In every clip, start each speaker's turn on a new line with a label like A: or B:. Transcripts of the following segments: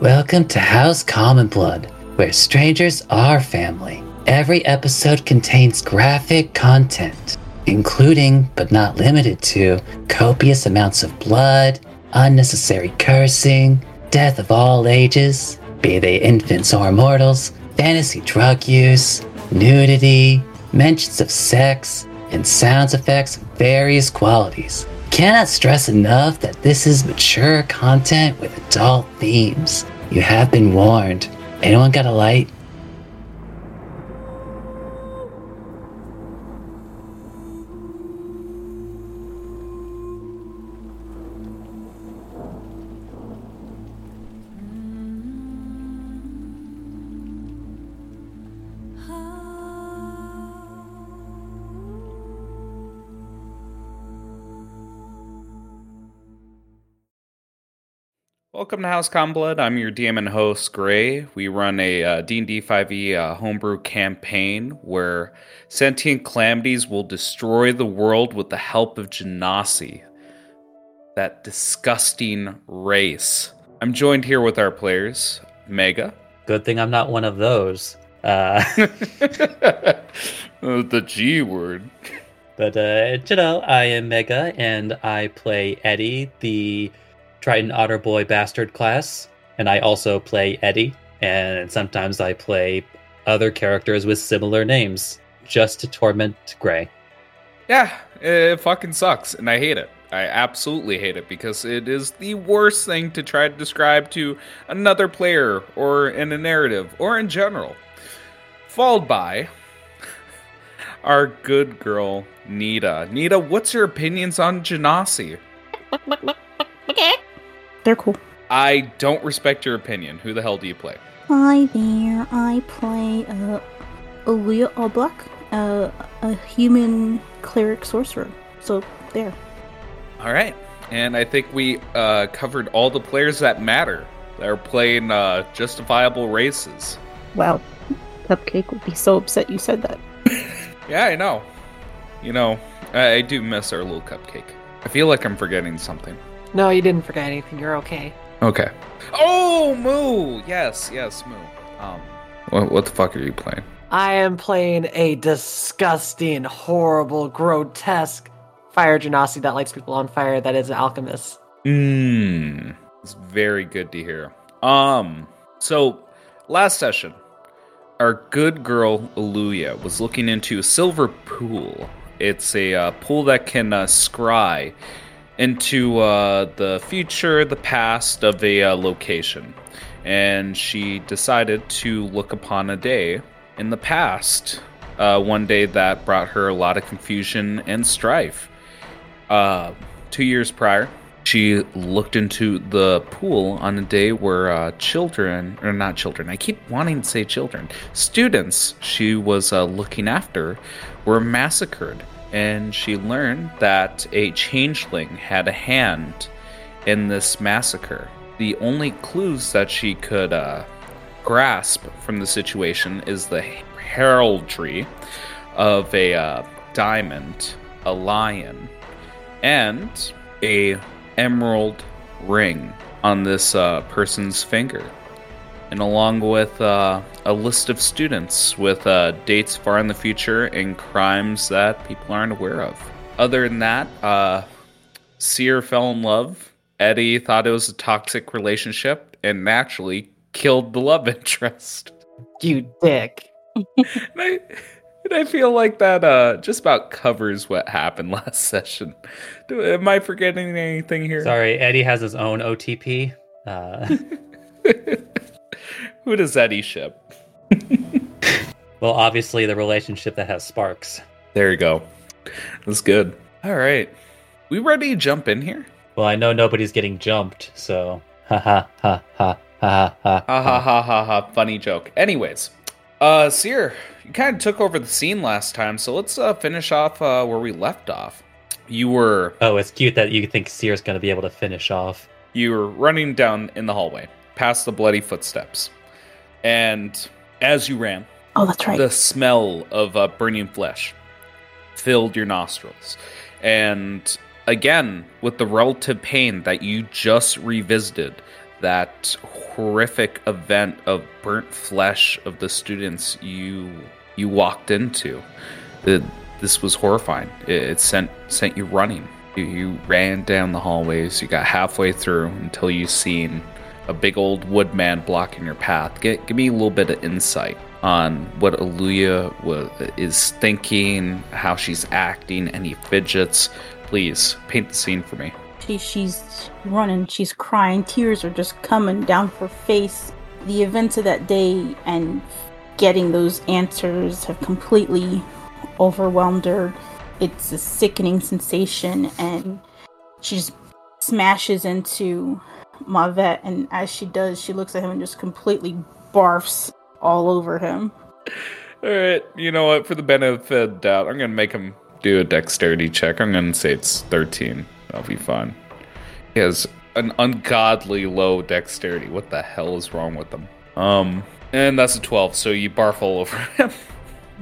A: Welcome to House Common Blood, where strangers are family. Every episode contains graphic content, including, but not limited to, copious amounts of blood, unnecessary cursing, death of all ages, be they infants or mortals, fantasy drug use, nudity, mentions of sex, and sound effects of various qualities. Cannot stress enough that this is mature content with adult themes. You have been warned. Anyone got a light?
B: Welcome to House Blood. I'm your DM and host, Gray. We run a uh, D&D 5e uh, homebrew campaign where sentient calamities will destroy the world with the help of Genasi, that disgusting race. I'm joined here with our players, Mega.
A: Good thing I'm not one of those. Uh,
B: the G word.
A: But, uh, you know, I am Mega, and I play Eddie, the Triton Otter Boy Bastard class, and I also play Eddie, and sometimes I play other characters with similar names just to torment Gray.
B: Yeah, it fucking sucks, and I hate it. I absolutely hate it because it is the worst thing to try to describe to another player or in a narrative or in general. Followed by our good girl, Nita. Nita, what's your opinions on Genasi?
C: They're cool.
B: I don't respect your opinion. Who the hell do you play?
C: Hi there. I play uh, Aaliyah Allblack, uh, a human cleric sorcerer. So there.
B: All right, and I think we uh, covered all the players that matter that are playing uh, justifiable races.
C: Wow, Cupcake would be so upset you said that.
B: yeah, I know. You know, I, I do miss our little cupcake. I feel like I'm forgetting something.
D: No, you didn't forget anything. You're okay.
B: Okay. Oh, Moo! Yes, yes, Moo. Um, what, what the fuck are you playing?
D: I am playing a disgusting, horrible, grotesque fire genasi that lights people on fire that is an alchemist.
B: Mmm. It's very good to hear. Um, so last session, our good girl Aluya was looking into a silver pool. It's a uh, pool that can uh, scry into uh, the future, the past of a uh, location. And she decided to look upon a day in the past, uh, one day that brought her a lot of confusion and strife. Uh, two years prior, she looked into the pool on a day where uh, children, or not children, I keep wanting to say children, students she was uh, looking after were massacred and she learned that a changeling had a hand in this massacre. The only clues that she could uh, grasp from the situation is the heraldry of a uh, diamond, a lion, and a emerald ring on this uh, person's finger and along with uh, a list of students with uh, dates far in the future and crimes that people aren't aware of. Other than that, uh, Seer fell in love. Eddie thought it was a toxic relationship and naturally killed the love interest.
D: You dick.
B: and, I, and I feel like that uh, just about covers what happened last session. Do, am I forgetting anything here?
A: Sorry, Eddie has his own OTP.
B: Who does Eddie ship?
A: well, obviously the relationship that has sparks.
B: There you go. That's good. All right. We ready to jump in here?
A: Well, I know nobody's getting jumped, so ha ha ha ha ha ha
B: ha ha ha ha ha funny joke. Anyways, uh Seer, you kind of took over the scene last time, so let's uh finish off uh where we left off. You were
A: Oh, it's cute that you think Seer's gonna be able to finish off.
B: You were running down in the hallway, past the bloody footsteps and as you ran,
C: oh, that's right,
B: the smell of uh, burning flesh filled your nostrils, and again with the relative pain that you just revisited, that horrific event of burnt flesh of the students you you walked into. It, this was horrifying. It, it sent sent you running. You, you ran down the hallways. You got halfway through until you seen a big old woodman blocking your path. Get, give me a little bit of insight on what Aluya is thinking, how she's acting, any fidgets. Please paint the scene for me.
C: She, she's running, she's crying, tears are just coming down her face. The events of that day and getting those answers have completely overwhelmed her. It's a sickening sensation, and she just smashes into Mavet, and as she does, she looks at him and just completely barfs all over him.
B: All right, you know what? For the benefit of the doubt, I'm gonna make him do a dexterity check. I'm gonna say it's 13. That'll be fine. He has an ungodly low dexterity. What the hell is wrong with him? Um, and that's a 12. So you barf all over him.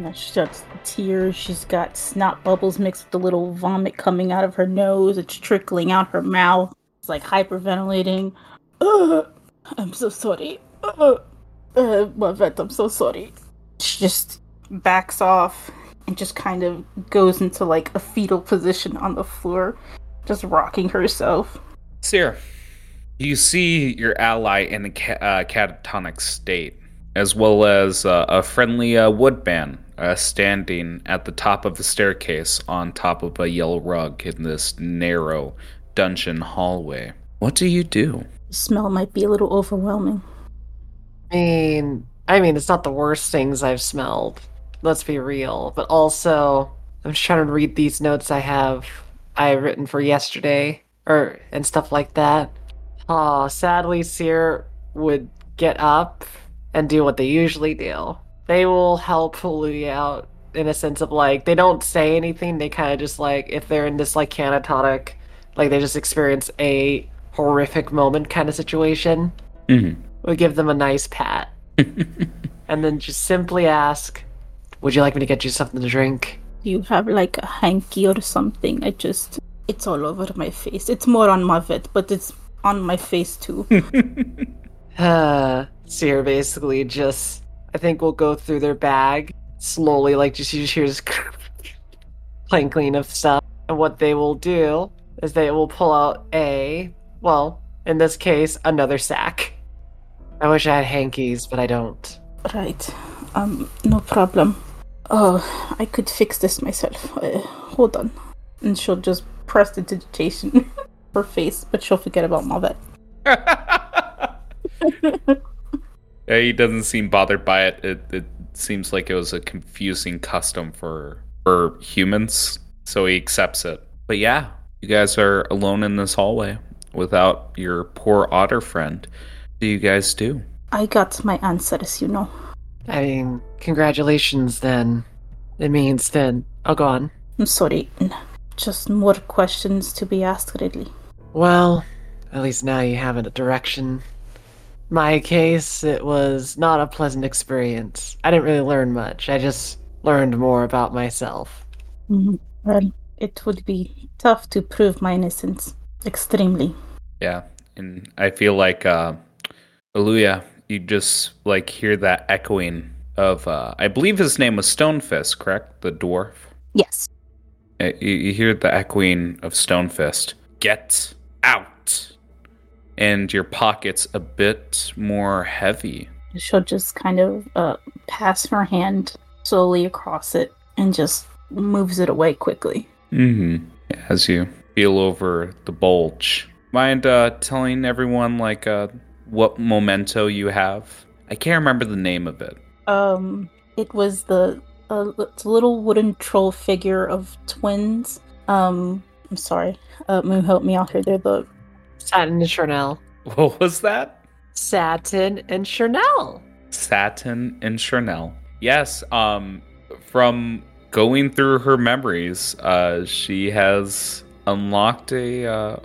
C: Yeah, she's got tears. She's got snot bubbles mixed with a little vomit coming out of her nose. It's trickling out her mouth. It's like hyperventilating. Ugh, I'm so sorry. Uh, Mavet, I'm so sorry. She just backs off and just kind of goes into like a fetal position on the floor, just rocking herself.
B: Seer, you see your ally in a ca- uh, catatonic state, as well as uh, a friendly uh, woodman uh, standing at the top of the staircase on top of a yellow rug in this narrow dungeon hallway. What do you do?
C: The smell might be a little overwhelming.
D: I mean, I mean, it's not the worst things I've smelled. Let's be real. But also, I'm just trying to read these notes I have I have written for yesterday, or and stuff like that. Oh, sadly, Seer would get up and do what they usually do. They will help Hulu out in a sense of like they don't say anything. They kind of just like if they're in this like canatonic, like they just experience a horrific moment kind of situation.
B: Mm-hmm.
D: We'll give them a nice pat. and then just simply ask, Would you like me to get you something to drink?
C: You have like a hanky or something. I just, it's all over my face. It's more on Mavet, but it's on my face too.
D: Uh, Seer basically just, I think we'll go through their bag slowly, like just you just hear this clanking of stuff. And what they will do is they will pull out a, well, in this case, another sack. I wish I had hankies, but I don't.
C: right. Um, no problem. Oh, I could fix this myself. Uh, hold on. And she'll just press the digitation her face, but she'll forget about Mavet.
B: Yeah, he doesn't seem bothered by it. It, it seems like it was a confusing custom for for humans, so he accepts it. But yeah, you guys are alone in this hallway without your poor otter friend. What do you guys do?
C: I got my answers, you know.
D: I mean, congratulations then. It means then. I'll go on.
C: I'm sorry. Just more questions to be asked, Ridley.
D: Well, at least now you have a direction. My case, it was not a pleasant experience. I didn't really learn much. I just learned more about myself.
C: Mhm. Well, it would be tough to prove my innocence. Extremely.
B: Yeah, and I feel like uh Aluya, you just like hear that echoing of uh I believe his name was Stonefist, correct? The dwarf.
C: Yes.
B: Uh, You, you hear the echoing of Stonefist. Get out. And your pocket's a bit more heavy.
C: She'll just kind of uh, pass her hand slowly across it and just moves it away quickly.
B: Mm-hmm. As you feel over the bulge. Mind uh telling everyone like uh what memento you have? I can't remember the name of it.
C: Um, it was the uh, a little wooden troll figure of twins. Um, I'm sorry. Uh, Moon, help me out here. They're the
D: Satin and Chanel.
B: What was that?
D: Satin and Chanel.
B: Satin and Chanel. Yes, um from going through her memories, uh she has unlocked a uh,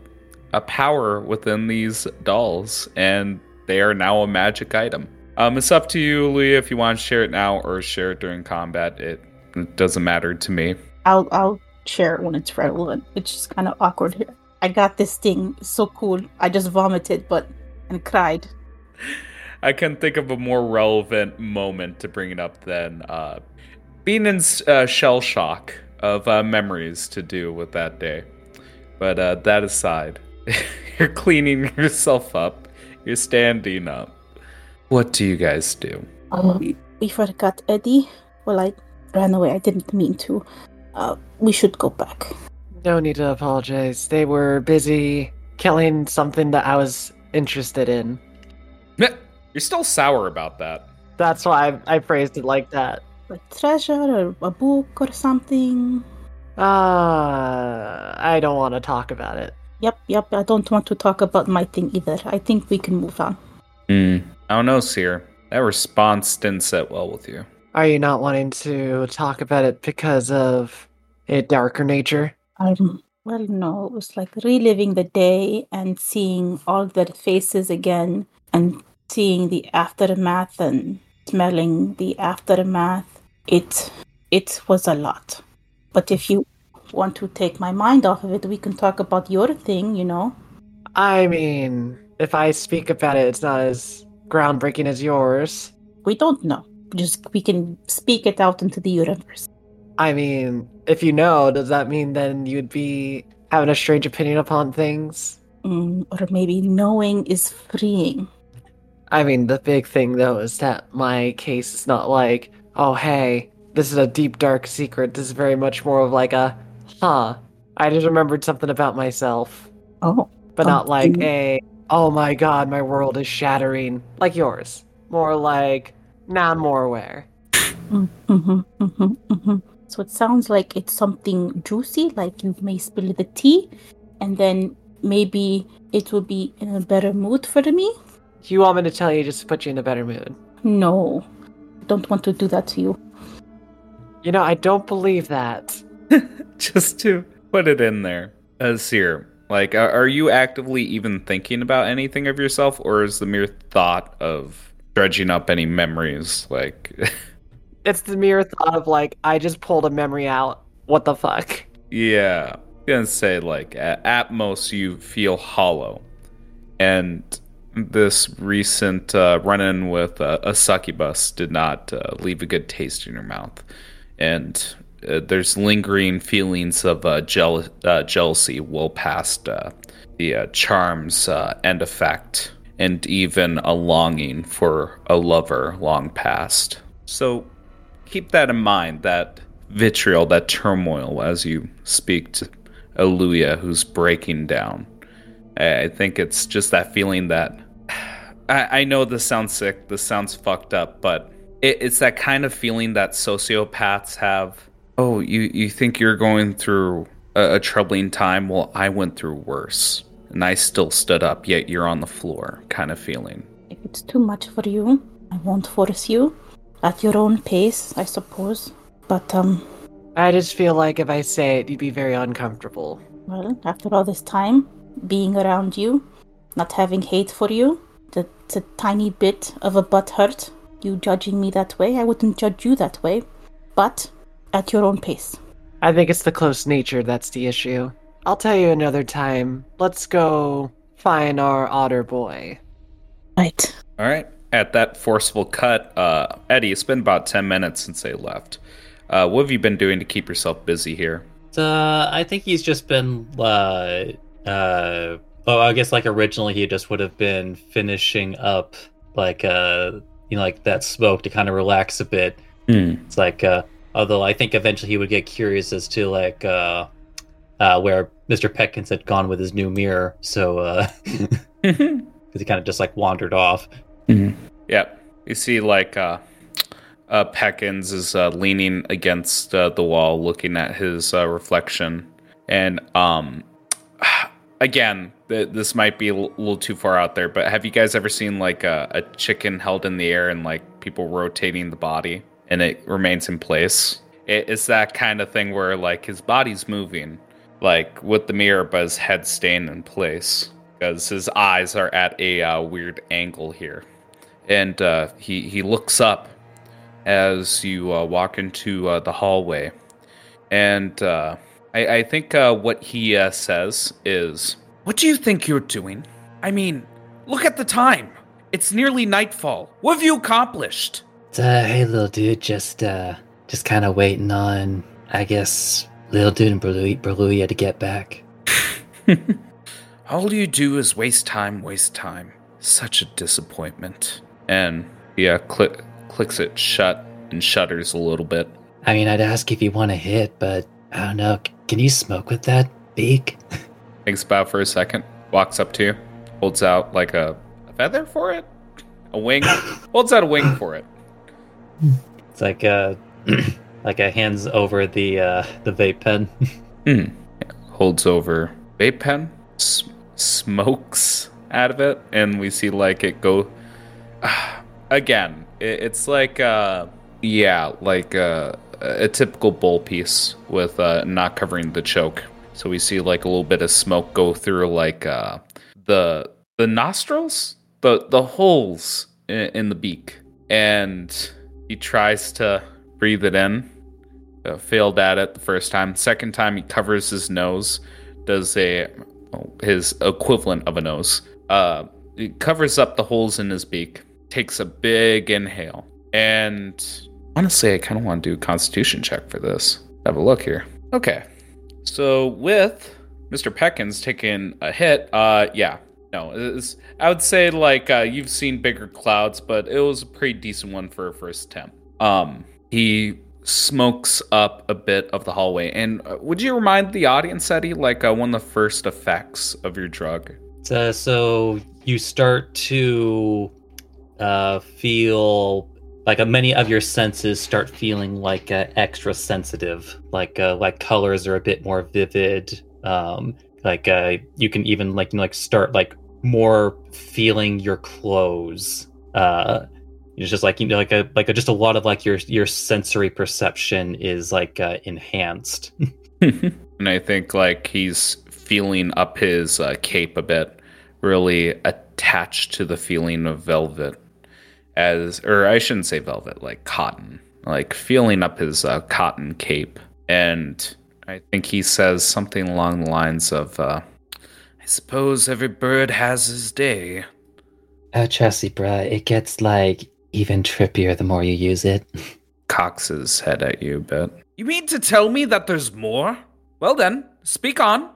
B: a power within these dolls and they are now a magic item. Um it's up to you, Leah, if you want to share it now or share it during combat. It, it doesn't matter to me.
C: I'll I'll share it when it's relevant. It's just kind of awkward here. I got this thing. So cool. I just vomited, but and cried.
B: I can think of a more relevant moment to bring it up than uh, being in uh, shell shock of uh, memories to do with that day. But uh, that aside, you're cleaning yourself up, you're standing up. What do you guys do?
C: Oh, we forgot Eddie. Well, I ran away. I didn't mean to. Uh, we should go back.
D: No need to apologize. They were busy killing something that I was interested in.
B: You're still sour about that.
D: That's why I, I phrased it like that.
C: A treasure or a book or something.
D: Uh, I don't want to talk about it.
C: Yep, yep. I don't want to talk about my thing either. I think we can move on.
B: Hmm. I don't know, Seer. That response didn't set well with you.
D: Are you not wanting to talk about it because of a darker nature?
C: Um, well, no. It was like reliving the day and seeing all their faces again and seeing the aftermath and smelling the aftermath. It it was a lot. But if you want to take my mind off of it, we can talk about your thing, you know.
D: I mean, if I speak about it, it's not as groundbreaking as yours.
C: We don't know. Just we can speak it out into the universe.
D: I mean, if you know, does that mean then you'd be having a strange opinion upon things?
C: Mm, or maybe knowing is freeing.
D: I mean, the big thing though is that my case is not like, oh hey, this is a deep dark secret. This is very much more of like a, huh, I just remembered something about myself.
C: Oh.
D: But not like a, oh my god, my world is shattering, like yours. More like, now I'm more aware.
C: Mm-hmm, mm-hmm, mm-hmm. So it sounds like it's something juicy, like you may spill the tea, and then maybe it will be in a better mood for me.
D: You want me to tell you just to put you in a better mood?
C: No, don't want to do that to you.
D: You know, I don't believe that.
B: Just to put it in there. Uh, Seer, like, are are you actively even thinking about anything of yourself, or is the mere thought of dredging up any memories like
D: It's the mere thought of like, I just pulled a memory out. What the fuck?
B: Yeah, I'm gonna say like at, at most you feel hollow, and this recent uh, run-in with uh, a succubus did not uh, leave a good taste in your mouth, and uh, there's lingering feelings of uh, jeal- uh, jealousy well past the charms and effect, and even a longing for a lover long past. So keep that in mind that vitriol, that turmoil as you speak to Aluya who's breaking down. I think it's just that feeling that I, I know this sounds sick, this sounds fucked up, but it, it's that kind of feeling that sociopaths have. Oh, you, you think you're going through a, a troubling time? Well, I went through worse. And I still stood up, yet you're on the floor, kind of feeling.
C: If it's too much for you, I won't force you. At your own pace, I suppose. But, um,
D: I just feel like if I say it, you'd be very uncomfortable.
C: well, after all this time, being around you, not having hate for you, that's a tiny bit of a butt hurt. You judging me that way, I wouldn't judge you that way. But, at your own pace.
D: I think it's the close nature that's the issue. I'll tell you another time. Let's go find our otter boy.
C: Right.
B: All right. At that forceful cut, uh, Eddie, it's been about 10 minutes since they left. Uh, what have you been doing to keep yourself busy here?
E: Uh, I think he's just been. Uh, uh, oh, I guess like originally he just would have been finishing up like uh, you know, like that smoke to kind of relax a bit.
B: Hmm.
E: It's like, uh, although I think eventually he would get curious as to like uh, uh, where Mr. Peckins had gone with his new mirror. So, uh, because he kind of just like wandered off.
B: Yeah. You see, like, uh, uh, Peckins is uh, leaning against uh, the wall, looking at his uh, reflection. And, um, again, th- this might be a l- little too far out there, but have you guys ever seen, like, a, a chicken held in the air and, like, people rotating the body and it remains in place? It, it's that kind of thing where, like, his body's moving, like, with the mirror, but his head's staying in place? Because his eyes are at a uh, weird angle here. And uh, he he looks up as you uh, walk into uh, the hallway, and uh, I, I think uh, what he uh, says is, "What do you think you're doing? I mean, Look at the time. It's nearly nightfall. What have you accomplished?
A: Uh, hey, little dude, just uh, just kind of waiting on, I guess, little dude and Berlu- Berluia to get back.
B: All you do is waste time, waste time. Such a disappointment. And yeah, click, clicks it shut and shudders a little bit.
A: I mean, I'd ask if you want to hit, but I don't know. Can you smoke with that beak?
B: Thinks about for a second, walks up to you, holds out like a, a feather for it, a wing, holds out a wing for it.
A: It's like uh, like a hands over the uh the vape pen.
B: Hmm. Holds over vape pen, s- smokes out of it, and we see like it go. Again, it, it's like uh, yeah, like uh, a typical bowl piece with uh, not covering the choke. So we see like a little bit of smoke go through like uh, the the nostrils, the the holes in, in the beak, and he tries to breathe it in uh, failed at it the first time. Second time, he covers his nose, does a oh, his equivalent of a nose. Uh, he covers up the holes in his beak, takes a big inhale, and honestly, I kind of want to do a Constitution check for this. Have a look here. Okay, so with Mr. Peckins taking a hit, uh, yeah. No, it's, I would say like uh, you've seen bigger clouds, but it was a pretty decent one for a first attempt. Um, he smokes up a bit of the hallway. And uh, would you remind the audience, Eddie, like uh, one of the first effects of your drug?
A: Uh, so you start to uh, feel like uh, many of your senses start feeling like uh, extra sensitive. Like uh, like colors are a bit more vivid. Um, like uh, you can even like you know, like start like more feeling your clothes. Uh, it's just like you know like a like a, just a lot of like your your sensory perception is like uh, enhanced.
B: and I think like he's feeling up his uh, cape a bit, really attached to the feeling of velvet, as or I shouldn't say velvet, like cotton, like feeling up his uh, cotton cape, and I think he says something along the lines of, uh, "I suppose every bird has his day."
A: Oh, Chelsea, bruh, it gets like even trippier the more you use it.
B: Cocks his head at you a bit. You mean to tell me that there's more? Well then, speak on.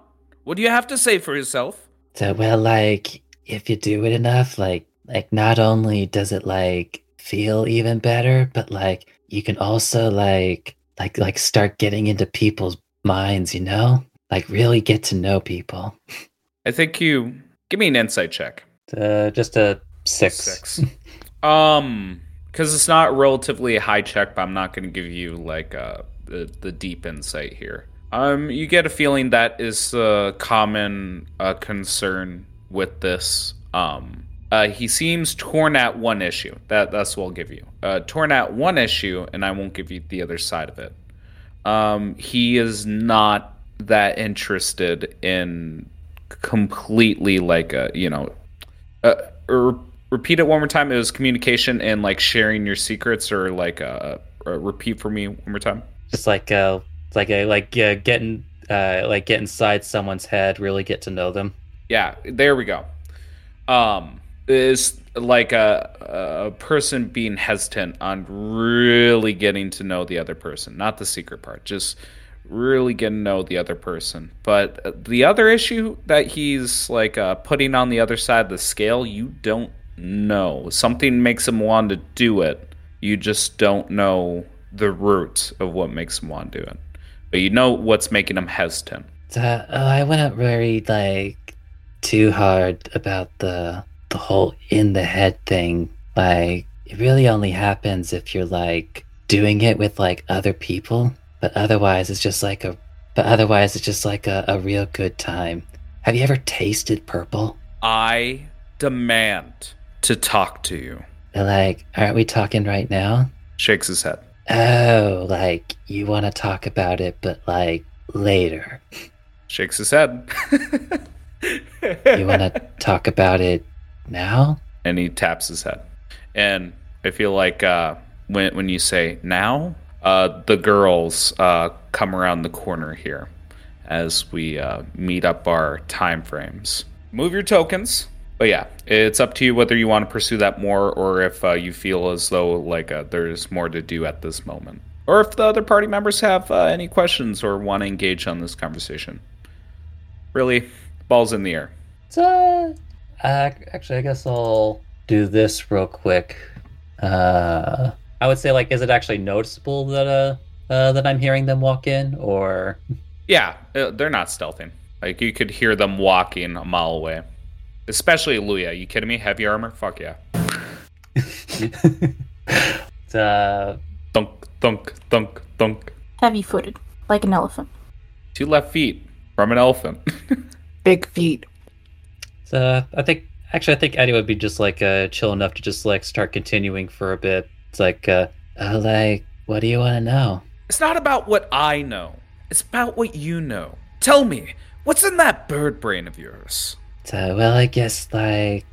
B: What do you have to say for yourself?
A: So, well, like, if you do it enough, like, like not only does it like feel even better, but like you can also like, like, like start getting into people's minds. You know, like really get to know people.
B: I think you give me an insight check.
A: Uh, just a six.
B: Six. um, because it's not relatively a high check, but I'm not going to give you like uh the the deep insight here. Um, you get a feeling that is a common uh, concern with this. Um, uh, he seems torn at one issue. That that's what I'll give you. Uh, torn at one issue, and I won't give you the other side of it. Um, he is not that interested in completely like a you know. Uh, repeat it one more time. It was communication and like sharing your secrets, or like uh, uh repeat for me one more time.
A: Just like uh, like a like uh, getting uh like get inside someone's head, really get to know them.
B: Yeah, there we go. Um, is like a a person being hesitant on really getting to know the other person, not the secret part, just really getting to know the other person. But the other issue that he's like uh, putting on the other side of the scale, you don't know. Something makes him want to do it. You just don't know the root of what makes him want to do it. But you know what's making him hesitant.
A: Uh, oh, I wouldn't worry like too hard about the the whole in the head thing. Like it really only happens if you're like doing it with like other people. But otherwise, it's just like a. But otherwise, it's just like a, a real good time. Have you ever tasted purple?
B: I demand to talk to you.
A: They're like, aren't we talking right now?
B: Shakes his head.
A: Oh, like you want to talk about it, but like later.
B: Shakes his head.
A: You want to talk about it now?
B: and he taps his head. And I feel like uh, when when you say now, uh, the girls uh, come around the corner here as we uh, meet up our time frames. Move your tokens But yeah, it's up to you whether you want to pursue that more or if uh, you feel as though like uh, there's more to do at this moment, or if the other party members have uh, any questions or want to engage on this conversation. Really, balls in the air.
A: So, uh, actually, I guess I'll do this real quick. Uh, I would say, like, is it actually noticeable that uh, uh that I'm hearing them walk in, or
B: Yeah, uh, they're not stealthing. Like you could hear them walking a mile away. Especially Luya. You kidding me? Heavy armor? Fuck yeah.
A: it's, uh,
B: Thunk, thunk, thunk, thunk.
C: Heavy footed, like an elephant.
B: Two left feet from an elephant.
D: Big feet.
A: So I think actually I think Eddie would be just like uh, chill enough to just like start continuing for a bit. It's like, uh, uh like, what do you want to know?
B: it's not about what I know. It's about what you know. Tell me, what's in that bird brain of yours?
A: So, well, I guess like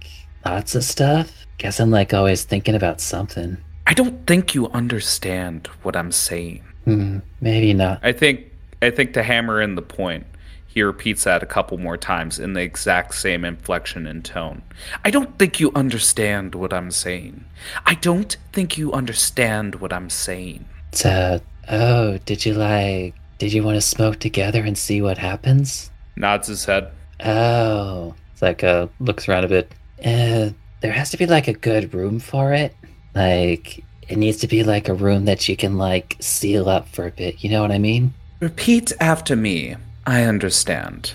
A: lots of stuff. Guess I'm like always thinking about something.
B: I don't think you understand what I'm saying.
A: Hmm, maybe not.
B: I think I think to hammer in the point, he repeats that a couple more times in the exact same inflection and tone. I don't think you understand what I'm saying. I don't think you understand what I'm saying.
A: So, oh, did you like? Did you want to smoke together and see what happens?
B: Nods his head.
A: Oh, it's like uh looks around a bit. Uh, there has to be like a good room for it. Like it needs to be like a room that you can like seal up for a bit. You know what I mean?
B: Repeat after me. I understand.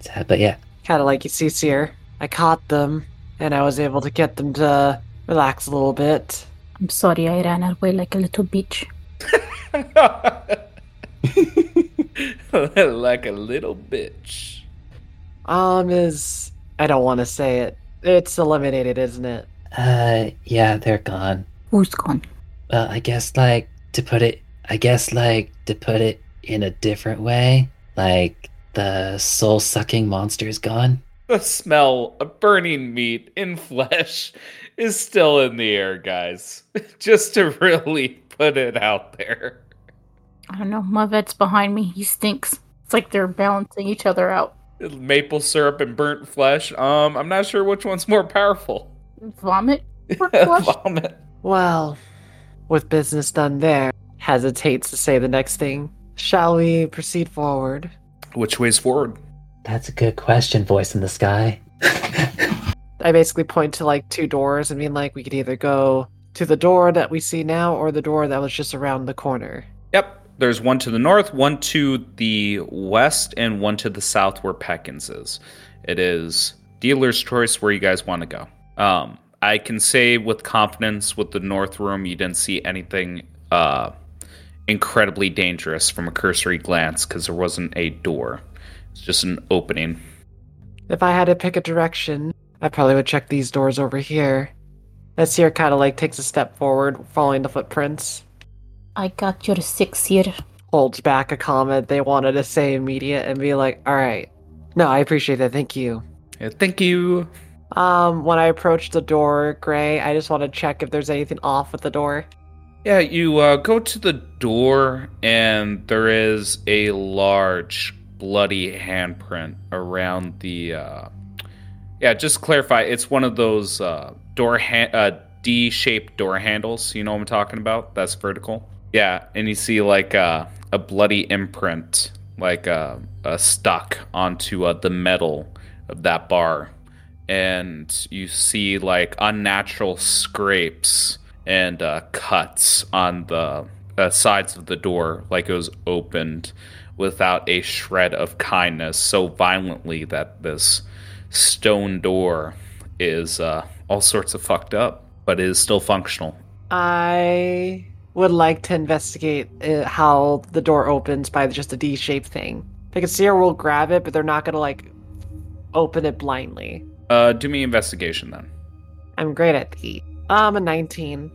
A: So, but yeah,
D: Kind of like you see here. I caught them, and I was able to get them to relax a little bit.
C: I'm sorry I ran away like a little bitch.
B: like a little bitch.
D: Um, is I don't want to say it. It's eliminated, isn't it?
A: uh, yeah, they're gone.
C: Who's gone?
A: Well, I guess like to put it, I guess like to put it in a different way, like the soul sucking monster is gone.
B: The smell of burning meat in flesh is still in the air, guys. Just to really put it out there.
C: I don't know. Mavet's behind me. He stinks. It's like they're balancing each other out.
B: Maple syrup and burnt flesh. Um, I'm not sure which one's more powerful.
C: Vomit? Or flush?
B: Vomit.
D: Well, with business done there, hesitates to say the next thing. Shall we proceed forward?
B: Which way's forward?
A: That's a good question, voice in the sky.
D: I basically point to like two doors and mean like we could either go to the door that we see now or the door that was just around the corner.
B: Yep. There's one to the north, one to the west, and one to the south where Peckins is. It is dealer's choice where you guys want to go. Um, I can say with confidence with the north room, you didn't see anything uh, incredibly dangerous from a cursory glance because there wasn't a door. It's just an opening.
D: If I had to pick a direction, I probably would check these doors over here. This here kind of like takes a step forward, following the footprints.
C: I got your six here.
D: Holds back a comment they wanted to say immediate and be like, all right. No, I appreciate that. Thank you.
B: Yeah, thank you.
D: Um, when I approach the door, Gray, I just want to check if there's anything off with the door.
B: Yeah, you uh, go to the door, and there is a large, bloody handprint around the. Uh... Yeah, just clarify. It's one of those uh, door ha- uh, D-shaped door handles. You know what I'm talking about? That's vertical. Yeah, and you see like uh, a bloody imprint, like uh, uh, stuck onto the metal of that bar, and you see like unnatural scrapes and uh, cuts on the uh, sides of the door, like it was opened without a shred of kindness, so violently that this stone door is uh, all sorts of fucked up, but is still functional.
D: I would like to investigate uh, how the door opens by just a D-shaped thing. Because Sierra will grab it, but they're not gonna like open it blindly.
B: Uh, do me investigation then.
D: I'm great at the. I'm a 19.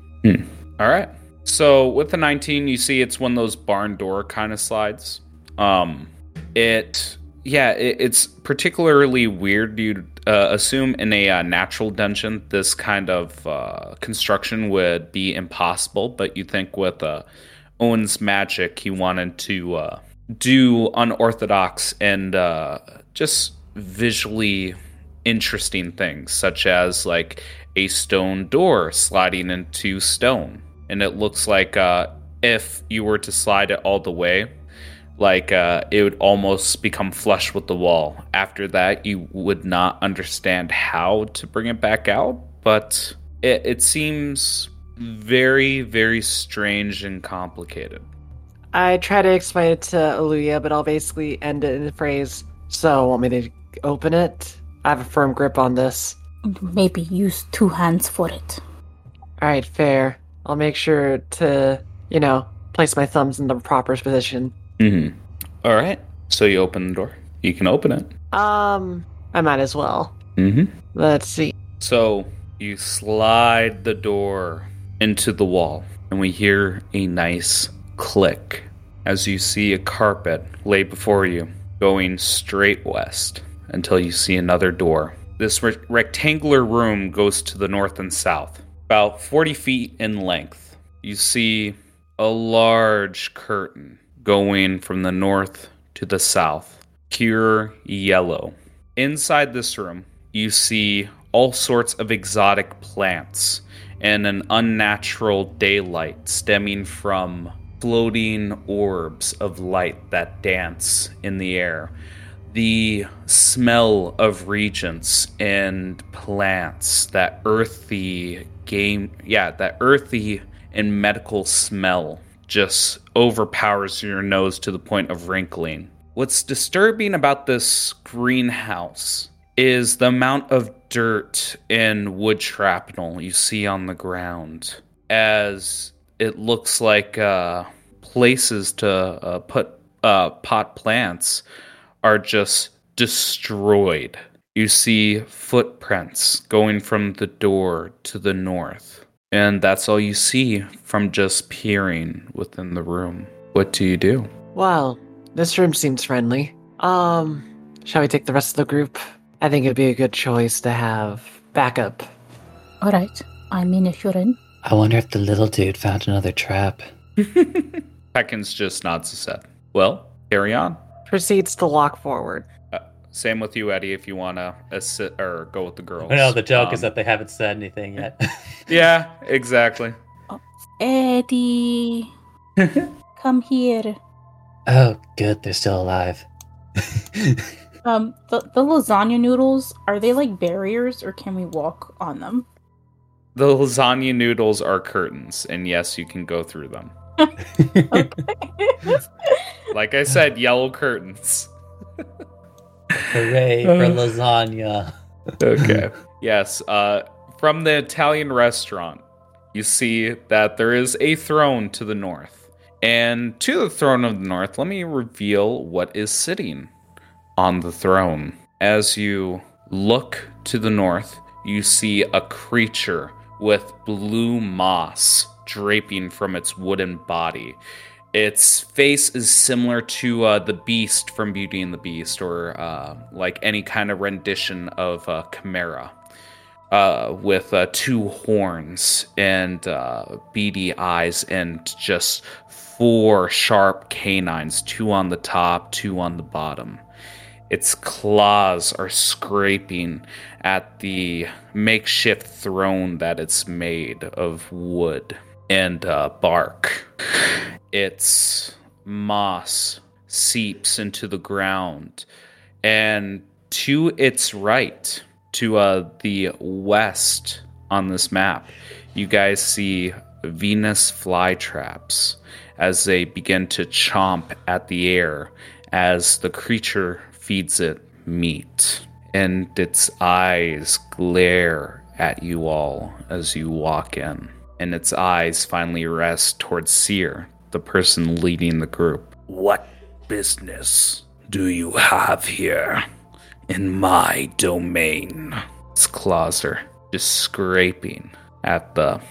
B: All right. So with the 19, you see it's one of those barn door kind of slides. Um, it yeah, it, it's particularly weird. You'd uh, assume in a uh, natural dungeon this kind of uh, construction would be impossible, but you think with uh, Owen's magic, he wanted to uh, do unorthodox and uh, just visually interesting things, such as like a stone door sliding into stone. And it looks like uh, if you were to slide it all the way, like uh, it would almost become flush with the wall. After that, you would not understand how to bring it back out, but it, it seems very, very strange and complicated.
D: I try to explain it to Aluya, but I'll basically end it in a phrase, So, want me to open it? I have a firm grip on this.
C: Maybe use two hands for it.
D: Alright, fair. I'll make sure to, you know, place my thumbs in the proper position.
B: Mm-hmm. All right. So you open the door. You can open it.
D: Um, I might as well.
B: Mm-hmm.
D: Let's see.
B: So you slide the door into the wall, and we hear a nice click as you see a carpet lay before you, going straight west until you see another door. This re- rectangular room goes to the north and south, about 40 feet in length. You see a large curtain going from the north to the south, pure yellow. Inside this room, you see all sorts of exotic plants and an unnatural daylight stemming from floating orbs of light that dance in the air. The smell of regents and plants, that earthy game, yeah, that earthy and medical smell just overpowers your nose to the point of wrinkling. What's disturbing about this greenhouse is the amount of dirt and wood shrapnel you see on the ground, as it looks like uh, places to uh, put uh, pot plants are just destroyed. You see footprints going from the door to the north. And that's all you see from just peering within the room. What do you do?
D: Well, this room seems friendly. Um, shall we take the rest of the group? I think it'd be a good choice to have backup.
C: All right. I'm in if you're in.
E: I wonder if the little dude found another trap.
B: Peckins just nods his head. Well, carry on.
D: Proceeds to walk forward.
B: Uh, same with you, Eddie, if you want to assi- or go with the girls.
A: No, the joke is
B: Um,
A: that they haven't said anything yet.
B: Yeah, exactly.
C: Eddie, come here.
E: Oh, good, they're still alive.
C: Um, the, the lasagna noodles, are they like barriers or can we walk on them?
B: The lasagna noodles are curtains, and yes, you can go through them. Like I said, yellow curtains.
A: Hooray for lasagna.
B: Okay. yes. Uh, from the Italian restaurant, you see that there is a throne to the north. And to the throne of the north, let me reveal what is sitting on the throne. As you look to the north, you see a creature with blue moss draping from its wooden body. Its face is similar to uh, the beast from Beauty and the Beast, or uh, like any kind of rendition of uh, Chimera, uh, with uh, two horns and uh, beady eyes, and just four sharp canines, two on the top, two on the bottom. Its claws are scraping at the makeshift throne that it's made of wood and uh, bark. Its moss seeps into the ground, and to its right, to uh, the west on this map, you guys see Venus flytraps as they begin to chomp at the air as the creature feeds it meat. And its eyes glare at you all as you walk in. And its eyes finally rest towards Seer, the person leading the group. What business do you have here in my domain? Its claws are just scraping at the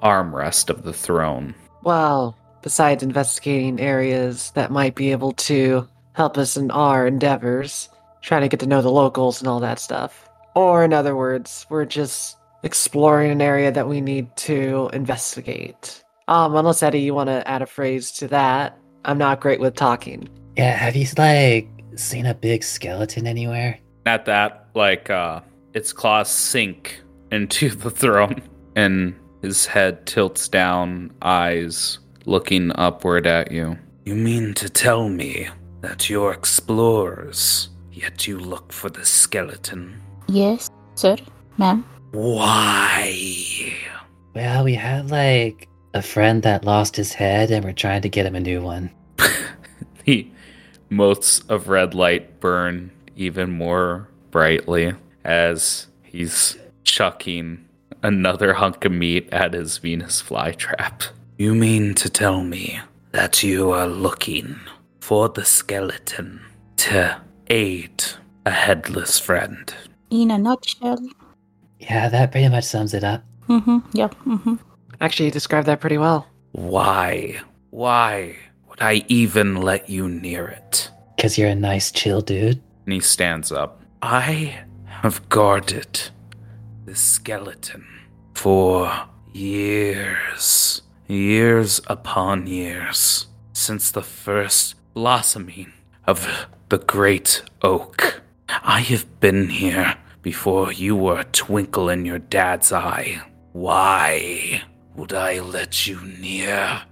B: armrest of the throne.
D: Well, besides investigating areas that might be able to help us in our endeavors, trying to get to know the locals and all that stuff. Or, in other words, we're just exploring an area that we need to investigate. Um, unless Eddie, you want to add a phrase to that. I'm not great with talking.
E: Yeah, have you like seen a big skeleton anywhere?
B: At that, like uh, its claws sink into the throne, and his head tilts down, eyes looking upward at you. You mean to tell me that you're explorers, yet you look for the skeleton?
C: Yes, sir, ma'am.
B: Why?
E: Well, we had like a friend that lost his head and we're trying to get him a new one.
B: The motes of red light burn even more brightly as he's chucking another hunk of meat at his Venus flytrap. You mean to tell me that you are looking for the skeleton to aid a headless friend?
C: In a nutshell.
E: Yeah, that pretty much sums it up.
C: Mm-hmm. Yep. Mm-hmm.
D: Actually, you described that pretty well.
B: Why? Why would I even let you near it?
E: Because you're a nice, chill dude.
B: And he stands up. I have guarded this skeleton for years, years upon years, since the first blossoming of the great oak. I have been here before you were a twinkle in your dad's eye. Why would I let you near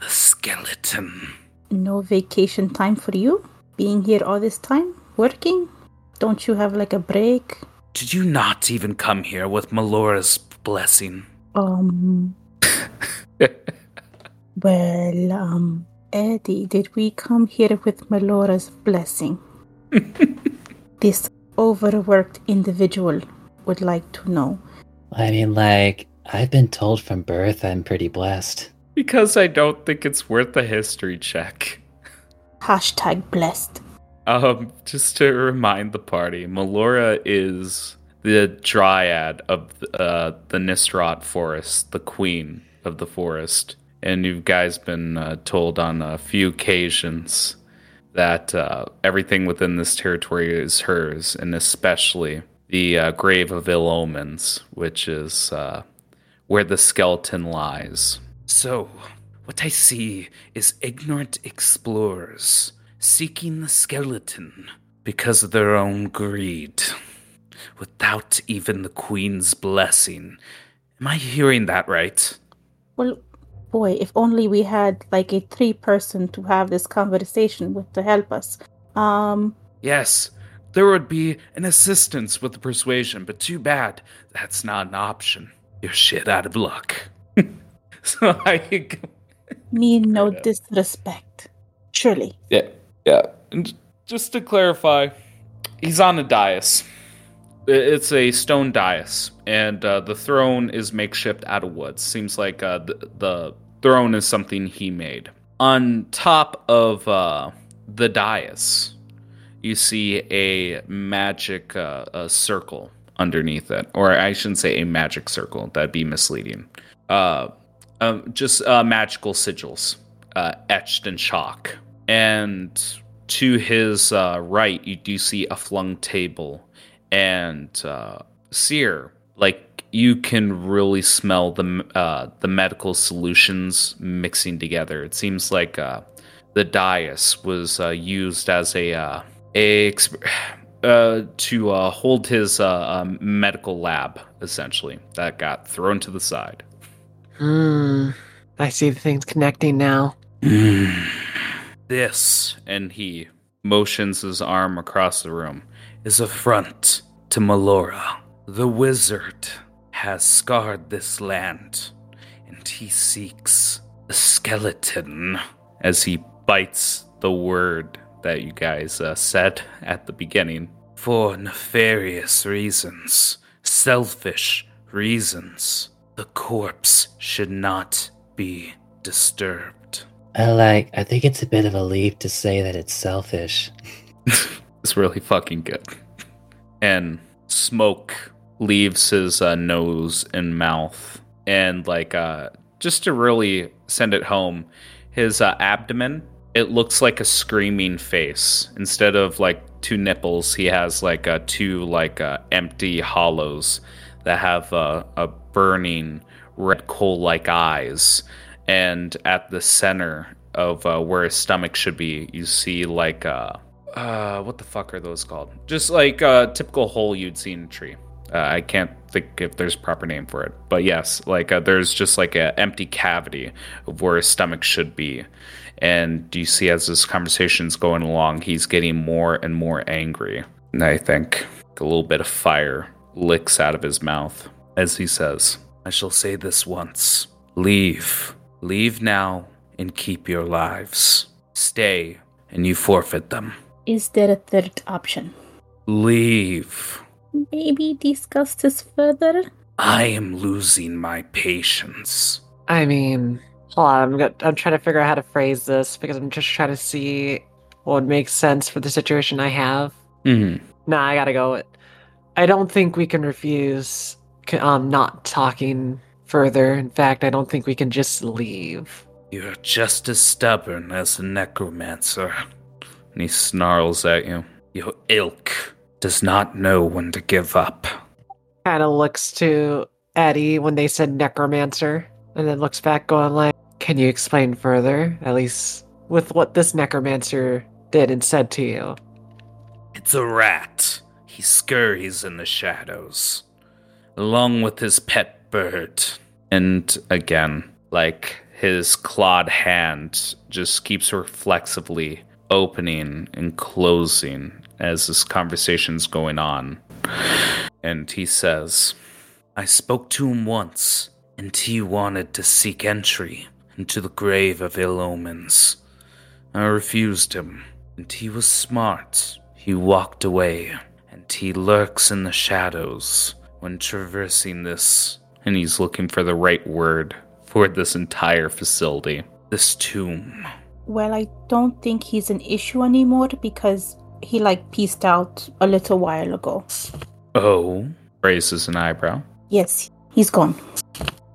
B: the skeleton?
C: No vacation time for you? Being here all this time? Working? Don't you have like a break?
B: Did you not even come here with Melora's blessing?
C: Um. well, um, Eddie, did we come here with Melora's blessing? this overworked individual would like to know.
E: I mean, like, I've been told from birth I'm pretty blessed.
B: Because I don't think it's worth a history check.
C: Hashtag blessed.
B: Um, just to remind the party, Melora is the dryad of uh, the Nistrot forest, the queen of the forest. And you guys been uh, told on a few occasions that uh, everything within this territory is hers, and especially the uh, Grave of Ill Omens, which is uh, where the skeleton lies. So, what I see is ignorant explorers seeking the skeleton because of their own greed, without even the Queen's blessing. Am I hearing that right?
C: Well, boy, if only we had like a three person to have this conversation with to help us. Um,
B: Yes, there would be an assistance with the persuasion, but too bad that's not an option. You're shit out of luck. so I.
C: mean no disrespect. Surely.
B: Yeah, yeah. And just to clarify, he's on a dais. It's a stone dais, and uh, the throne is makeshift out of wood. Seems like uh, the, the throne is something he made. On top of uh, the dais, you see a magic uh, a circle underneath it, or I shouldn't say a magic circle. That'd be misleading. Uh, um, just uh, magical sigils uh, etched in chalk. And to his uh, right, you do see a flung table and uh, Seer. Like you can really smell the uh, the medical solutions mixing together. It seems like uh, the dais was uh, used as a uh, a exp- uh, to uh, hold his um, medical lab essentially that got thrown to the side.
D: Hmm. I see the things connecting now.
B: this, and he motions his arm across the room, is a front to Melora. The wizard has scarred this land, and he seeks a skeleton as he bites the word that you guys uh, said at the beginning for nefarious reasons, selfish reasons. The corpse should not be disturbed.
E: I like, I think it's a bit of a leap to say that it's selfish.
B: It's really fucking good. And smoke leaves his uh, nose and mouth. And, like, uh, just to really send it home, his uh, abdomen, it looks like a screaming face. Instead of, like, two nipples, he has, like, uh, two, like, uh, empty hollows that have uh, a burning red coal like eyes. And at the center of uh, where his stomach should be, you see, like, uh, uh, what the fuck are those called? Just like a typical hole you'd see in a tree. Uh, I can't think if there's a proper name for it, but yes, like uh, there's just like an empty cavity of where his stomach should be. And you see as this conversation's going along, he's getting more and more angry. And I think a little bit of fire licks out of his mouth as he says, I shall say this once leave. Leave now and keep your lives. Stay and you forfeit them.
C: Is there a third option?
B: Leave.
C: Maybe discuss this further?
B: I am losing my patience.
D: I mean, hold on. I'm, go- I'm trying to figure out how to phrase this because I'm just trying to see what makes sense for the situation I have.
B: hmm
D: Nah, I gotta go. I don't think we can refuse c- um not talking further. In fact, I don't think we can just leave.
B: You're just as stubborn as a necromancer. And he snarls at you. Your ilk does not know when to give up.
D: Kind of looks to Eddie when they said necromancer, and then looks back, going like, "Can you explain further, at least with what this necromancer did and said to you?"
B: It's a rat. He scurries in the shadows, along with his pet bird. And again, like his clawed hand just keeps reflexively opening and closing as this conversation's going on. And he says, I spoke to him once, and he wanted to seek entry into the grave of ill omens. I refused him, and he was smart. He walked away, and he lurks in the shadows when traversing this. And he's looking for the right word for this entire facility. This tomb.
C: Well, I don't think he's an issue anymore because he like pieced out a little while ago.
B: Oh, raises an eyebrow.
C: Yes, he's gone.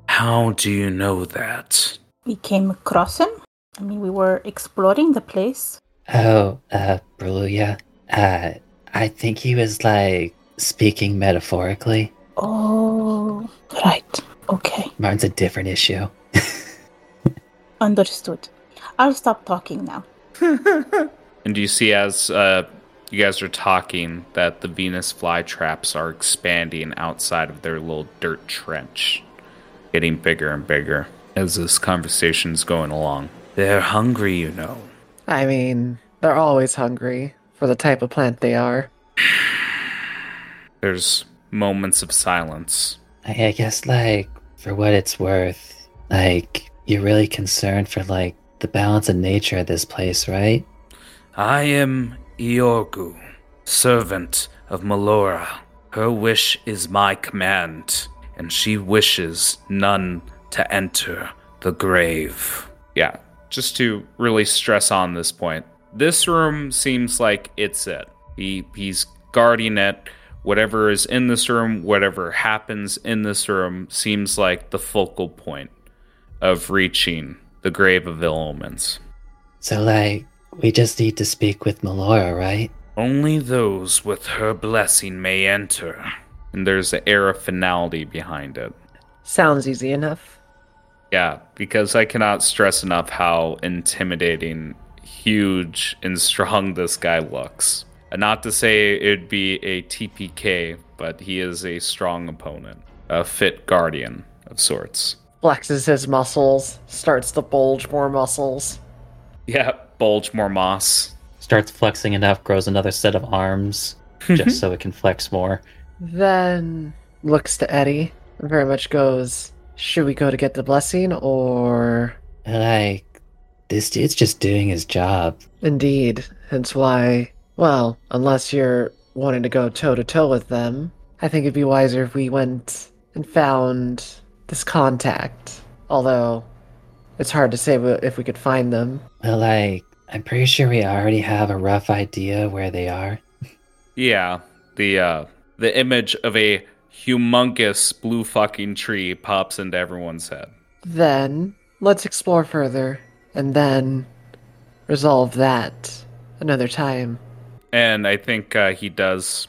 B: How do you know that?
C: We came across him. I mean, we were exploring the place.
E: Oh, uh, Brulia. Uh, I think he was like speaking metaphorically.
C: Oh, right. Okay,
E: Martin's a different issue.
C: understood. I'll stop talking now.
B: And do you see as uh, you guys are talking that the Venus flytraps are expanding outside of their little dirt trench, getting bigger and bigger as this conversation's going along. They're hungry, you know.
D: I mean, they're always hungry for the type of plant they are.
B: There's moments of silence.
E: I, I guess, like, for what it's worth, like, you're really concerned for, like, the balance of nature of this place, right?
B: I am Iorghu, servant of Melora. Her wish is my command, and she wishes none to enter the grave. Yeah, just to really stress on this point. This room seems like it's it. He he's guarding it. Whatever is in this room, whatever happens in this room, seems like the focal point of reaching the grave of ill omens.
E: So, like, we just need to speak with Melora, right?
B: Only those with her blessing may enter. And there's an air of finality behind it.
D: Sounds easy enough.
B: Yeah, because I cannot stress enough how intimidating, huge, and strong this guy looks. And not to say it'd be a TPK, but he is a strong opponent, a fit guardian of sorts.
D: Flexes his muscles, starts to bulge more muscles.
B: Yeah, bulge more moss.
A: Starts flexing enough, grows another set of arms, just mm-hmm. so it can flex more.
D: Then looks to Eddie and very much goes, Should we go to get the blessing or.
E: Like, this dude's just doing his job.
D: Indeed. Hence why, well, unless you're wanting to go toe to toe with them, I think it'd be wiser if we went and found this contact. Although, it's hard to say if we could find them.
E: Well, like, I'm pretty sure we already have a rough idea where they are.
B: Yeah, the uh the image of a humongous blue fucking tree pops into everyone's head.
D: Then, let's explore further and then resolve that another time.
B: And I think uh, he does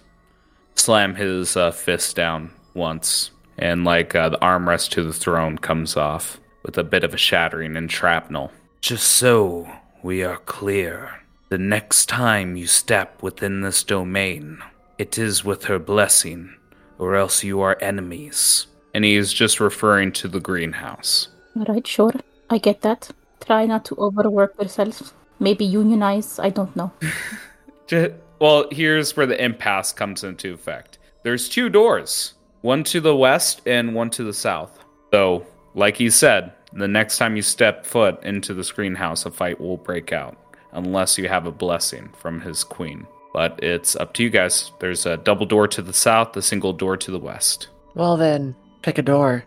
B: slam his uh, fist down once, and like uh, the armrest to the throne comes off with a bit of a shattering and shrapnel. Just so we are clear, The next time you step within this domain, it is with her blessing, or else you are enemies. And he is just referring to the greenhouse.
C: Alright, sure. I get that. Try not to overwork yourself. Maybe unionize, I don't know.
B: Well, here's where the impasse comes into effect. There's two doors, one to the west and one to the south. So, like he said, the next time you step foot into this greenhouse, a fight will break out, unless you have a blessing from his queen. But it's up to you guys. There's a double door to the south, a single door to the west.
D: Well then, pick a door.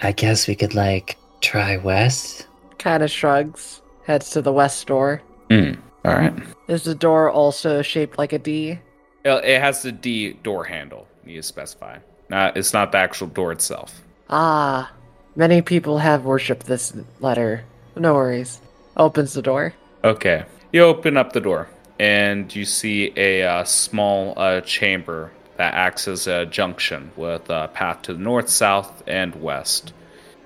E: I guess we could, like, try west?
D: Kind of shrugs, heads to the west door.
B: Hmm. All right.
D: Is the door also shaped like a D?
B: It has the D door handle. You need to specify. Not, it's not the actual door itself.
D: Ah, many people have worshipped this letter. No worries. Opens the door.
B: Okay. You open up the door, and you see a uh, small uh, chamber that acts as a junction with a path to the north, south, and west.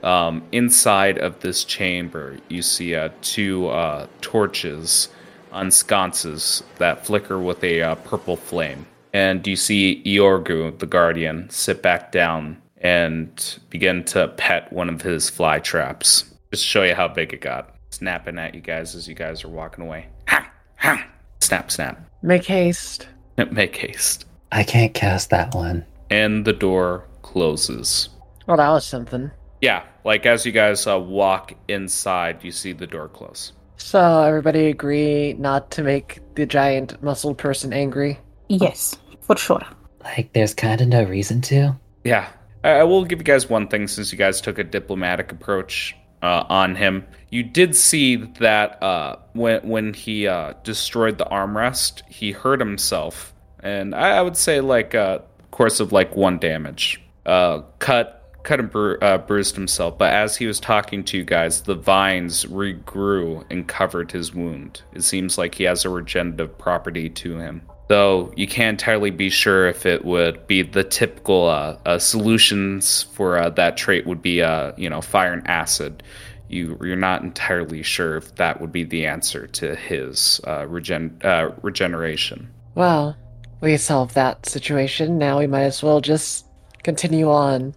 B: Um, inside of this chamber, you see uh, two uh, torches on sconces that flicker with a uh, purple flame. And you see Iorghu, the guardian, sit back down and begin to pet one of his fly traps. Just to show you how big it got. Snapping at you guys as you guys are walking away. Ha! Ha! Snap, snap.
D: Make haste.
B: Make haste.
E: I can't cast that one.
B: And the door closes.
D: Well, that was something.
B: Yeah, like as you guys uh, walk inside, you see the door close.
D: So, everybody agree not to make the giant muscled person angry?
C: Yes, for sure.
E: Like, there's kind of no reason to.
B: Yeah, I, will give you guys one thing since you guys took a diplomatic approach uh, on him. You did see that uh, when when he uh, destroyed the armrest, he hurt himself, and I, I would say like a course of like one damage, uh, cut cut and bru- uh, bruised himself. But as he was talking to you guys, the vines regrew and covered his wound. It seems like he has a regenerative property to him. Though you can't entirely be sure if it would be the typical uh, uh, solutions for uh, that trait would be, uh, you know, fire and acid. You you're not entirely sure if that would be the answer to his uh, regen- uh, regeneration.
D: Well, we solved that situation. Now we might as well just continue on.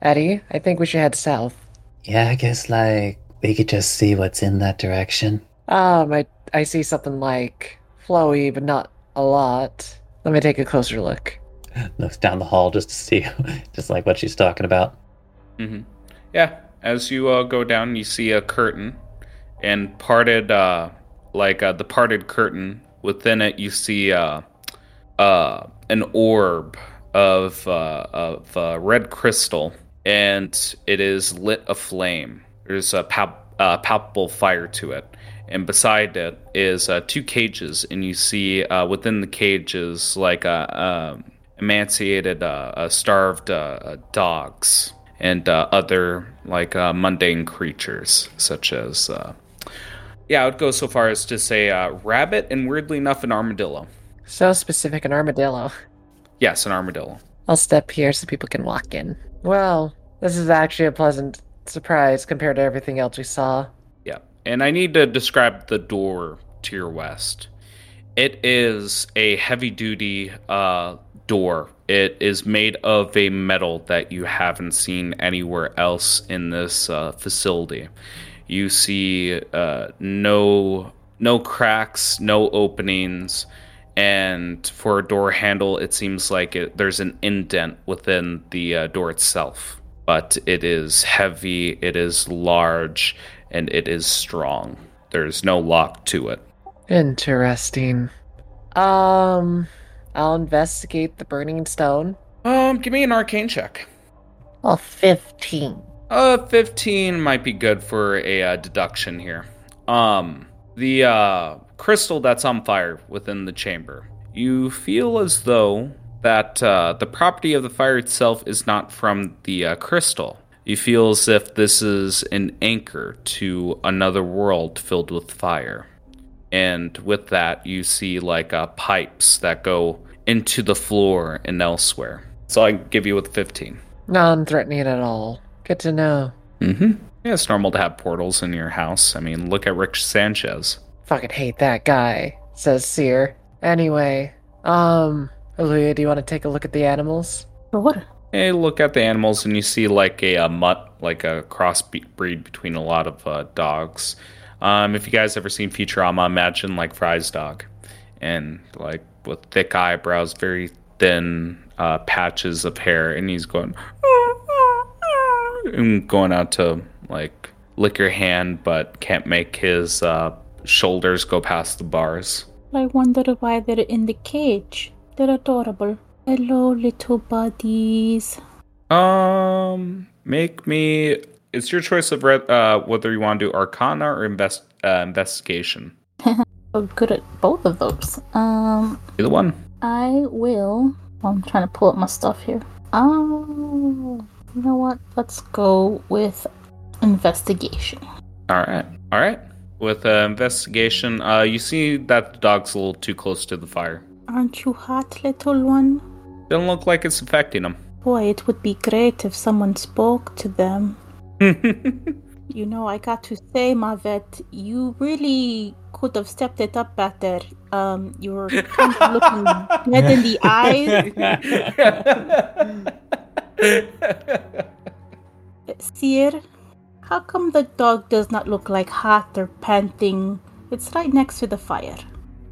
D: Eddie, I think we should head south.
E: Yeah, I guess, like, we could just see what's in that direction.
D: Um, I, I see something like flowy, but not a lot. Let me take a closer look.
A: Looks down the hall just to see, just like what she's talking about.
B: hmm Yeah, as you uh, go down, you see a curtain, and parted, uh, like uh, the parted curtain. Within it, you see uh, uh, an orb of uh, of uh, red crystal, and it is lit aflame. There's a pal- uh, palpable fire to it, and beside it is uh, two cages, and you see uh, within the cages like uh, um emaciated, uh, uh, starved uh, uh, dogs and uh, other like uh, mundane creatures, such as uh, yeah, I would go so far as to say uh, rabbit and weirdly enough an armadillo.
D: So specific, an armadillo.
B: Yes, an armadillo.
D: I'll step here so people can walk in. Well, this is actually a pleasant surprise compared to everything else we saw.
B: And I need to describe the door to your west. It is a heavy duty uh, door. It is made of a metal that you haven't seen anywhere else in this uh, facility. You see uh, no no cracks, no openings, and for a door handle, it seems like it, there's an indent within the uh, door itself. But it is heavy, it is large, and it is strong. There's no lock to it.
D: Interesting. Um, I'll investigate the burning stone.
B: Um, give me an arcane check.
D: Oh, 15.
B: Uh, 15 might be good for a uh, deduction here. Um, the uh, crystal that's on fire within the chamber. You feel as though that uh, the property of the fire itself is not from the uh, crystal. You feel as if this is an anchor to another world filled with fire. And with that, you see like uh, pipes that go into the floor and elsewhere. So I give you with 15.
D: Non threatening at all. Good to know.
B: Mm-hmm. Yeah, it's normal to have portals in your house. I mean, look at Rick Sanchez.
D: Fucking hate that guy, says Seer. Anyway, um, Aluya, do you want to take a look at the animals?
C: Sure.
B: Hey, look at the animals, and you see like a, uh mutt, like a crossbreed between a lot of uh, dogs. Um, if you guys ever seen Futurama, imagine like Fry's dog, and like with thick eyebrows, very thin uh, patches of hair, and he's going and going out to like lick your hand, but can't make his uh, shoulders go past the bars.
C: I wonder why they're in the cage. They're adorable. Hello, little buddies.
B: Um, make me. It's your choice of re- uh, whether you want to do Arcana or invest uh, investigation.
C: Oh, good at both of those. Um,
B: Either one.
C: I will. I'm trying to pull up my stuff here. Oh, you know what? Let's go with investigation.
B: All right. All right. With uh, investigation, uh, you see that the dog's a little too close to the fire.
C: Aren't you hot, little one?
B: Doesn't look like it's affecting them.
C: Boy, it would be great if someone spoke to them. You know, I got to say, Mavet, you really could have stepped it up better. Um, you were kind of looking dead in the eyes. Seer, how come the dog does not look like hot or panting? It's right next to the fire.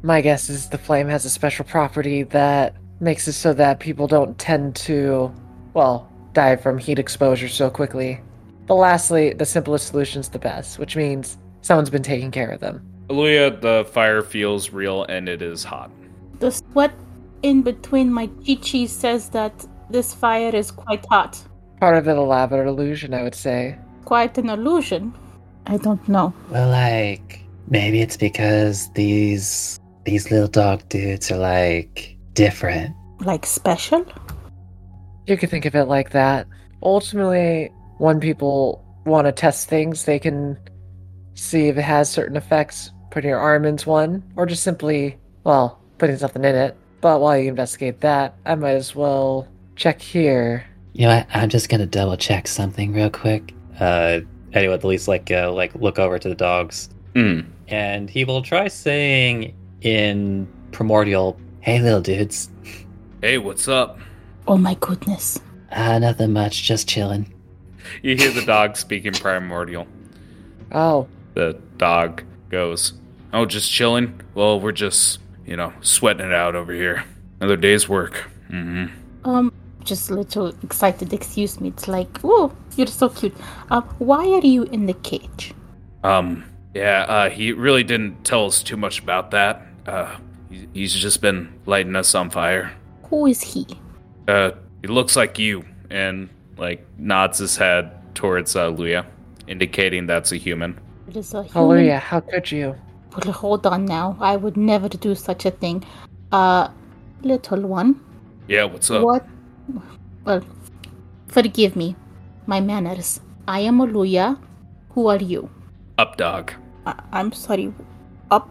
D: My guess is the flame has a special property that makes it so that people don't tend to, well, die from heat exposure so quickly. But lastly, the simplest solution's the best, which means someone's been taking care of them.
B: Aluya, the fire feels real and it is hot.
C: The sweat in between my chichis says that this fire is quite hot.
D: Part of an elaborate illusion, I would say.
C: Quite an illusion. I don't know.
E: Well, like maybe it's because these these little dog dudes are like different.
C: Like special?
D: You could think of it like that. Ultimately, when people want to test things, they can see if it has certain effects, putting your arm into one, or just simply, well, putting something in it. But while you investigate that, I might as well check here.
E: You know, what? I'm just gonna double check something real quick.
A: Uh, Eddie would at least like uh, like look over to the dogs,
B: Mm.
A: and he will try saying in primordial,
E: Hey, little dudes.
B: Hey, what's up?
C: Oh my goodness.
E: Ah, nothing much. Just chilling.
B: You hear the dog speaking primordial.
D: Oh,
B: The dog goes, Oh, just chilling? Well, we're just, you know, sweating it out over here. Another day's work. hmm
C: Um, just a little excited. Excuse me. It's like, oh, you're so cute. Um, why are you in the cage?
B: Um, yeah, uh, he really didn't tell us too much about that. Uh, he- he's just been lighting us on fire.
C: Who is he?
B: Uh, he looks like you, and, like, nods his head towards, uh, Luya, indicating that's a human.
C: It is a human.
D: hallelujah, how could you?
C: Well, hold on now. I would never do such a thing. Uh, little one.
B: Yeah, what's up?
C: What? Well, forgive me. My manners. I am Oluya. Who are you?
B: Up dog.
C: I- I'm sorry. Up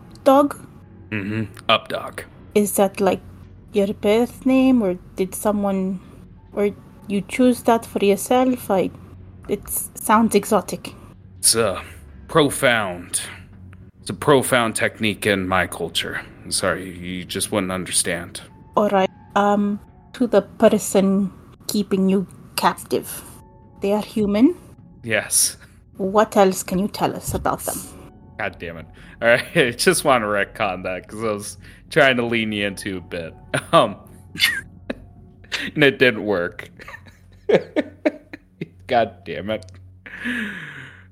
C: dog?
B: hmm Up dog.
C: Is that like your birth name, or did someone, or you choose that for yourself? I. It sounds exotic.
B: It's uh, profound. It's a profound technique in my culture. I'm sorry, you just wouldn't understand.
C: All right. Um, to the person keeping you captive. They are human.
B: Yes.
C: What else can you tell us about them?
B: God damn it. All right, I just want to retcon that because I was trying to lean you into a bit. Um, and it didn't work. God damn it.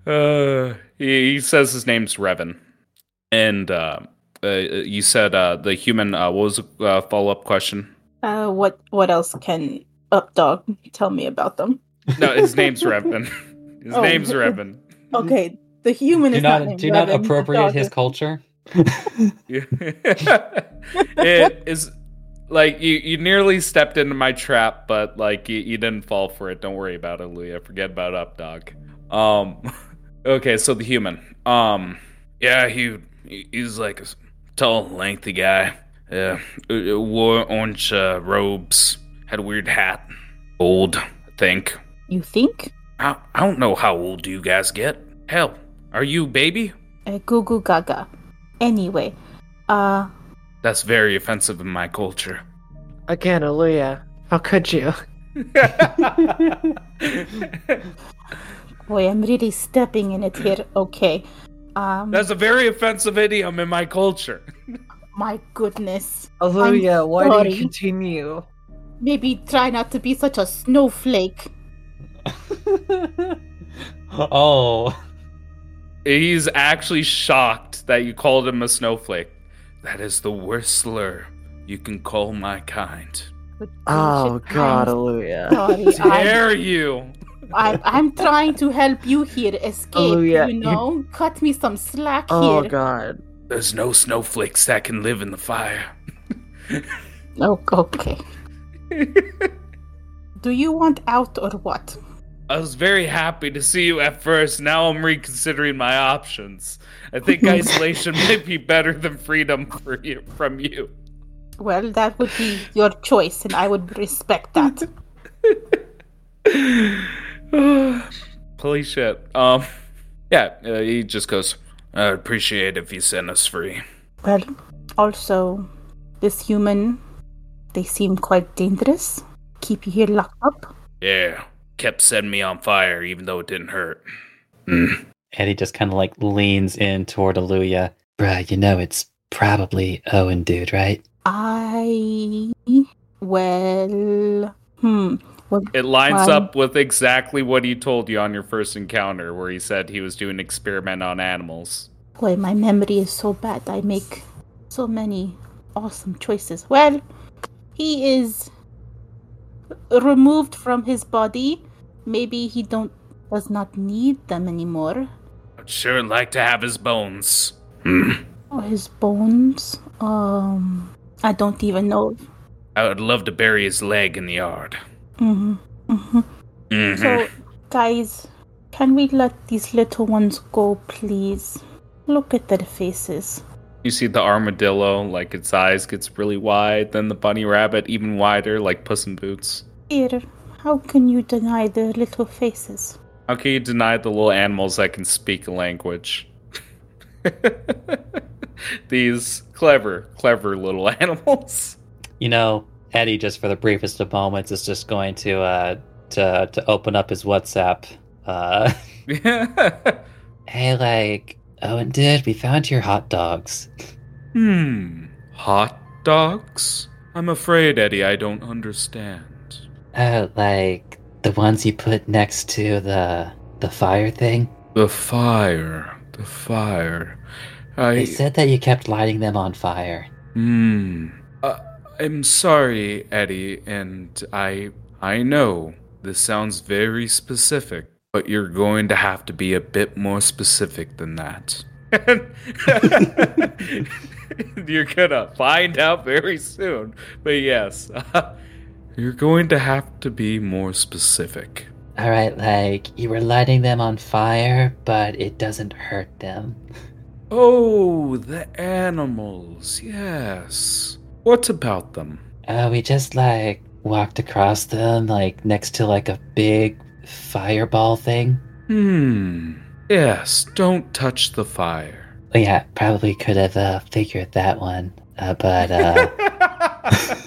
B: Uh, he, he says his name's Revan. And uh, uh, you said uh, the human, uh, what was the uh, follow up question?
C: Uh, what what else can Updog tell me about them?
B: No, his name's Revan. His
C: Oh.
B: name's Revan.
C: Okay, the human
A: do
C: is not.
A: not do not
C: Revan, the
A: appropriate his
C: is-
A: culture.
B: it is like you, you nearly stepped into my trap, but like you, you didn't fall for it. Don't worry about it, Leah. Forget about up dog. Um okay, so the human. Um yeah, he he's like a tall, lengthy guy. Yeah, uh, uh, wore orange uh, robes, had a weird hat. Old, I think.
C: You think?
B: I, I don't know how old do you guys get. Hell, are you baby?
C: Uh, goo goo gaga. Anyway, uh,
B: That's very offensive in my culture.
D: Again, Aaliyah. How could you?
C: boy, I'm really stepping in it here. Okay. Um,
B: That's a very offensive idiom in my culture.
C: my goodness.
D: Aaliyah, why do you continue?
C: Maybe try not to be such a snowflake.
A: oh,
B: He's actually shocked that you called him a snowflake. That is the worst slur you can call my kind.
D: Oh
C: gracious,
D: God,
C: I'm I'm,
B: Dare you?
C: I'm, I'm trying to help you here escape.
D: Aaliyah,
C: you
D: you-
C: know, cut me some slack
D: Oh
C: here.
D: God.
B: There's no snowflakes that can live in the fire.
C: Oh, okay. Do you want out or what?
B: I was very happy to see you at first. Now I'm reconsidering my options. I think isolation might be better than freedom for you, from you.
C: Well, that would be your choice, and I would respect that.
B: Holy shit. Um, yeah, uh, he just goes, I'd appreciate if you sent us free.
C: Well, also, this human, they seem quite dangerous. Keep you here locked up.
B: Yeah, kept setting me on fire even though it didn't hurt. Mm.
A: Eddie just kind of like leans in toward Aluya.
E: Bruh, you know it's probably Owen dude, right?
C: I. Well. Hmm. Well,
B: It lines
C: Wow.
B: up with exactly what he told you on your first encounter, where he said he was doing an experiment on animals.
C: boy, my memory is so bad. I make so many awesome choices. Well, he is removed from his body. Maybe he don't does not need them anymore.
B: I'd sure like to have his bones. Hmm.
C: Or his bones. Um, I don't even know.
B: I would love to bury his leg in the yard.
C: hmm hmm
B: Mm-hmm.
C: So, guys, can we let these little ones go, please? Look at their faces.
B: You see the armadillo, like its eyes gets really wide, then the bunny rabbit even wider, like Puss in Boots.
C: Here, how can you deny the little faces?
B: How can you deny the little animals that can speak a language? These clever, clever little animals.
A: You know, Eddie, just for the briefest of moments, is just going to uh to to open up his WhatsApp. Uh,
E: Hey, like, oh, and dude, we found your hot dogs.
B: hmm. Hot dogs? I'm afraid, Eddie, I don't understand.
E: Uh, like, the ones you put next to the the fire thing?
B: The fire. The fire. I.
E: They said that you kept lighting them on fire.
B: Hmm. Uh, I'm sorry, Eddie, and I I know this sounds very specific, but you're going to have to be a bit more specific than that. you're gonna find out very soon. But yes, you're going to have to be more specific.
E: Alright, like, you were lighting them on fire, but it doesn't hurt them.
B: Oh, the animals. Yes. What about them?
E: Uh, we just, like, walked across them, like, next to, like, a big fireball thing.
B: Hmm. Yes, don't touch the fire.
E: Yeah, probably could have, uh, figured that one. Uh, but, uh,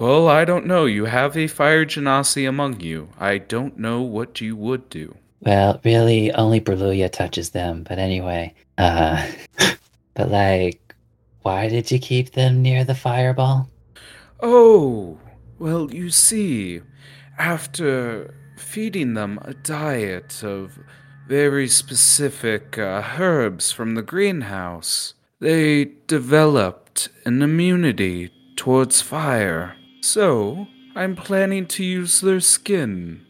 B: well, I don't know. You have a fire genasi among you. I don't know what you would do.
E: well, really, only Berluya touches them, but anyway. Uh, but, like, why did you keep them near the fireball?
B: Oh, well, you see, after feeding them a diet of very specific uh, herbs from the greenhouse, they developed an immunity towards fire. So, I'm planning to use their skin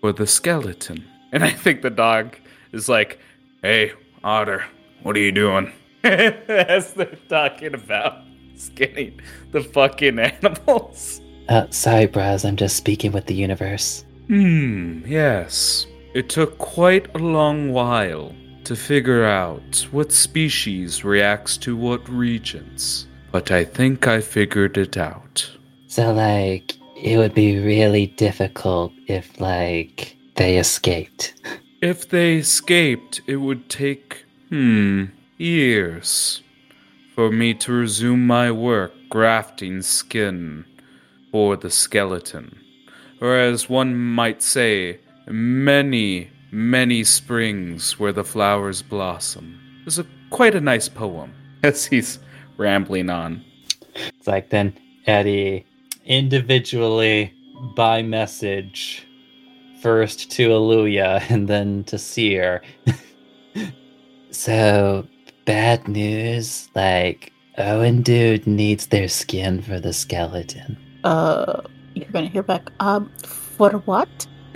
B: for the skeleton. And I think the dog is like, hey, Otter, what are you doing? As they're talking about skinning the fucking animals.
E: Uh, sorry, Braz, I'm just speaking with the universe.
B: Hmm, yes. It took quite a long while to figure out what species reacts to what regions, but I think I figured it out.
E: So, like, it would be really difficult if, like, they escaped.
B: If they escaped, it would take, hmm, years for me to resume my work grafting skin for the skeleton. Or as one might say, many, many springs where the flowers blossom. It's a, quite a nice poem as he's rambling on.
A: It's like then Eddie individually by message first to Aluya and then to Seer.
E: So, bad news. Like, Owen Dude needs their skin for the skeleton.
C: Uh, you're gonna hear back. Um, for what?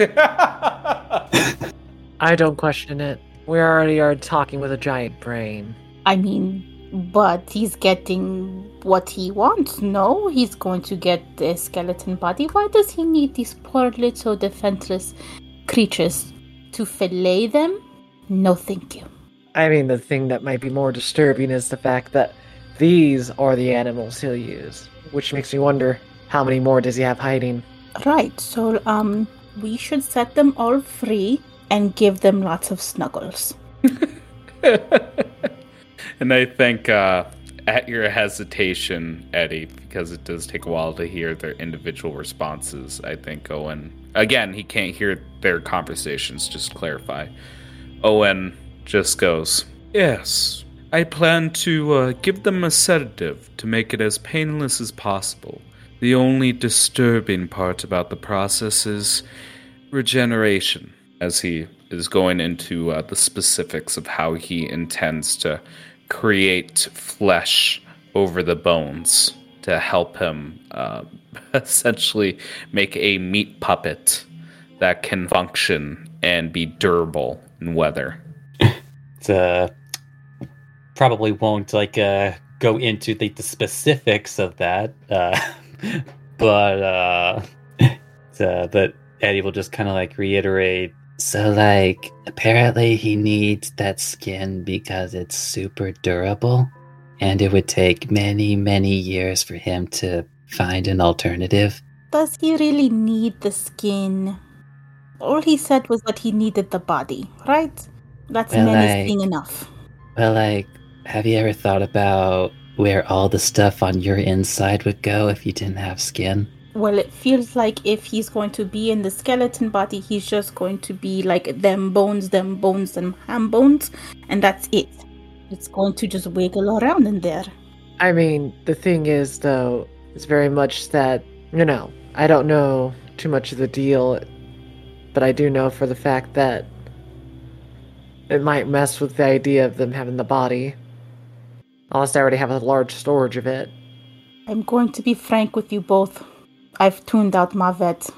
D: I don't question it. We already are talking with a giant brain.
C: I mean, but he's getting what he wants. No, he's going to get the skeleton body. Why does he need these poor little defenseless creatures to fillet them? No, thank you.
D: I mean, the thing that might be more disturbing is the fact that these are the animals he'll use, which makes me wonder how many more does he have hiding?
C: Right. So, um, we should set them all free and give them lots of snuggles.
B: and I think uh, at your hesitation, Eddie, because it does take a while to hear their individual responses, I think Owen, again, he can't hear their conversations, just clarify. Owen just goes, Yes, I plan to uh, give them a sedative to make it as painless as possible. The only disturbing part about the process is regeneration, as he is going into uh, the specifics of how he intends to create flesh over the bones to help him uh, essentially make a meat puppet that can function and be durable in weather.
A: It's, uh, probably won't like uh, go into the, the specifics of that, uh, but uh, uh, but Eddie will just kind of like reiterate
E: So, like, apparently he needs that skin because it's super durable, and it would take many, many years for him to find an alternative.
C: Does he really need the skin? All he said was that he needed the body, right? That's
E: Well,
C: menacing
E: like-
C: enough.
E: Well, like, have you ever thought about where all the stuff on your inside would go if you didn't have skin?
C: Well, it feels like if he's going to be in the skeleton body, he's just going to be like them bones, them bones, them ham bones, and that's it. It's going to just wiggle around in there.
D: I mean, the thing is, though, it's very much that, you know, I don't know too much of the deal, but I do know for the fact that it might mess with the idea of them having the body. Unless they already have a large storage of it.
C: I'm going to be frank with you both. I've tuned out Mavet.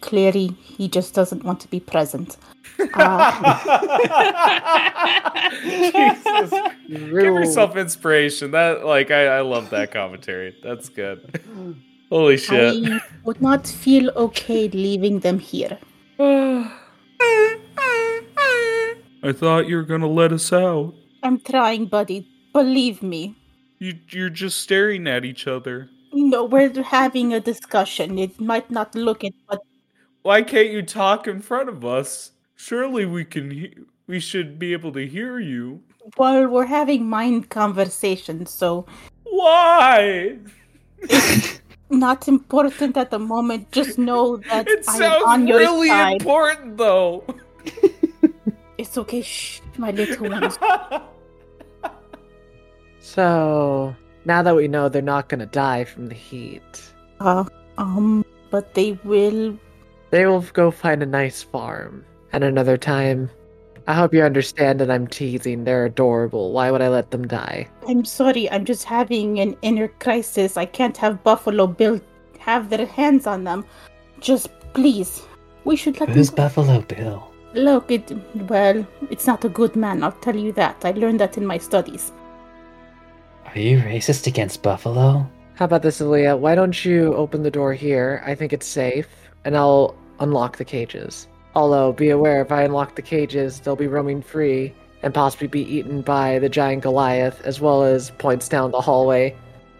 C: Clearly, he just doesn't want to be present.
B: Uh, Jesus. Give yourself inspiration. That like I, I love that commentary. That's good. Holy shit.
C: I would not feel okay leaving them here.
B: I thought you were gonna let us out.
C: I'm trying, buddy. Believe me.
B: You you're just staring at each other.
C: No, we're having a discussion. It might not look it, but
B: Why can't you talk in front of us? Surely we can he- we should be able to hear you.
C: well, we're having mind conversations, so
B: Why?
C: not important at the moment. Just know that
B: It
C: I'm
B: sounds
C: on your
B: really
C: side.
B: important though.
C: It's okay, shh, my little ones.
D: So, now that we know they're not gonna die from the heat,
C: Uh, um, but they will.
D: they will go find a nice farm. And another time, I hope you understand that I'm teasing. They're adorable. Why would I let them die?
C: I'm sorry. I'm just having an inner crisis. I can't have Buffalo Bill have their hands on them. Just please, we should let
E: Who's
C: them. go.
E: Buffalo Bill?
C: Look, it well, it's not a good man. I'll tell you that. I learned that in my studies.
E: Are you racist against Buffalo?
D: How about this, Aaliyah? Why don't you open the door here? I think it's safe, and I'll unlock the cages. Although, be aware, if I unlock the cages, they'll be roaming free and possibly be eaten by the giant Goliath, as well as points down the hallway,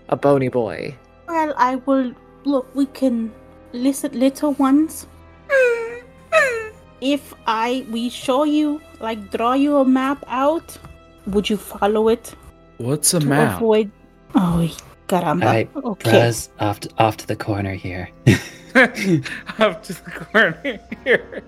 D: a bony boy.
C: Well, I will look. We can listen, little ones. If I we show you like draw you a map out, would you follow it
B: What's a
C: to
B: map?
C: avoid? Oh, caramba.
E: Alright,
C: okay.
E: Buzz, off to, off to the corner here.
B: Up to the corner here.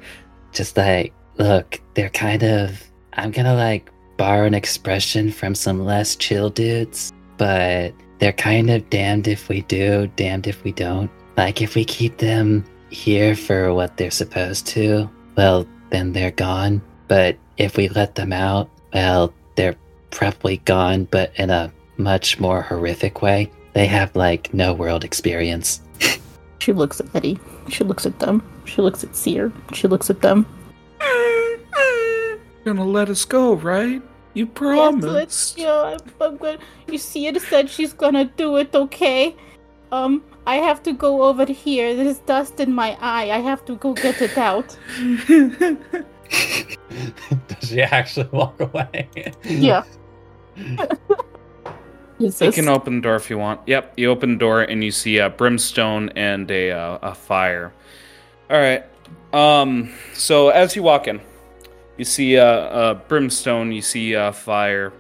E: Just like, look, they're kind of. I'm gonna like borrow an expression from some less chill dudes, but they're kind of damned if we do, damned if we don't. Like, if we keep them here for what they're supposed to, well, then they're gone. But if we let them out, well, they're probably gone, but in a much more horrific way. They have like no world experience.
C: She looks at Eddie. She looks at them. She looks at Seer. She looks at them.
B: You're Gonna let us go, right? You promised.
C: Yeah, I'm, I'm good. You see, it said she's gonna do it. Okay. Um, I have to go over here. There's dust in my eye. I have to go get it out.
A: Does she actually walk away?
C: Yeah. Is
B: You can open the door if you want. Yep, you open the door and you see a brimstone and a uh, a fire. All right. Um. So as you walk in, you see a, a brimstone. You see a fire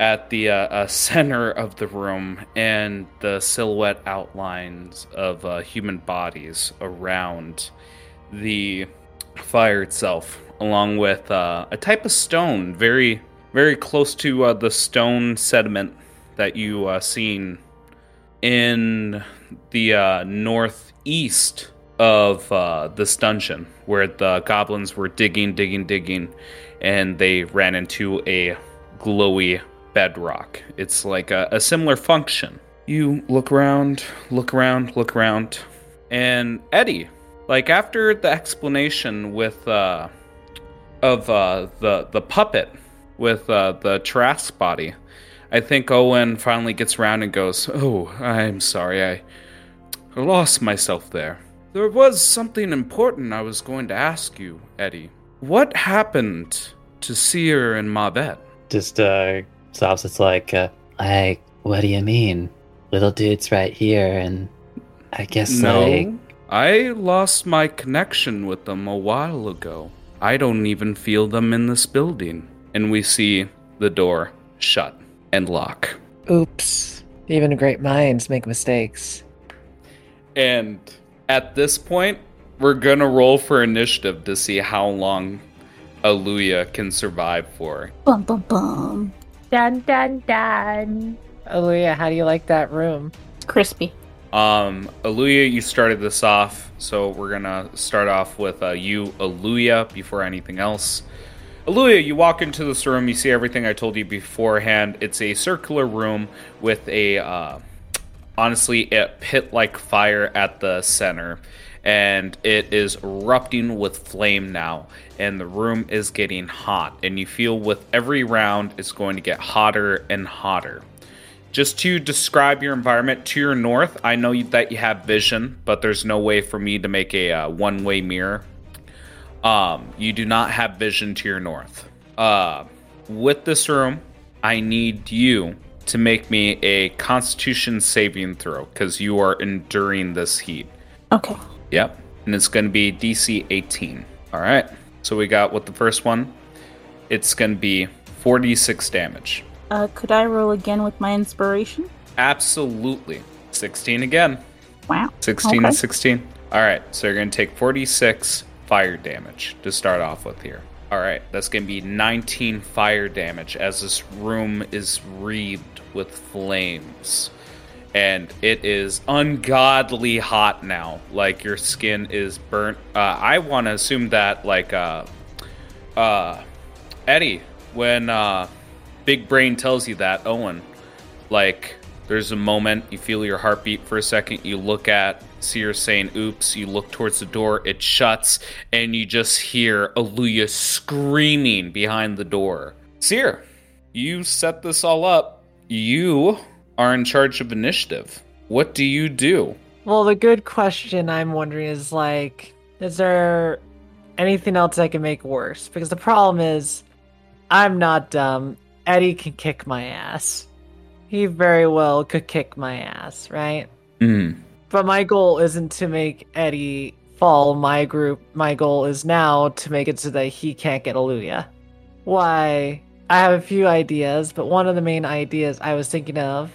B: at the uh, uh, center of the room, and the silhouette outlines of uh, human bodies around the fire itself, along with uh, a type of stone, very very close to uh, the stone sediment that you uh, seen in the uh, northeast of uh, this dungeon, where the goblins were digging, digging, digging, and they ran into a glowy bedrock. It's like a, a similar function. You look around, look around, look around, and Eddie, like after the explanation with uh, of uh, the the puppet with uh, the Trask body. I think Owen finally gets around and goes, "Oh, I'm sorry. I lost myself there. There was something important I was going to ask you, Eddie. What happened to Seer and Mavet?
A: Just uh,
E: Sobs, it's like, uh, like, what do you mean? Little dude's right here, and I guess
B: No,
E: like,
B: I lost my connection with them a while ago. I don't even feel them in this building. And we see the door shut and lock.
D: Oops. Even great minds make mistakes.
B: And at this point, we're gonna roll for initiative to see how long Aluya can survive for.
C: Bum bum bum.
F: Dun dun dun.
D: Aaliyah, how do you like that room?
C: Crispy.
B: Um, Aluya, you started this off, so we're gonna start off with uh, you, Aluya, before anything else. Aluya, you walk into this room, you see everything I told you beforehand. It's a circular room with a, uh, honestly, a pit like fire at the center. And it is erupting with flame now, and the room is getting hot. And you feel with every round, it's going to get hotter and hotter. Just to describe your environment to your north, I know that you have vision, but there's no way for me to make a uh, one-way mirror. Um, you do not have vision to your north. Uh, with this room, I need you to make me a Constitution saving throw because you are enduring this heat.
C: Okay.
B: Yep, and it's going to be DC 18. All right. So we got with the first one, it's going to be 46 damage.
C: Uh, could I roll again with my inspiration?
B: Absolutely. 16 again.
C: Wow.
B: 16
C: Okay.
B: and 16. All right, so you're going to take 46 fire damage to start off with here. All right, that's going to be 19 fire damage as this room is wreathed with flames. And it is ungodly hot now. Like your skin is burnt. Uh, I want to assume that, like, uh, uh, Eddie, when uh, Big Brain tells you that, Owen, like there's a moment you feel your heartbeat for a second you look at Seer saying oops you look towards the door it shuts and you just hear Aluya screaming behind the door. Seer you set this all up. You are in charge of initiative. What do you do?
D: Well, the good question I'm wondering is like, is there anything else I can make worse? Because the problem is, I'm not dumb. Eddie can kick my ass. He very well could kick my ass, right?
B: mm.
D: But my goal isn't to make Eddie fall my group. My goal is now to make it so that he can't get Aluya. Why I have a few ideas, but one of the main ideas I was thinking of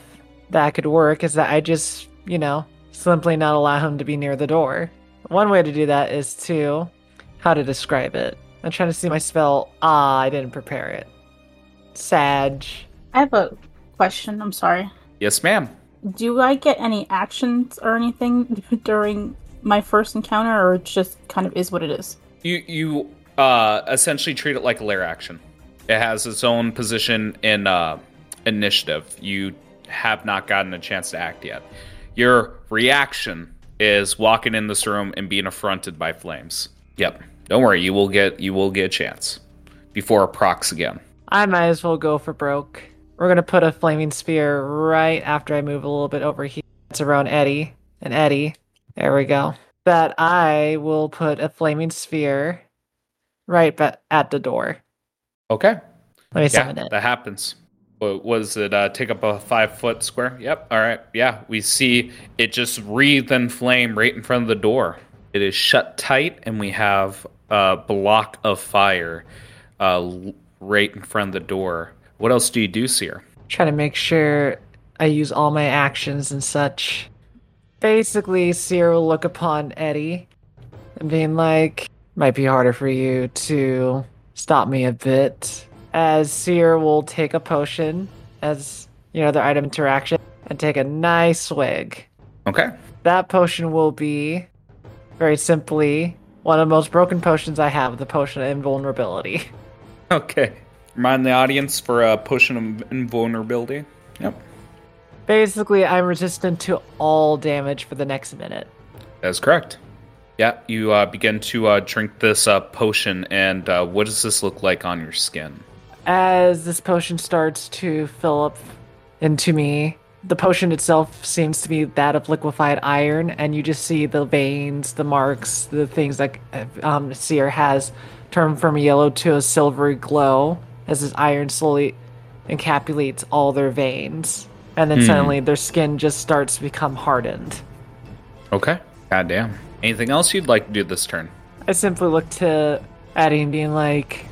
D: that could work is that I just, you know, simply not allow him to be near the door. One way to do that is to how to describe it. I'm trying to see my spell. Ah, I didn't prepare it. Sag.
C: I have a question. I'm sorry.
B: Yes, ma'am.
C: Do I get any actions or anything during my first encounter, or it just kind of is what it is?
B: You you uh, essentially treat it like a lair action. It has its own position in uh, initiative. You have not gotten a chance to act yet. Your reaction is walking in this room and being affronted by flames. Yep. Don't worry, you will get you will get a chance before it procs again.
D: I might as well go for broke. We're gonna put a flaming sphere right after I move a little bit over here. It's around Eddie and Eddie. There we go. That I will put a flaming sphere right ba- at the door.
B: Okay.
D: Let me
B: Yeah,
D: summon it.
B: that happens. What was it? Uh, take up a five foot square. Yep. All right. Yeah, we see it just wreathed in flame right in front of the door. It is shut tight, and we have a block of fire uh, right in front of the door. What else do you do, Seer?
D: Try to make sure I use all my actions and such. Basically, Seer will look upon Eddie and being like, might be harder for you to stop me a bit. As Seer will take a potion as, you know, their item interaction and take a nice swig.
B: Okay.
D: That potion will be very simply one of the most broken potions I have, the potion of invulnerability.
B: Okay. Remind the audience for a potion of invulnerability. Yep.
D: Basically, I'm resistant to all damage for the next minute.
B: That's correct. Yeah, you uh, begin to uh, drink this uh, potion, and uh, what does this look like on your skin?
D: As this potion starts to fill up into me, the potion itself seems to be that of liquefied iron, and you just see the veins, the marks, the things that um, Seer has turn from yellow to a silvery glow as this iron slowly encapsulates all their veins. And then
B: Hmm.
D: suddenly their skin just starts to become hardened.
B: Okay. Goddamn. Anything else you'd like to do this turn?
D: I simply look to Addie and being like,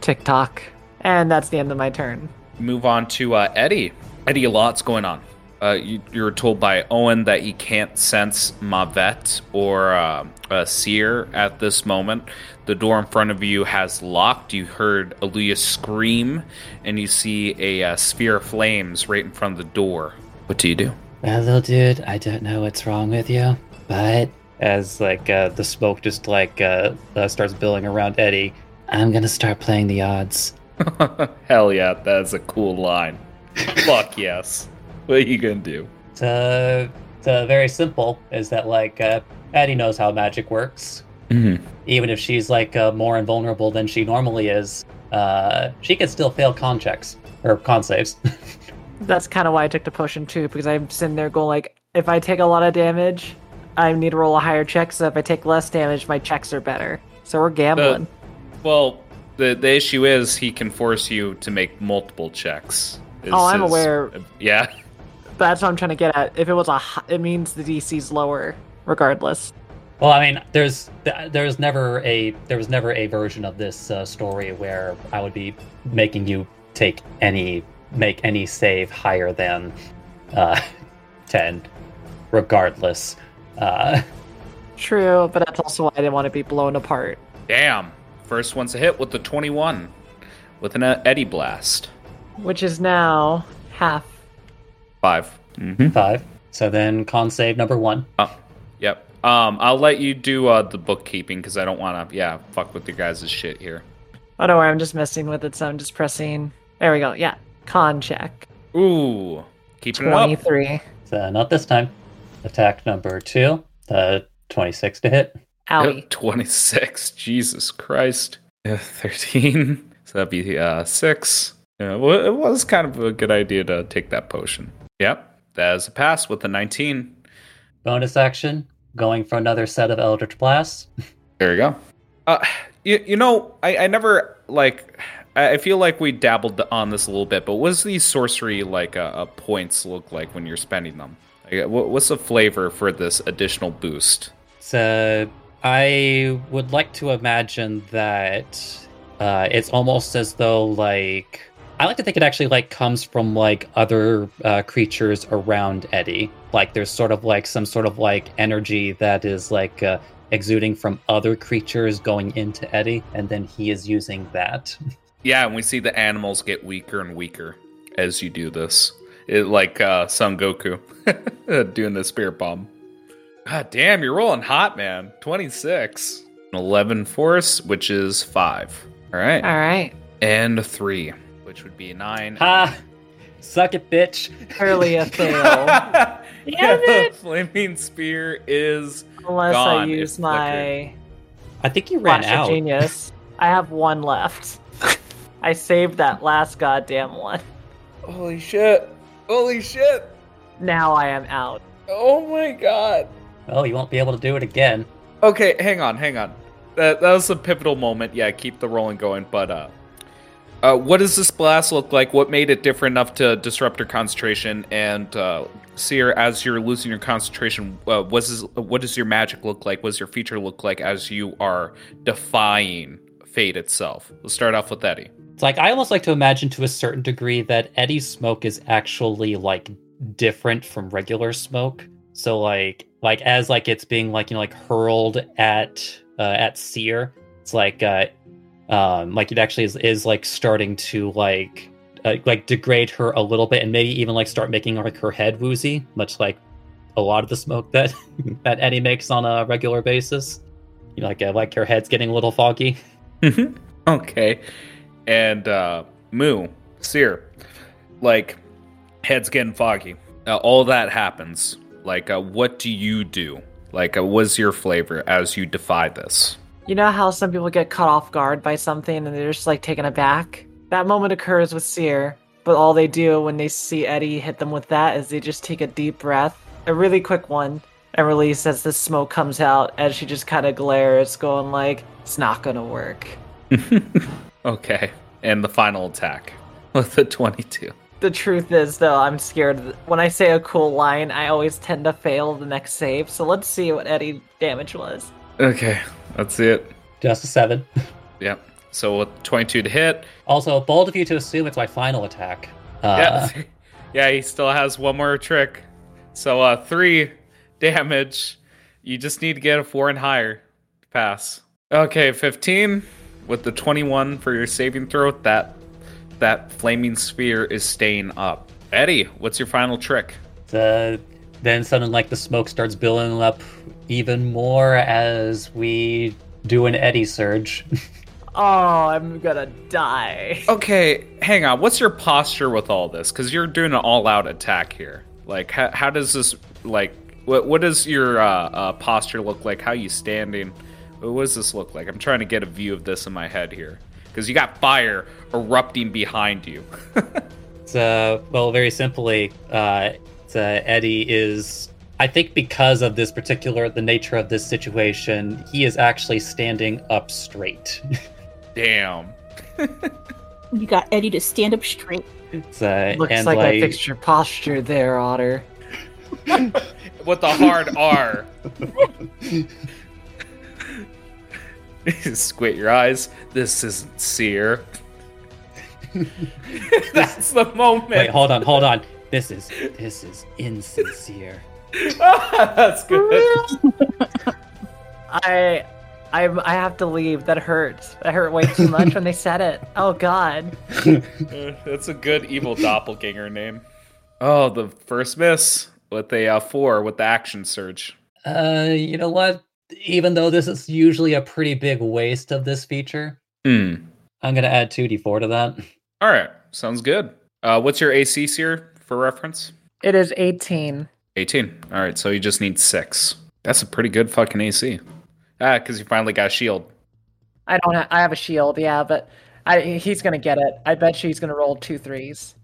D: TikTok. And that's the end of my turn.
B: Move on to uh, Eddie. Eddie, a lot's going on. Uh, you, you're told by Owen that he can't sense Mavet or uh, uh, Seer at this moment. The door in front of you has locked. You heard Aluya scream, and you see a uh, sphere of flames right in front of the door. What do you do?
E: Well, little dude, I don't know what's wrong with you, but
A: As like uh, the smoke just like uh, uh, starts billowing around Eddie.
E: I'm gonna start playing the odds.
B: Hell yeah, that's a cool line. Fuck yes. What are you gonna do?
A: It's, uh, it's uh, very simple. Is that like uh, Addie knows how magic works.
B: Mm-hmm.
A: Even if she's like uh, more invulnerable than she normally is, uh, she can still fail con checks or con saves.
D: That's kind of why I took the potion too, because I'm sitting there going like, if I take a lot of damage, I need to roll a higher check. So if I take less damage, my checks are better. So we're gambling.
B: Well, the the issue is he can force you to make multiple checks. is
D: Oh, I'm
B: his-
D: aware.
B: Yeah.
D: That's what I'm trying to get at. If it was a, hi- it means the DC's lower, regardless.
A: Well, I mean, there's there's never a there was never a version of this uh, story where I would be making you take any make any save higher than uh, ten, regardless. Uh,
D: True, but that's also why I didn't want to be blown apart.
B: Damn. First one's a hit with the 21 with an uh, Eddie Blast.
D: Which is now half.
B: 5 Mm-hmm.
A: five. So then con save number one.
B: Oh, yep. Um, I'll let you do uh, the bookkeeping because I don't want to, yeah, fuck with your guys' shit here.
D: Oh, don't worry, I'm just messing with it, so I'm just pressing. There we go. Yeah, con check.
B: Ooh, keeping it up.
D: 23.
A: So not this time. Attack number two. Uh, twenty-six to hit.
D: Owie.
B: Yep, 26. Jesus Christ. Yeah, 13. So that'd be uh, 6. Yeah, well, it was kind of a good idea to take that potion. Yep, that is a pass with the 19.
A: Bonus action. Going for another set of Eldritch Blasts.
B: There you go. Uh, you, you know, I, I never, like, I I feel like we dabbled on this a little bit, but what does these sorcery, like, uh, uh, points look like when you're spending them? Like, what, what's the flavor for this additional boost?
A: So I would like to imagine that uh, it's almost as though like I like to think it actually like comes from like other uh, creatures around Eddie. Like there's sort of like some sort of like energy that is like uh, exuding from other creatures going into Eddie, and then he is using that.
B: Yeah, and we see the animals get weaker and weaker as you do this. It like uh Son Goku doing the spirit bomb. God damn, you're rolling hot, man. 26. 11 force, which is 5. All right.
D: All right.
B: And 3, which would be a 9.
A: Ha! Suck it, bitch.
D: Clearly a fail.
B: Damn
D: it!
B: Flaming sphere is
D: Unless
B: Gone.
D: I use my
A: I think you ran
D: flash of
A: out.
D: genius. I have one left. I saved that last goddamn one.
B: Holy shit. Holy shit.
D: Now I am out.
B: Oh my god.
A: Oh, you won't be able to do it again.
B: Okay, hang on, hang on. That that was a pivotal moment. Yeah, keep the rolling going. But uh, uh, what does this blast look like? What made it different enough to disrupt your concentration? And uh, Seer, as you're losing your concentration, uh, what does your magic look like? What does your feature look like as you are defying fate itself? Let's start off with Eddie.
A: It's like I almost like to imagine to a certain degree that Eddie's smoke is actually like different from regular smoke. So like like as like it's being like you know like hurled at uh, at Seer, it's like uh um like it actually is, is like starting to like uh, like degrade her a little bit and maybe even like start making like her head woozy, much like a lot of the smoke that that Eddie makes on a regular basis. You know, like uh, like her head's getting a little foggy.
B: okay. And uh Moo, Seer, like head's getting foggy. Uh, all that happens. Like, uh, what do you do? Like, uh, what's your flavor as you defy this?
D: You know how some people get caught off guard by something and they're just like taken aback? That moment occurs with Seer, but all they do when they see Eddie hit them with that is they just take a deep breath, a really quick one, and release as the smoke comes out as she just kind of glares, going like, it's not gonna work.
B: Okay. And the final attack with the 22.
D: The truth is, though, I'm scared. When I say a cool line, I always tend to fail the next save, so let's see what Eddie damage was.
B: Okay. That's it.
A: Just a seven.
B: Yep. So with 22 to hit.
A: Also, bold of you to assume it's my final attack. Uh,
B: Yeah. yeah, he still has one more trick. So uh three damage. You just need to get a four and higher to pass. Okay, 15 with the 21 for your saving throw. That that flaming sphere is staying up. Eddie, what's your final trick?
A: the, then suddenly, like the smoke starts billowing up even more as we do an eddy surge.
D: Oh, I'm gonna die.
B: Okay, hang on. What's your posture with all this? Because you're doing an all-out attack here. Like, how, how does this like? What what does your uh, uh, posture look like? How are you standing? What does this look like? I'm trying to get a view of this in my head here. Because you got fire erupting behind you.
A: It's, uh, well, very simply, uh, it's, uh, Eddie is. I think because of this particular, the nature of this situation, he is actually standing up straight.
B: Damn.
C: You got Eddie to stand up straight.
A: It's, uh,
D: Looks
A: and
D: like, I fixed your posture there, Otter.
B: With the hard R. Squint your eyes. This isn't seer. That's the moment.
A: wait, hold on, hold on. This is this is insincere.
B: That's good.
D: I, I, I have to leave. That hurts. That hurt way too much when they said it. Oh God.
B: Uh, That's a good evil doppelganger name. Oh, the first miss with a uh, four with the action surge.
A: Uh, you know what? Even though this is usually a pretty big waste of this feature,
B: Hmm.
A: I'm gonna add two d4 to that.
B: All right, sounds good. Uh, what's your AC here for reference?
D: It is 18.
B: 18. All right, so you just need six. That's a pretty good fucking AC. Ah, because you finally got a shield.
D: I don't. Ha- I have a shield. Yeah, but I, he's gonna get it. I bet you he's gonna roll two threes.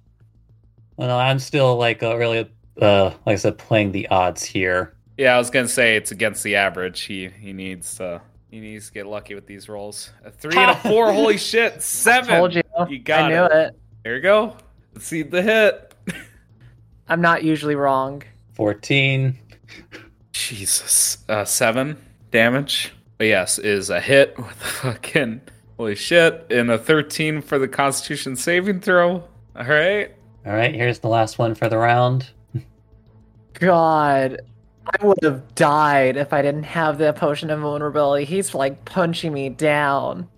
A: Well, I'm still like uh, really, uh, like I said, playing the odds here.
B: Yeah, I was gonna say it's against the average. He he needs uh he needs to get lucky with these rolls. A three and a four. holy shit! Seven.
D: Told you.
B: You got
D: I knew
B: it.
D: it.
B: There you go. Let's see the hit.
D: I'm not usually wrong.
A: 14.
B: Jesus. Uh, seven damage. But yes, is a hit with a fucking Holy shit. And a 13 for the Constitution saving throw. All right.
A: All right, here's the last one for the round.
D: God, I would have died if I didn't have the potion of vulnerability. He's like punching me down.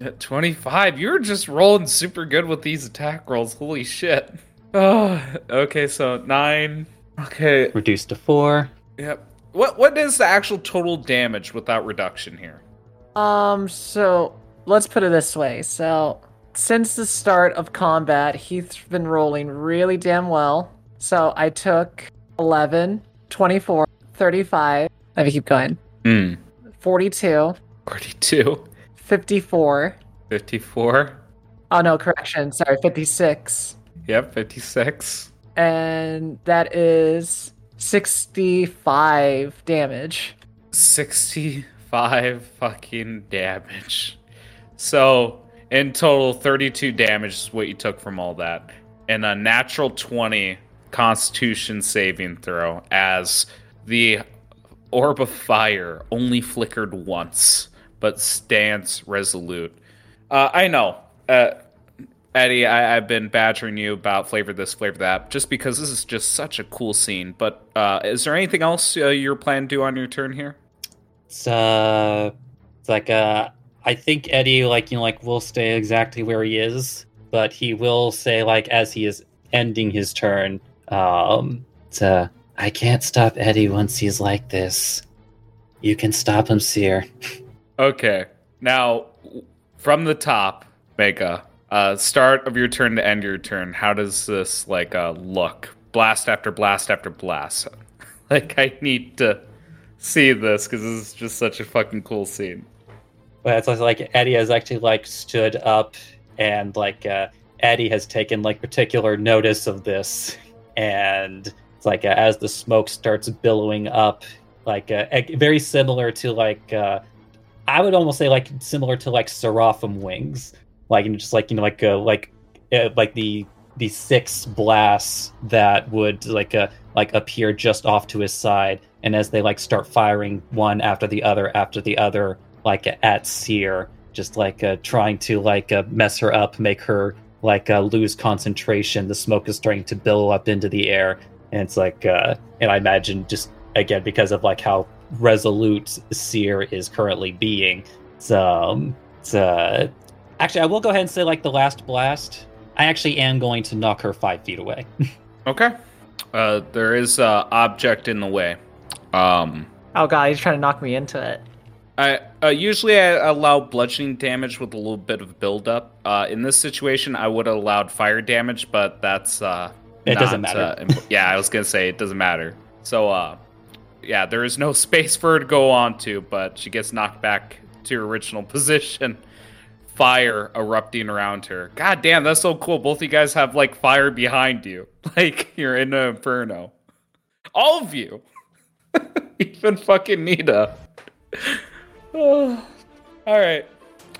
B: At 25, you're just rolling super good with these attack rolls. Holy shit. Oh, okay, so 9. Okay,
A: Reduced to four.
B: yep. What what is the actual total damage without reduction here?
D: Um, so let's put it this way. So, since the start of combat, he's been rolling really damn well. So, I took 11, 24, 35. Let me keep going.
B: Hmm.
D: 42,
B: 42,
D: 54.
B: 54.
D: Oh no, correction. Sorry, 56.
B: Yep, 56.
D: And that is 65 damage.
B: 65 fucking damage. So, in total, 32 damage is what you took from all that. And a natural 20 constitution saving throw as the orb of fire only flickered once, but stands resolute. Uh, I know. Uh, Eddie, I, I've been badgering you about flavor this, flavor that, just because this is just such a cool scene. But uh, is there anything else uh, you're planning to do on your turn here?
A: It's uh, it's like uh, I think Eddie like you know like will stay exactly where he is, but he will say like as he is ending his turn, um, it's, uh, I can't stop Eddie once he's like this. You can stop him, Seer.
B: Okay. Now, from the top, Mega, uh, start of your turn to end your turn, how does this like uh, look? Blast after blast after blast. like I need to see this because this is just such a fucking cool scene.
A: But it's like Eddie has actually like stood up and like uh, Eddie has taken like particular notice of this, and it's like uh, as the smoke starts billowing up, like uh, very similar to like uh, I would almost say like similar to like seraphim wings, like and just like you know like uh, like uh, like the the six blasts that would like uh, like appear just off to his side, and as they like start firing one after the other after the other, like at Seer, just like uh, trying to like uh, mess her up, make her like uh, lose concentration. The smoke is starting to billow up into the air, and it's like, uh, and I imagine just again because of like how resolute Seer is currently being. So, um, it's, uh, actually, I will go ahead and say like the last blast. I actually am going to knock her five feet away.
B: Okay. Uh, there is a object in the way. Um,
D: Oh god, he's trying to knock me into it.
B: I uh, usually I allow bludgeoning damage with a little bit of buildup. Uh, in this situation, I would have allowed fire damage, but that's uh,
A: It doesn't
B: not,
A: matter.
B: uh, imp- yeah, I was gonna say it doesn't matter. So, uh, yeah, there is no space for her to go on to, but she gets knocked back to her original position. Fire erupting around her. God damn, that's so cool. Both of you guys have like fire behind you, like you're in an inferno. All of you, even fucking Nita. Oh, all right.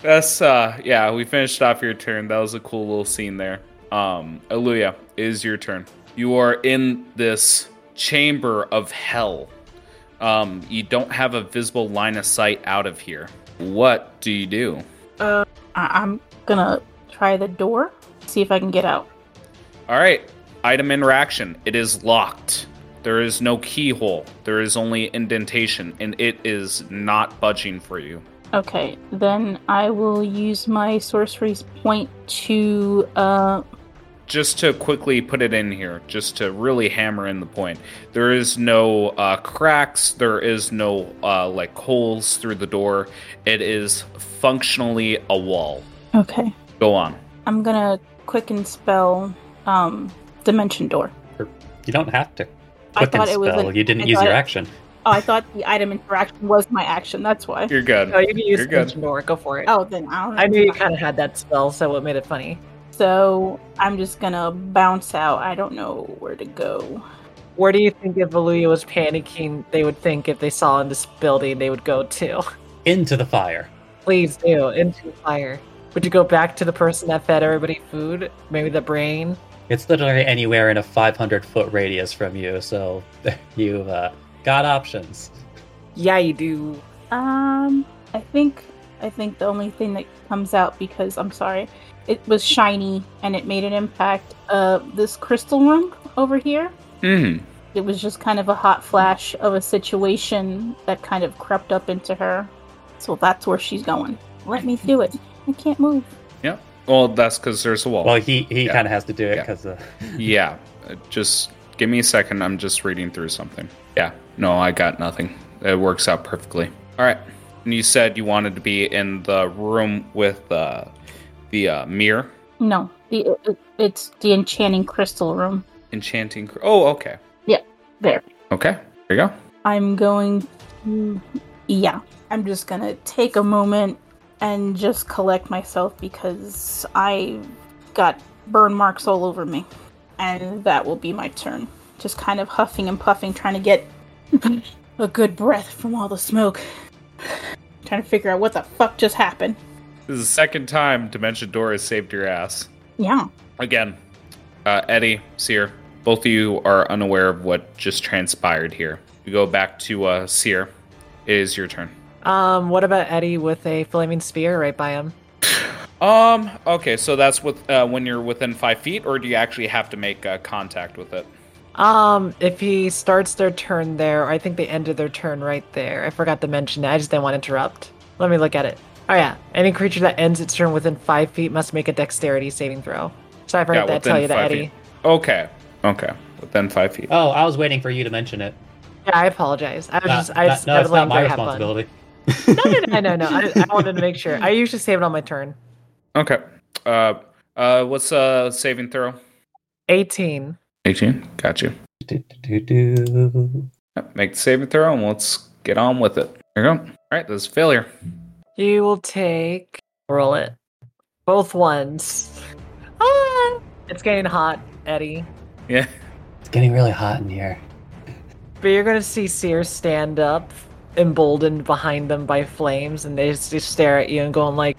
B: That's uh yeah, we finished off your turn. That was a cool little scene there. Um Aluya, is your turn. You are in this chamber of hell. Um you don't have a visible line of sight out of here. What do you do?
C: I- I'm gonna try the door, see if I can get out.
B: All right. Item interaction. It is locked. There is no keyhole. There is only indentation and it is not budging for you.
C: Okay, then I will use my sorcery's point to uh
B: just to quickly put it in here, just to really hammer in the point, there is no uh, cracks, there is no uh, like holes through the door. It is functionally a wall.
C: okay.
B: Go on.
C: I'm gonna quicken spell um dimension door.
A: you don't have to.
C: I
A: Quicken
C: thought it was
A: spell.
C: an-
A: you didn't
C: I
A: use your
C: it-
A: action.
C: Oh, I thought the item interaction was my action. That's why.
B: You're good.
D: Oh, you can use
B: You're good.
D: Dimension Door. Go for it.
C: Oh, then I don't.
D: I knew you kind of had that spell, so it made it funny.
C: So I'm just gonna bounce out. I don't know where to go.
D: Where do you think if Valuya was panicking, they would think if they saw in this building, they would go to?
A: Into the fire.
D: Please do, into the fire. Would you go back to the person that fed everybody food? Maybe the brain?
A: It's literally anywhere in a 500 foot radius from you, so you've uh, got options.
D: Yeah, you do.
C: Um, I think I think the only thing that comes out because I'm sorry, it was shiny and it made an impact. Uh, this crystal room over here.
B: hmm
C: It was just kind of a hot flash of a situation that kind of crept up into her. So that's where she's going. Let me do it. I can't move.
B: Yeah. Well, that's because there's a wall.
A: Well, he he
B: Yeah.
A: kind of has to do it
B: Yeah.
A: because uh,
B: yeah. uh, Just give me a second. I'm just reading through something. Yeah. No, I got nothing. It works out perfectly. All right. And you said you wanted to be in the room with uh, the uh, mirror,
C: No, the it, it's the enchanting crystal room.
B: enchanting. Oh, okay. Yeah.
C: There.
B: Okay. There you go.
C: I'm going to. Yeah. I'm just gonna take a moment and just collect myself because I got burn marks all over me. And that will be my turn. Just kind of huffing and puffing, trying to get a good breath from all the smoke. trying to figure out what the fuck just happened.
B: This is the second time Dimension Door has saved your ass.
C: Yeah.
B: Again, uh, Eddie, Seer, both of you are unaware of what just transpired here. We go back to uh, Seer. It is your turn.
D: Um, what about Eddie with a flaming sphere right by him?
B: Um. Okay. So that's with uh, when you're within five feet, or do you actually have to make uh, contact with it?
D: Um, if he starts their turn there, or I think they ended their turn right there. I forgot to mention that. I just didn't want to interrupt. Let me look at it. Oh yeah, any creature that ends its turn within five feet must make a dexterity saving throw. So I forgot
B: Yeah,
D: to tell you that,
B: five
D: Eddie.
B: feet. Okay. Okay. Within five feet.
A: oh, I was waiting for you to mention it.
D: Yeah, I apologize. I was
A: Not-
D: just, I
A: not-
D: just,
A: no, it's not my
D: responsibility. have fun.
A: Responsibility.
D: no, no, no, no, no. I, I wanted to make sure. I usually save it on my turn.
B: Okay. Uh. Uh. What's uh saving throw?
D: 18.
B: Eighteen. Got you.
A: Do, do, do, do.
B: Make the saving throw, and let's get on with it. There you go. All right. This is failure.
D: You will take. Roll it. Both ones. Ah! It's getting hot, Eddie.
B: Yeah.
E: It's getting really hot in here.
D: But you're gonna see Sears stand up, emboldened behind them by flames, and they just, stare at you and going like,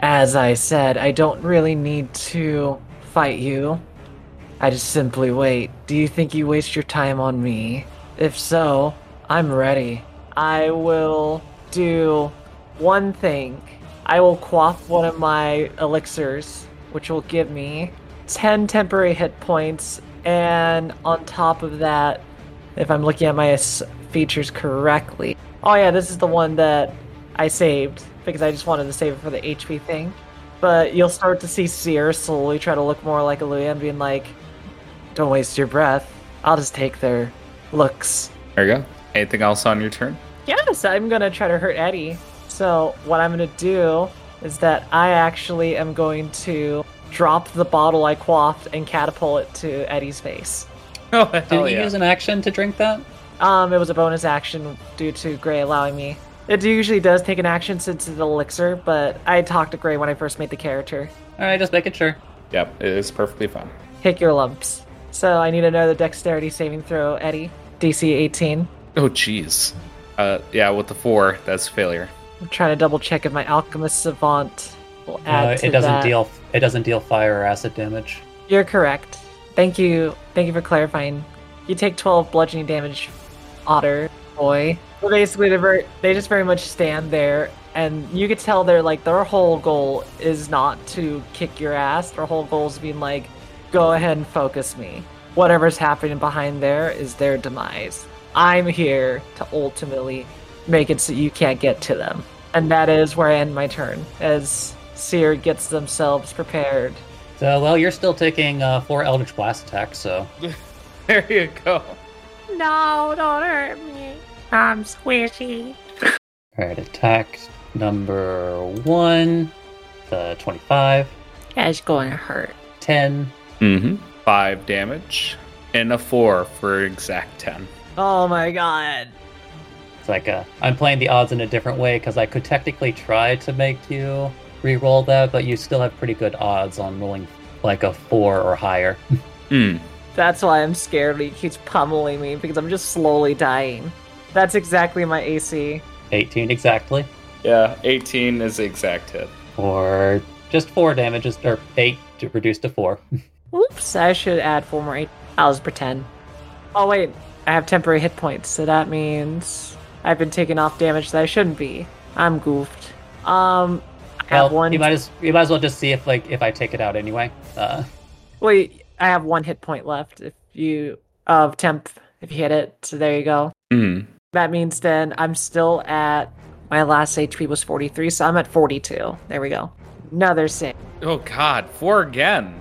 D: "As I said, I don't really need to fight you. I just simply wait. Do you think you waste your time on me? If so, I'm ready. I will do one thing. I will quaff one of my elixirs, which will give me 10 temporary hit points, and on top of that, if I'm looking at my features correctly. Oh yeah, this is the one that I saved because I just wanted to save it for the HP thing. But you'll start to see Seer slowly try to look more like Aluya and being like, "Don't waste your breath. I'll just take their looks."
B: There you go. Anything else on your turn?
D: Yes, I'm gonna try to hurt Eddie. So what I'm gonna do is that I actually am going to drop the bottle I quaffed and catapult it to Eddie's face.
B: Oh
A: Did
B: hell
A: you
B: yeah!
A: use an action to drink that?
D: Um, it was a bonus action due to Gray allowing me. It usually does take an action since it's an elixir, but I talked to Gray when I first made the character.
A: All right, just making sure.
B: Yep, it is perfectly fine.
D: Pick your lumps. So I need another dexterity saving throw, Eddie. DC 18.
B: Oh jeez. Uh, yeah, with the four, that's failure.
D: I'm trying to double check if my alchemist savant will add
A: Uh,
D: to
A: it doesn't
D: that.
A: deal. It doesn't deal fire or acid damage.
D: You're correct. Thank you. Thank you for clarifying. You take 12 bludgeoning damage, Otter boy. So basically, they're very, they just very much stand there, and you could tell they're like their whole goal is not to kick your ass. Their whole goal is being like, go ahead and focus me. Whatever's happening behind there is their demise. I'm here to ultimately make it so you can't get to them, and that is where I end my turn as Seer gets themselves prepared
A: So, well, you're still taking uh, four Eldritch Blast attacks, so
B: There you go.
F: No, don't hurt me. I'm squishy.
A: all right. Attack number one, the twenty-five,
F: That's going to hurt.
A: 10,
B: Mm-hmm. Five damage and a four for exact ten.
D: Oh my god.
A: It's like uh, I'm playing the odds in a different way because I could technically try to make you re-roll that, but you still have pretty good odds on rolling like a four or higher.
B: Hmm.
D: That's why I'm scared he keeps pummeling me because I'm just slowly dying. That's exactly my AC.
A: 18 exactly,
B: Yeah, eighteen is the exact hit.
A: or just four damages, or eight to reduce to four.
D: Oops, I should add four more. Eight. I'll just pretend. Oh wait, I have temporary hit points, so that means I've been taking off damage that I shouldn't be. I'm goofed. Um, I have
A: Well,
D: one.
A: you might as you might as well just see if like if I take it out anyway. Uh,
D: Wait, I have one hit point left. If you of temp, if you hit it, so there you go.
B: Hmm.
D: That means then I'm still at my last HP was 43, so I'm at 42. There we go. Another save.
B: Oh God, four again.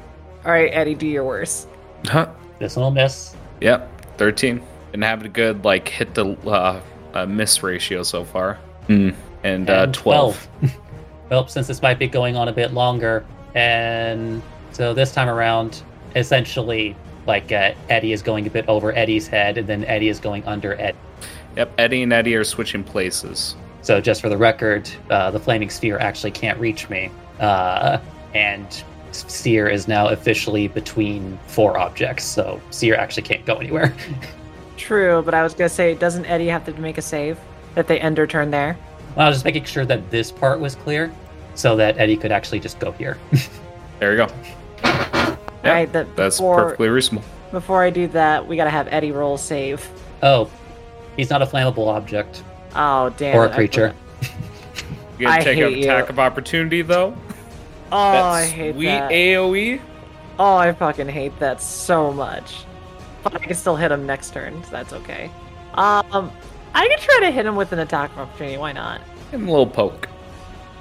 D: All right, Eddie, do your worst.
B: Huh.
A: this one will miss.
B: Yep, thirteen. And having a good like hit to uh, uh, miss ratio so far. Hmm. And, uh,
A: And
B: twelve.
A: well, since this might be going on a bit longer, and so this time around, essentially, like uh, Eddie is going a bit over Eddie's head, and then Eddie is going under Ed.
B: Yep, Eddie and Eddie are switching places.
A: So just for the record, uh, the flaming sphere actually can't reach me, uh, and Seer is now officially between four objects. So Seer actually can't go anywhere.
D: True, but I was gonna say, doesn't Eddie have to make a save that they end their turn there?
A: I was just making sure that this part was clear, so that Eddie could actually just go here.
B: There you go.
D: All right, that
B: That's
D: before,
B: perfectly reasonable.
D: Before I do that, we gotta have Eddie roll save.
A: oh, he's not a flammable object
D: Oh damn!
A: or
D: it,
A: a
D: I
A: creature.
D: forgot.
B: You gonna
D: I
B: take an attack
D: you.
B: of opportunity though.
D: Oh, I hate
B: sweet
D: that.
B: AOE.
D: Oh, I fucking hate that so much. But I can still hit him next turn, so that's okay. Um, I can try to hit him with an attack of opportunity. Why not?
B: And a little poke.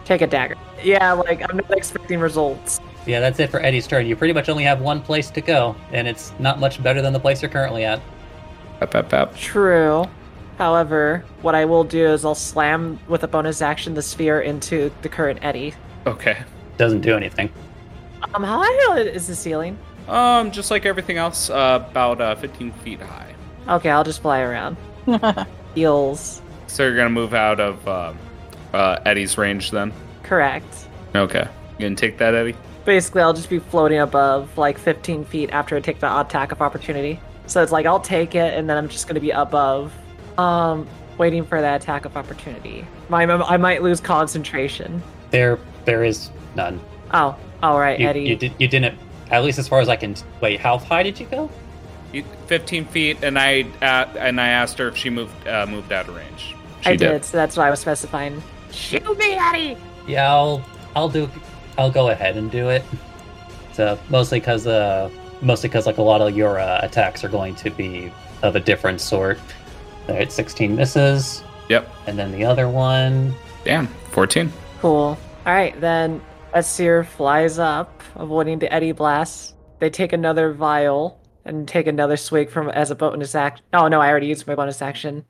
D: Take a dagger. Yeah, like I'm not expecting results.
A: Yeah, that's it for Eddie's turn. You pretty much only have one place to go, and it's not much better than the place you're currently at.
B: Pap, pap, pap.
D: True. However, what I will do is I'll slam with a bonus action the sphere into the current Eddie.
B: Okay.
A: Doesn't do anything.
D: Um, how high is the ceiling?
B: Um, just like everything else, uh, about uh, 15 feet high.
D: Okay, I'll just fly around. Heels.
B: So you're gonna move out of um, uh, Eddie's range then?
D: Correct.
B: Okay. You gonna take that, Eddie?
D: Basically, I'll just be floating above like 15 feet after I take the attack of opportunity. So it's like I'll take it, and then I'm just gonna be above, um, waiting for that attack of opportunity. My, I might lose concentration.
A: There, there is none.
D: Oh, all right,
A: You,
D: Eddie.
A: you, did, you didn't. At least as far as I can. Wait, how high did you go?
B: You, 15 feet, and I uh, and I asked her if she moved uh, moved out of range. She
D: I did, so that's what I was specifying.
F: Shoot me, Eddie!
A: Yeah, I'll, I'll do. I'll go ahead and do it. So mostly because, uh, mostly because like a lot of your uh, attacks are going to be of a different sort. All right, 16 misses,
B: Yep.
A: and then the other one.
B: Damn. 14.
D: Cool. All right, then Asir flies up, avoiding the eddy blast. They take another vial and take another swig from as a bonus action. Oh no, I already used my bonus action.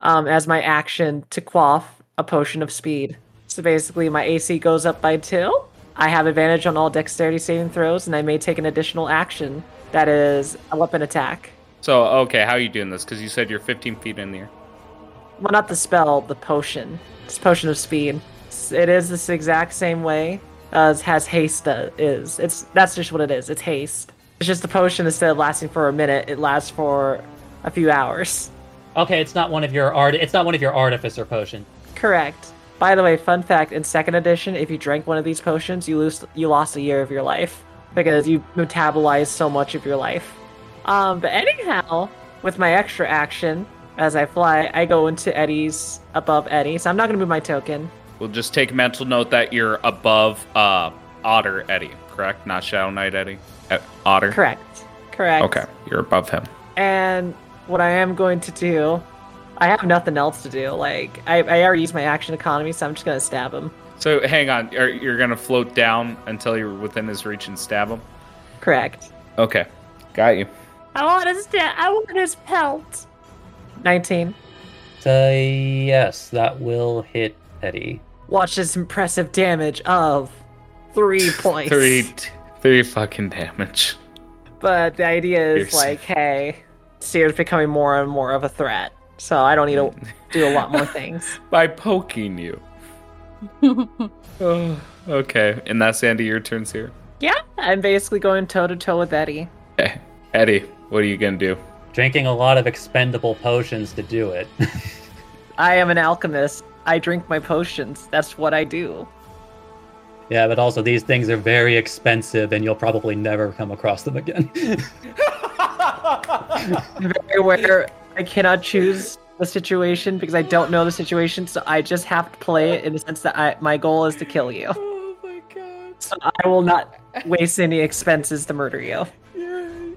D: Um, as my action to quaff a potion of speed. So basically, my AC goes up by two. I have advantage on all dexterity saving throws, and I may take an additional action. That is a weapon attack.
B: So okay, how are you doing this? Because you said you're 15 feet in the air.
D: Well, not the spell, the potion. It's potion of speed. It is this exact same way as has haste uh, is. It's that's just what it is. It's haste. It's just the potion instead of lasting for a minute, it lasts for a few hours.
A: Okay, it's not one of your art. It's not one of your artificer potions.
D: Correct. By the way, fun fact: in second edition, if you drank one of these potions, you lose you lost a year of your life because you metabolize so much of your life. Um, but anyhow, with my extra action as I fly, I go into Eddie's above Eddie, so I'm not gonna move my token.
B: We'll just take mental note that you're above uh, Otter Eddie, correct? Not Shadow Knight Eddie. Uh, Otter.
D: Correct. Correct.
B: Okay, you're above him.
D: And what I am going to do, I have nothing else to do. Like I, I already used my action economy, so I'm just gonna stab him.
B: So hang on, you're, you're gonna float down until you're within his reach and stab him.
D: Correct.
B: Okay, got you.
F: I want his da- I want his pelt.
D: 19.
A: So yes, that will hit Eddie.
D: Watch this impressive damage of three points.
B: Three, three fucking damage.
D: But the idea is
B: You're
D: like, hey, Seer's becoming more and more of a threat. So I don't need to do a lot more things.
B: By poking you. Oh, okay, and that's the end of your turns here.
D: Yeah, I'm basically going toe to toe with Eddie.
B: Okay, Eddie, what are you gonna do?
A: Drinking a lot of expendable potions to do it.
D: I am an alchemist. I drink my potions. That's what I do.
A: yeah, but also these things are very expensive, and you'll probably never come across them again.
D: Very aware I cannot choose the situation because I don't know the situation, so I just have to play it in the sense that I, my goal is to kill you.
B: Oh my god.
D: So I will not waste any expenses to murder you.
B: You're,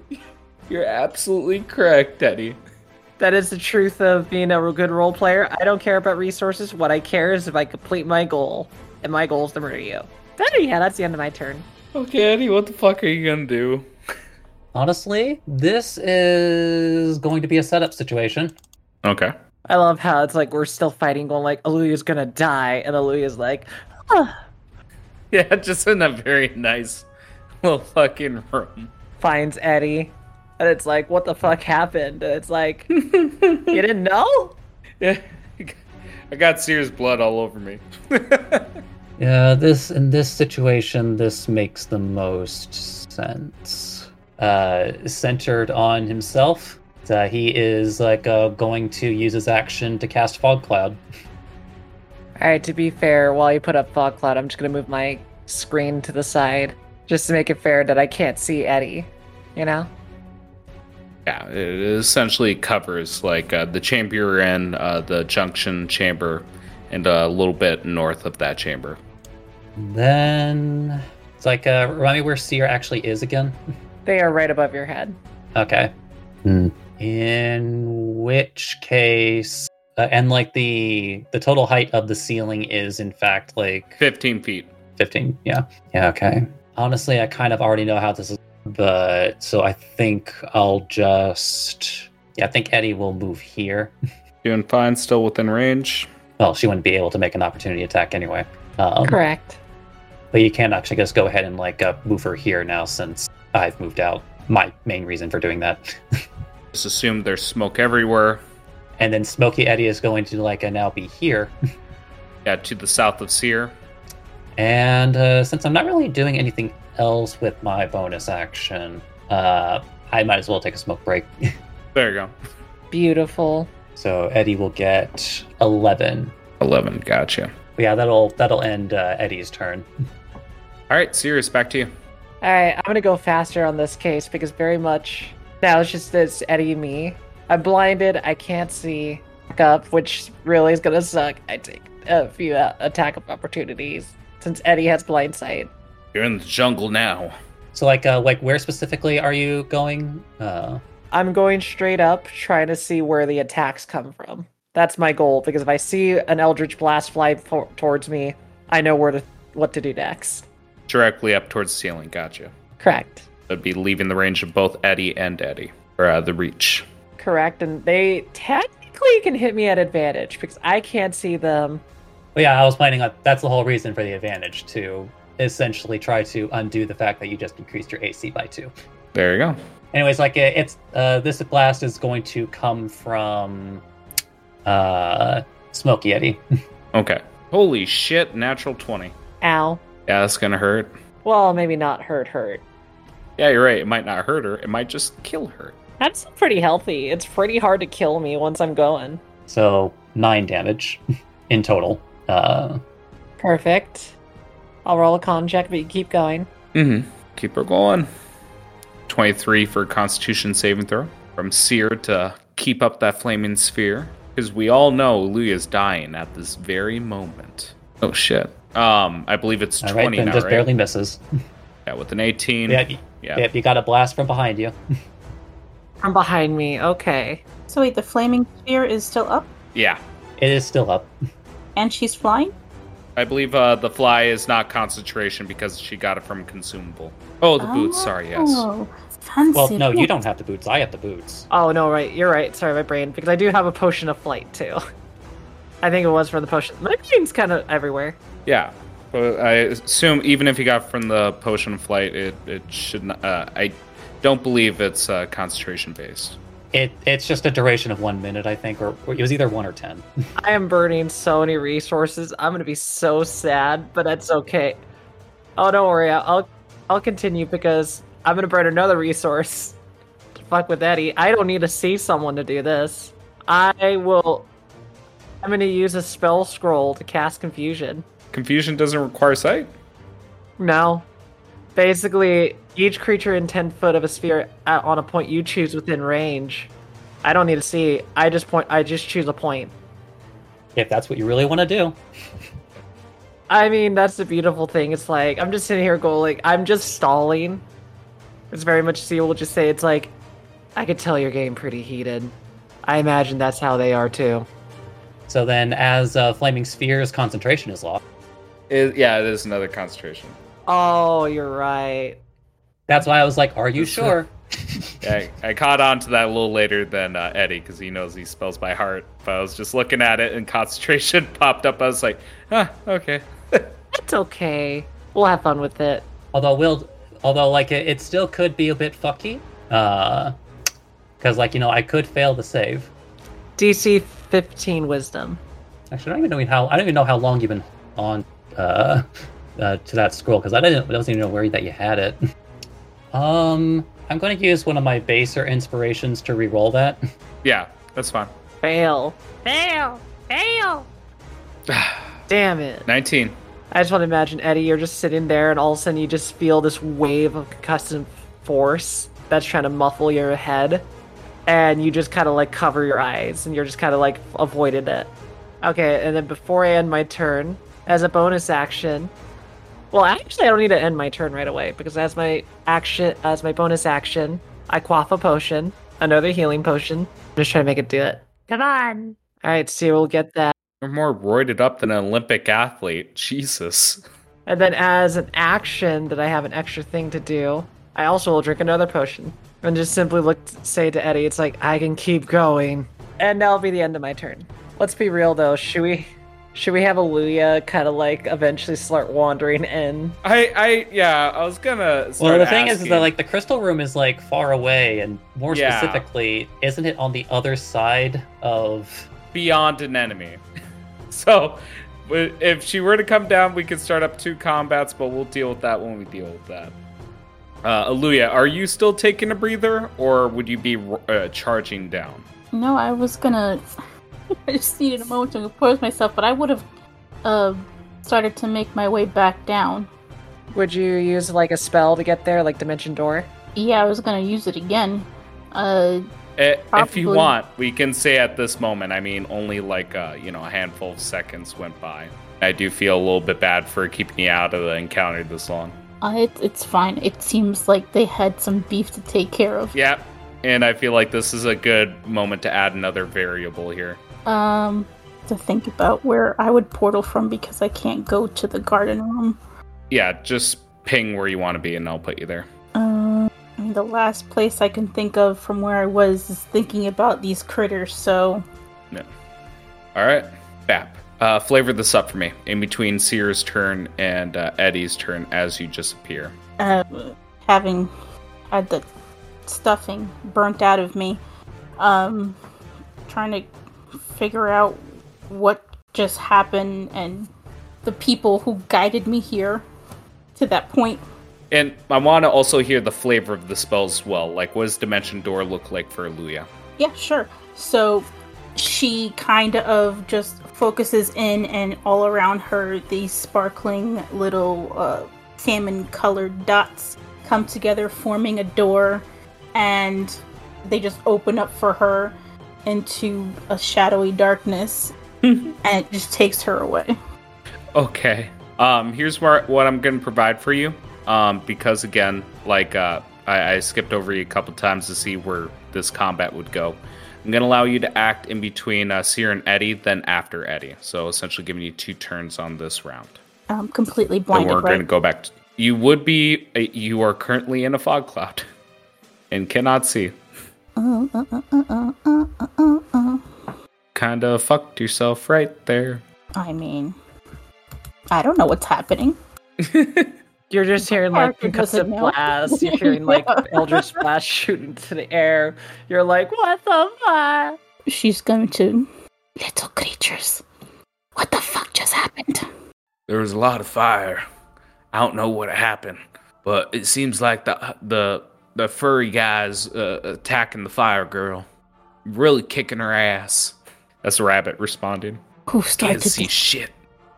B: you're absolutely correct, Eddie.
D: That is the truth of being a good role player. I don't care about resources. What I care is if I complete my goal, and my goal is to murder you. There, yeah, that's the end of my turn.
B: Okay, Eddie, what the fuck are you gonna do?
A: Honestly, this is going to be a setup situation.
B: Okay.
D: I love how it's like we're still fighting, going like Aluya's gonna die, and Aluya's like, "Ah,"
B: Yeah, just in a very nice little fucking room.
D: finds Eddie, and it's like, what the fuck happened? And it's like, you didn't know?
B: Yeah. I got Seer's blood all over me.
A: Yeah, this in this situation, this makes the most sense. Uh, centered on himself, uh, he is like uh, going to use his action to cast fog cloud.
D: All right. To be fair, while you put up fog cloud, I'm just gonna move my screen to the side just to make it fair that I can't see Eddie. You know?
B: Yeah, it essentially covers like uh, the chamber you're in, uh, the junction chamber, and a little bit north of that chamber.
A: Then it's like uh, remind me where Seer actually is again.
D: They are right above your head.
A: Okay. Hmm. In which case, uh, and like the the total height of the ceiling is in fact like
B: 15 feet.
A: 15 yeah yeah okay honestly i kind of already know how this is but so i think i'll just yeah i think eddie will move here
B: Doing fine, still within range.
A: well she wouldn't be able to make an opportunity attack anyway um,
D: Correct.
A: but you can actually just go ahead and like uh, move her here now since i've moved out my main reason for doing that
B: Just assume there's smoke everywhere.
A: and then smoky eddie is going to like uh, now be here
B: Yeah, to the south of Seer.
A: And uh, since I'm not really doing anything else with my bonus action, uh, I might as well take a smoke break.
B: There you go.
D: Beautiful.
A: so Eddie will get 11.
B: 11, gotcha.
A: But yeah, that'll that'll end uh, Eddie's turn.
B: All right, Sirius, back to you.
D: All right, I'm gonna go faster on this case because very much now it's just this Eddie and me. I'm blinded. I can't see up, which really is gonna suck. I take a few uh, attack of opportunities since Eddie has blind sight.
B: You're in the jungle now.
A: So like uh, like where specifically are you going? Uh,
D: I'm going straight up, trying to see where the attacks come from. That's my goal because if I see an Eldritch Blast fly for- towards me, I know where to what to do next.
B: Directly up towards the ceiling, gotcha.
D: Correct.
B: That'd be leaving the range of both Eddie and Eddie. Or uh, the reach.
D: Correct, and they technically can hit me at advantage because I can't see them.
A: but yeah, I was planning on that's the whole reason for the advantage to essentially try to undo the fact that you just increased your AC by two.
B: There you go.
A: Anyways, like it- it's uh, this blast is going to come from uh, Smoky Eddie.
B: Okay. Holy shit, natural 20.
D: Ow.
B: Yeah, that's gonna hurt.
D: Well, maybe not hurt, hurt.
B: Yeah, you're right. It might not hurt her. It might just kill her.
D: That's pretty healthy. It's pretty hard to kill me once I'm going.
A: So nine damage in total. Uh,
D: Perfect. I'll roll a con check, but you keep going.
B: Mm-hmm. Keep her going. 23 for Constitution saving throw. From Seer to keep up that flaming sphere. Because we all know Luya's dying at this very moment. Oh shit. Um, I believe it's
A: all
B: 20
A: right, then
B: now,
A: just
B: right?
A: barely misses.
B: Yeah, with an 18.
A: Yeah,
B: Yeah.
A: Yep, you got a blast from behind you.
D: From behind me. Okay.
C: So wait, the flaming sphere is still up,
B: Yeah.
A: It is still up.
C: and she's flying.
B: I believe uh, the fly is not concentration because she got it from consumable. Oh, the boots. Sorry, yes.
C: Oh, fancy.
A: Well, no, you don't have the boots. I have the boots.
D: Oh no, right. You're right. Sorry, my brain. Because I do have a potion of flight too. I think it was for the potion. My brain's kind of everywhere.
B: Yeah. But I assume even if you got from the potion of flight, it, it should not. Uh, I don't believe it's uh, concentration based.
A: It it's just a duration of one minute, I think, or, or it was either one or ten.
D: I am burning so many resources. I'm gonna be so sad, but that's okay. Oh, don't worry. I'll I'll continue because I'm gonna burn another resource. To fuck with Eddie. I don't need to see someone to do this. I will. I'm gonna use a spell scroll to cast confusion.
B: Confusion doesn't require sight.
D: No. Basically, each creature in 10 foot of a sphere at, on a point you choose within range I don't need to see. I just point. I just choose a point.
A: If that's what you really want to do.
D: I mean, that's the beautiful thing. It's like I'm just sitting here going, like I'm just stalling. It's very much. See, we'll just say it's like I could tell you're getting pretty heated. I imagine that's how they are too.
A: So then, as uh, Flaming Sphere's concentration is lost,
B: It- yeah, it is another concentration.
D: Oh, you're right.
A: that's why I was like, "Are you sure?"
B: Yeah, I, I caught on to that a little later than uh, Eddie because he knows these spells by heart. But I was just looking at it and concentration popped up. I was like, huh, okay.
D: It's okay. We'll have fun with it.
A: although will, although like it, it still could be a bit fucky, uh, because like you know I could fail the save.
D: DC 15 Wisdom.
A: Actually, I don't even know how I don't even know how long you've been on uh, uh to that scroll because I didn't I don't even know where that you had it. Um, I'm going to use one of my baser inspirations to re-roll that.
B: Yeah, that's fine.
D: Fail.
F: Fail! Fail!
D: Damn it.
B: 19.
D: I just want to imagine Eddie, you're just sitting there, and all of a sudden you just feel this wave of concussive force that's trying to muffle your head, and you just kind of like cover your eyes, and you're just kind of like avoided it. Okay, and then before I end my turn, as a bonus action, well, actually, I don't need to end my turn right away because as my action, as my bonus action, I quaff a potion, another healing potion. I'm just trying to make it do it.
F: Come on!
D: All right, so we'll get that.
B: You're more roided up than an Olympic athlete. Jesus.
D: And then as an action that I have an extra thing to do, I also will drink another potion. And just simply look say to Eddie, it's like I can keep going. And that'll be the end of my turn. Let's be real though, should we should we have Aluya kind of like eventually start wandering in?
B: I, I, yeah, I was gonna. Start
A: well, the thing is, is that like the crystal room is like far away, and more
B: Yeah.
A: specifically, isn't it on the other side of?
B: beyond an enemy. so, wi- if she were to come down, we could start up two combats, but we'll deal with that when we deal with that. Uh, Aluya, are you still taking a breather, or would you be uh, charging down?
C: No, I was gonna. I just needed a moment to compose myself, but I would have uh, started to make my way back down.
D: Would you use like a spell to get there, like Dimension Door?
C: Yeah, I was gonna use it again. Uh,
B: Eh, If you want, we can say at this moment. I mean, only like uh, you know a handful of seconds went by. I do feel a little bit bad for keeping you out of the encounter this long.
C: uh, it, it's fine. It seems like they had some beef to take care of.
B: Yep. And I feel like this is a good moment to add another variable here.
C: Um, to think about where I would portal from because I can't go to the garden room.
B: Yeah, just ping where you want to be, and I'll put you there.
C: Uh, I mean, the last place I can think of from where I was is thinking about these critters. So, Yeah.
B: All right, Bap. Uh, flavor this up for me in between Seer's turn and uh, Eddie's turn as you disappear.
C: uh, having had the stuffing burnt out of me, um, trying to figure out what just happened and the people who guided me here to that point.
B: And I want to also hear the flavor of the spells as well. Like, what does Dimension Door look like for Luya?
C: Yeah, sure. So she kind of just focuses in, and all around her, these sparkling little uh, salmon colored dots come together, forming a door, and they just open up for her into a shadowy darkness, and it just takes her away.
B: Okay. Um, here's where, what I'm going to provide for you. Um, because again, like uh, I, I skipped over you a couple times to see where this combat would go. I'm going to allow you to act in between uh, Seer and Eddie, then after Eddie. So essentially, giving you two turns on this round.
C: Um, completely
B: And we're going to go back. To, you would be. uh, You are currently in a fog cloud, and cannot see. Kind of fucked yourself right there.
C: I mean, I don't know what's happening.
D: You're just hearing like
C: Parker doesn't
D: concussive
C: know.
D: blasts. You're hearing like
C: Yeah.
D: Eldritch blast shooting into the air. You're like, what the fuck?
C: She's going to. Little creatures. What the fuck just happened?
B: There was a lot of fire. I don't know what happened, but it seems like the the the furry guys uh, attacking the fire girl, really kicking her ass. That's a rabbit responding.
C: Who started
B: see
C: this?
B: shit.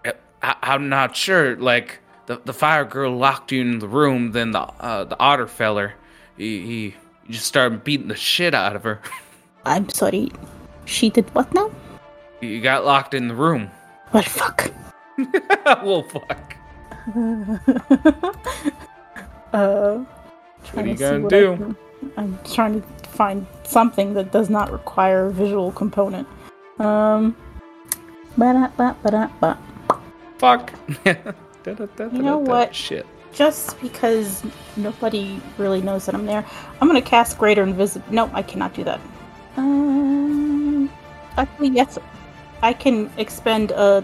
B: I, I, I'm not sure. Like the the fire girl locked you in the room, then the uh, the otter feller, he, he just started beating the shit out of her.
C: I'm sorry. She did what now?
B: You got locked in the room.
C: Well, fuck.
B: well, fuck.
C: uh,
B: What are you gonna do?
C: Can- I'm trying to find something that does not require a visual component. Um. ba-da-ba, ba-da-ba.
B: Fuck.
C: You know what?
B: Shit.
C: Just because nobody really knows that I'm there, I'm gonna cast Greater Invisibility. No, I cannot do that. Um, actually, yes, I can expend uh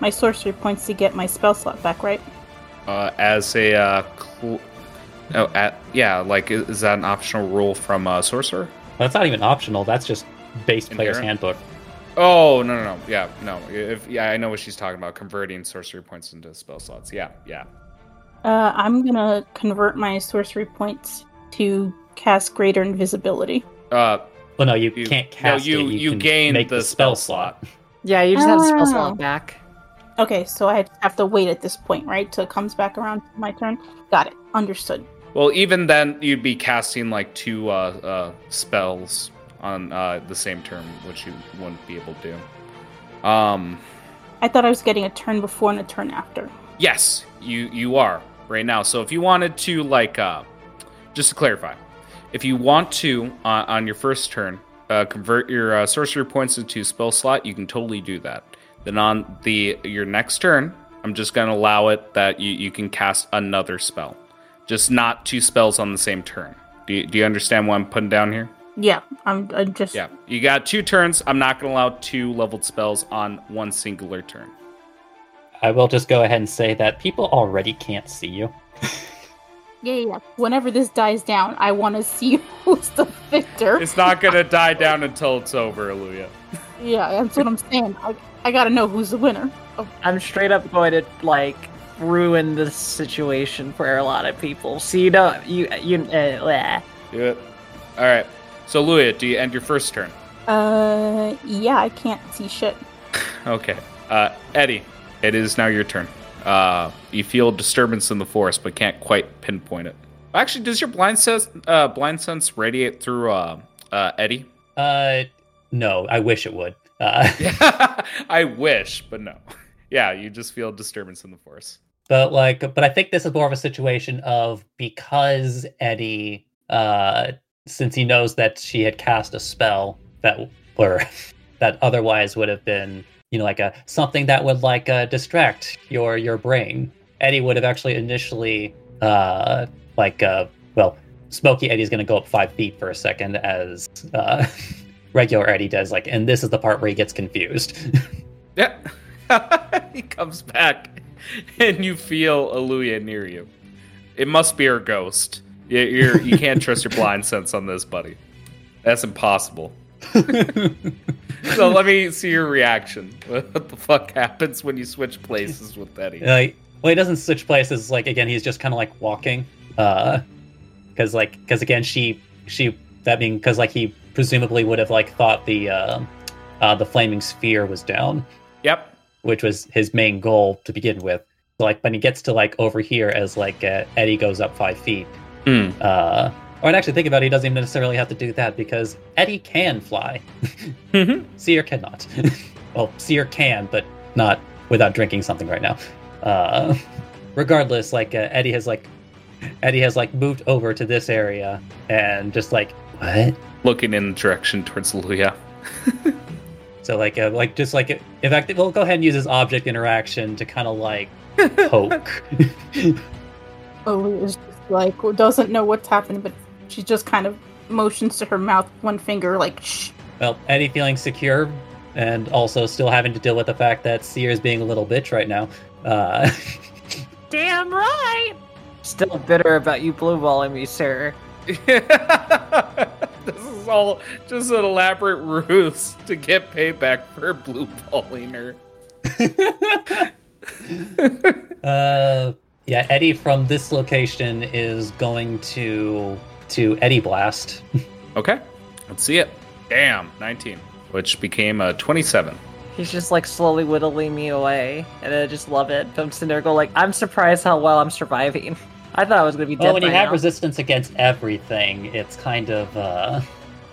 C: my sorcery points to get my spell slot back, right?
B: Uh, as a uh, cl- oh, at yeah, like is, is that an optional rule from uh, sorcerer?
A: That's not even optional. That's just base player's handbook.
B: Oh no no no yeah no if yeah I know what she's talking about converting sorcery points into spell slots yeah yeah
C: Uh, I'm gonna convert my sorcery points to cast Greater Invisibility.
B: uh
A: Well, no, you,
B: You-
A: can't
B: no,
A: cast
B: you-
A: it. You,
B: you
A: can
B: gain
A: make
B: the
A: the
B: spell
A: spell slot.
D: Yeah, you just have a spell
C: Oh.
D: slot back.
C: Okay, so I have to wait at this point, right? Till it comes back around to my turn. Got it. Understood.
B: Well even then you'd be casting like two uh, uh spells on uh the same turn which you wouldn't be able to do um
C: I thought I was getting a turn before and a turn after.
B: Yes, you you are right now. So if you wanted to like uh just to clarify, if you want to uh, on your first turn uh, convert your uh, sorcery points into spell slot, you can totally do that. Then on the your next turn, I'm just going to allow it that you you can cast another spell. Just not two spells on the same turn. Do you, do you understand what I'm putting down here?
C: Yeah, I'm, I'm just.
B: Yeah. You got two turns. I'm not going to allow two leveled spells on one singular turn.
A: I will just go ahead and say that people already can't see you.
C: Yeah, yeah, yeah. Whenever this dies down, I want to see who's the victor.
B: It's not going to die down until it's over, Aluya.
C: Yeah, that's what I'm saying. I, I gotta know who's the winner.
D: I'm straight up going to like ruin this situation for a lot of people. So you know, you you. Uh, bleh.
B: Do it. All right. So, Luya, do you end your first turn?
C: Uh, yeah, I can't see shit.
B: Okay. Uh, Eddie, it is now your turn. Uh, you feel disturbance in the forest, but can't quite pinpoint it. Actually, does your blind sense, uh, blind sense radiate through uh, uh, Eddie?
A: Uh, no, I wish it would. Uh,
B: I wish, but no. Yeah, you just feel disturbance in the forest.
A: But like, but I think this is more of a situation of because Eddie, uh, since he knows that she had cast a spell that were that otherwise would have been, you know, like a something that would like uh, distract your your brain. Eddie would have actually initially, uh, like, uh, well, Smoky Eddie's going to go up five feet for a second as uh, regular Eddie does, like, and this is the part where he gets confused.
B: Yeah. he comes back, and you feel Aluya near you. It must be her ghost. You, you're, you can't trust your blind sense on this, buddy. That's impossible. so let me see your reaction. What the fuck happens when you switch places with Eddie?
A: like well he doesn't switch places like again he's just kind of like walking uh because like because again she she that being because like he presumably would have like thought the uh, uh the flaming sphere was down
B: Yep.
A: Which was his main goal to begin with so like when he gets to like over here as like uh, eddie goes up five feet
B: Hmm.
A: uh or actually think about it he doesn't even necessarily have to do that because eddie can fly
B: Mhm.
A: Seer cannot. well, Seer can, but not without drinking something right now. Uh, regardless, like uh, Eddie has like Eddie has like moved over to this area and just like what?
B: Looking in the direction towards Aluya.
A: So like uh, like just like in fact, we'll go ahead and use this object interaction to kind of like poke.
C: Oh, is just like doesn't know what's happening, but she just kind of motions to her mouth, one finger, like shh.
A: well, Eddie feeling secure and also still having to deal with the fact that Seer is being a little bitch right now. Uh,
F: Damn right.
D: Still bitter about you blue balling me, sir.
B: this is all just an elaborate ruse to get payback for blue balling her.
A: Uh, yeah, Eddie from this location is going to to Eddie Blast.
B: Okay, let's see it. Damn, 19, which became a 27.
D: He's just like slowly whittling me away, and I just love it. I'm sitting there, go like, I'm surprised how well I'm surviving. I thought I was gonna be dead
A: Well, when you
D: by
A: have resistance against everything, it's kind of uh,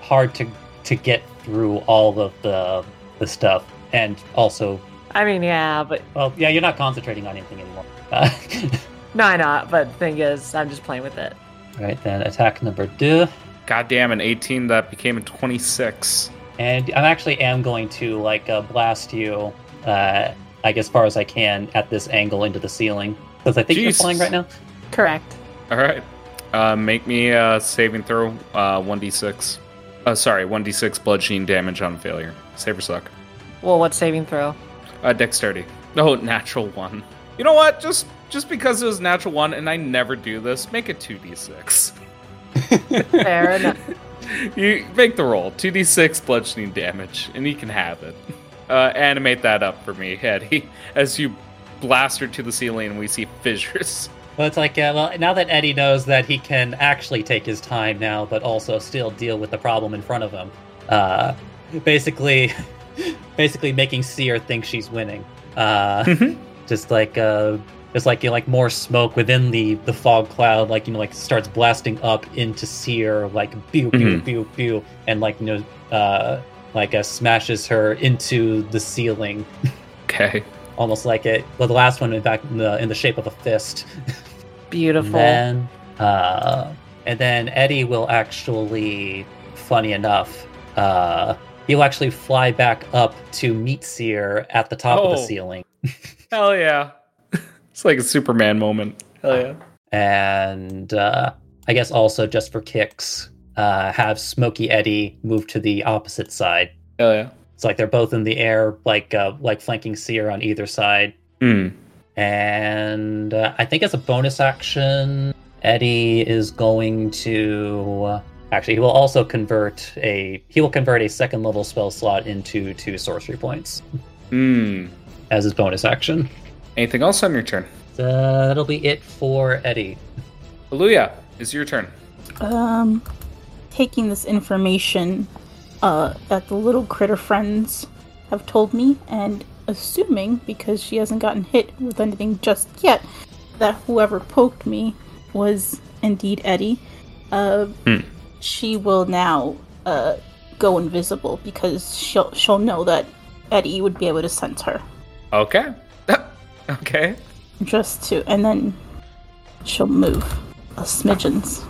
A: hard to to get through all of the the stuff, and also,
D: I mean, yeah, but
A: well, yeah, you're not concentrating on anything anymore. Uh,
D: no, I'm not. But the thing is, I'm just playing with it.
A: right then, attack number two.
B: Goddamn, an 18 that became a 26.
A: And I actually am going to like uh, blast you, uh, like as far as I can at this angle into the ceiling, because I think you're flying right now.
D: Correct.
B: All right. Uh, make me a saving throw, uh, 1d6. Uh, sorry, 1d6 bludgeoning damage on failure. Save or suck.
D: Well, what saving throw?
B: Uh, dexterity. Oh, natural one. You know what? Just just because it was natural one, and I never do this, make it 2d6.
D: Fair enough.
B: You make the roll. 2d6 bludgeoning damage, and you can have it. Uh, animate that up for me, Eddie, as you blast her to the ceiling and we see fissures.
A: Well, it's like, uh, well, now that Eddie knows that he can actually take his time now, but also still deal with the problem in front of him, uh, basically, basically making Seer think she's winning. Uh,
B: Mhm.
A: just like, uh, just like you know, like more smoke within the the fog cloud, like you know, like starts blasting up into Seer, like pew pew
B: Mhm.
A: pew pew, and like you know, uh, like uh, smashes her into the ceiling,
B: Okay.
A: Almost like it. Well, the last one, in fact, in the in the shape of a fist.
D: Beautiful.
A: And then, uh, and then Eddie will actually, funny enough, uh, he'll actually fly back up to meet Seer at the top of the
B: Oh.
A: ceiling.
B: Hell yeah. it's like a Superman moment. Hell yeah.
A: And uh, I guess also just for kicks, uh, have Smokey Eddie move to the opposite side.
B: Hell yeah.
A: It's like they're both in the air, like uh, like flanking Seer on either side.
B: Hmm.
A: And uh, I think as a bonus action, Eddie is going to uh, actually he will also convert a he will convert a second level spell slot into two sorcery points
B: Hmm.
A: as his bonus action.
B: Anything else on your turn?
A: Uh, that'll be it for Eddie.
B: Aluya, it's your turn.
C: Um, taking this information uh, that the little critter friends have told me, and assuming because she hasn't gotten hit with anything just yet, that whoever poked me was indeed Eddie. Uh,
B: Hmm.
C: she will now uh, go invisible because she'll she'll know that Eddie would be able to sense her.
B: Okay. okay.
C: just to and then she'll move a smidgens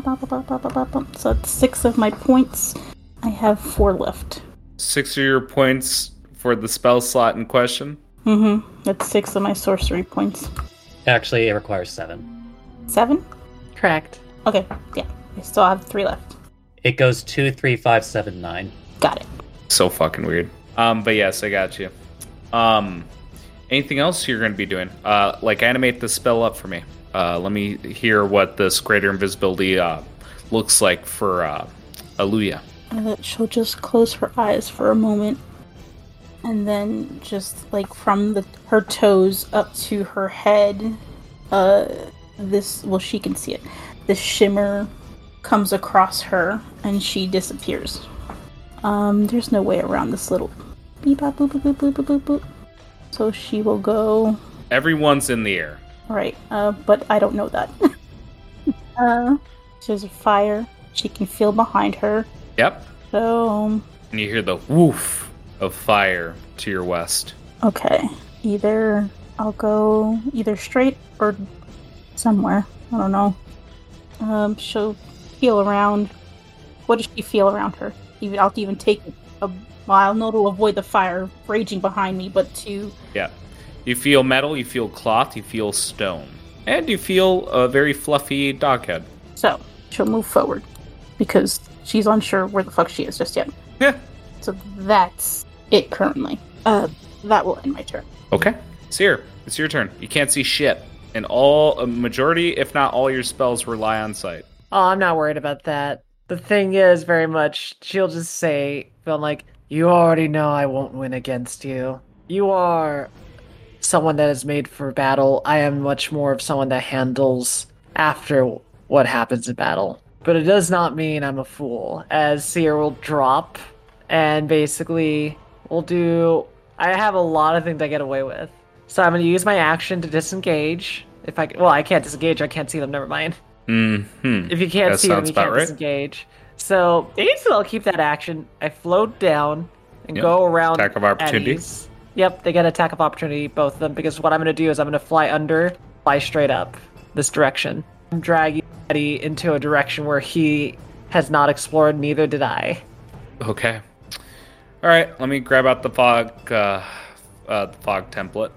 C: so that's six of my points i have four left
B: Six of your points for the spell slot in question.
C: mm-hmm that's six of my sorcery points
A: Actually, it requires seven.
C: seven
D: Correct.
C: okay yeah i still have three left
A: It goes two, three, five, seven, nine.
C: got it
B: So fucking weird. Um, but yes, I got you. Um, anything else you're going to be doing? Uh, like animate the spell up for me. Uh, let me hear what this greater invisibility uh looks like for uh, Aluya.
C: uh, she'll just close her eyes for a moment and then just like from the her toes up to her head uh this well she can see it this shimmer comes across her and she disappears um there's no way around this little beep boop boop boop boop boop boop boop so she will go
B: Everyone's in the air.
C: Right uh but i don't know that uh there's a fire she can feel behind her
B: Yep.
C: so
B: And you hear the woof of fire to your west.
C: Okay. Either I'll go either straight or somewhere. I don't know. Um, she'll feel around. What does she feel around her? Even I'll even take a while. No, to avoid the fire raging behind me, but to
B: Yeah. You feel metal, you feel cloth, you feel stone. And you feel a very fluffy dog head.
C: so she'll move forward because she's unsure where the fuck she is just yet.
B: Yeah.
C: So that's it currently. Uh, that will end my turn.
B: Okay. Seer, it's your turn. You can't see shit. And all a majority, if not all your spells rely on sight.
D: Oh, I'm not worried about that. The thing is, very much, she'll just say, feeling like, you already know I won't win against you. You are someone that is made for battle. I am much more of someone that handles after what happens in battle. But it does not mean I'm a fool, as Seer will drop and basically will do. I have a lot of things I get away with. So I'm going to use my action to disengage. If I well, I can't disengage. I can't see them. Never mind.
B: Hmm.
D: If you can't
B: That
D: see them, you can't
B: right.
D: disengage. So basically, I'll keep that action. I float down and
B: Yep.
D: go around.
B: Attack of opportunity.
D: Eddie's. Yep, they get attack of opportunity, both of them, because what I'm going to do is I'm going to fly under, fly straight up this direction. I'm dragging Eddie into a direction where he has not explored, neither did I.
B: Okay. All right. Let me grab out the fog, uh, uh, the fog template.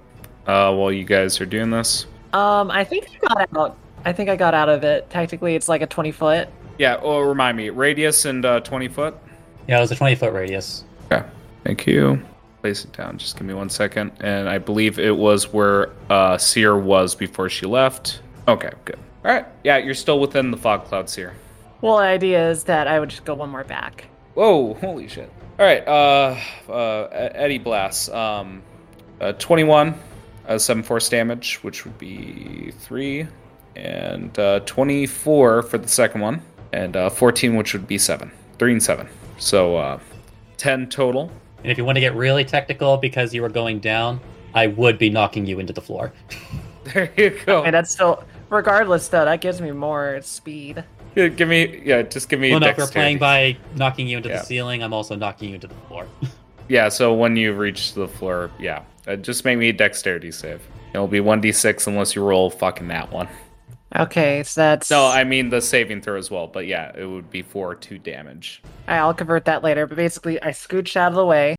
B: Uh, while you guys are doing this.
D: Um, I think I got out. I think I got out of it. Technically, it's like a 20 foot.
B: Yeah. Oh, remind me. Radius and uh, twenty foot.
A: Yeah, it was a 20 foot radius.
B: Okay. Thank you. Place it down. Just give me one second. And I believe it was where uh, Seer was before she left. Okay. Good. All right. Yeah, you're still within the fog cloud, Seer.
D: Well, the idea is that I would just go one more back.
B: Whoa! Holy shit! All right, uh, uh, Eddie Blast, um, uh, twenty-one, uh, seven force damage, which would be three, and uh, twenty-four for the second one, and uh, fourteen, which would be seven, three and seven. So uh, ten total.
A: And if you want to get really technical because you were going down, I would be knocking you into the floor.
B: There you go.
D: And that's still, regardless, though, that gives me more speed.
B: Yeah, give me, yeah, just give me.
A: well, no, if we're playing by knocking you into
B: Yeah.
A: the ceiling, I'm also knocking you into the floor.
B: Yeah, so when you reach the floor, yeah, uh, just make me a dexterity save. It'll be one d six unless you roll fucking that one.
D: Okay, so that's.
B: No, I mean the saving throw as well, but yeah, it would be for two damage.
D: I'll convert that later. But basically, I scooch out of the way.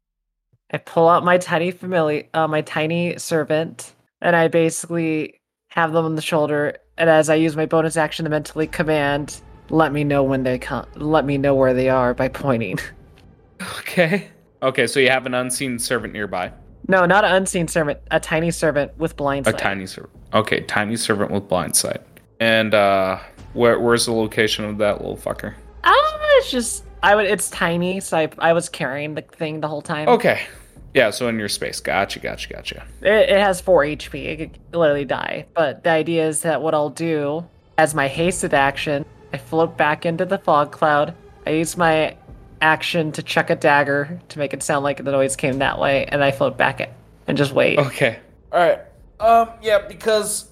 D: I pull out my tiny familiar, uh, my tiny servant, and I basically have them on the shoulder. And as I use my bonus action to mentally command, let me know when they come. Let me know where they are by pointing.
B: Okay. Okay, so you have an unseen servant nearby.
D: No, not an unseen servant. A tiny servant with blind
B: A tiny servant. Okay, tiny servant with blind sight. And uh where where's the location of that little fucker?
D: Ah, it's just I would. It's tiny, so I, I was carrying the thing the whole time.
B: Okay. Yeah, so in your space. Gotcha, gotcha, gotcha.
D: It, it has four HP. It could literally die. But the idea is that what I'll do as my hasted action, I float back into the fog cloud. I use my action to chuck a dagger to make it sound like the noise came that way, and I float back it and just wait.
B: Okay. Alright. Um, yeah, because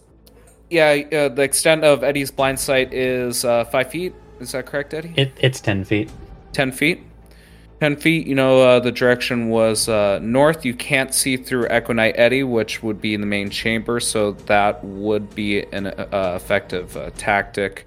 B: yeah, uh, the extent of Eddie's blind sight is uh five feet. Is that correct, Eddie?
A: It, it's 10 feet.
B: 10 feet 10 feet you know uh, the direction was uh, north you can't see through equinite Eddie, which would be in the main chamber so that would be an uh, effective uh, tactic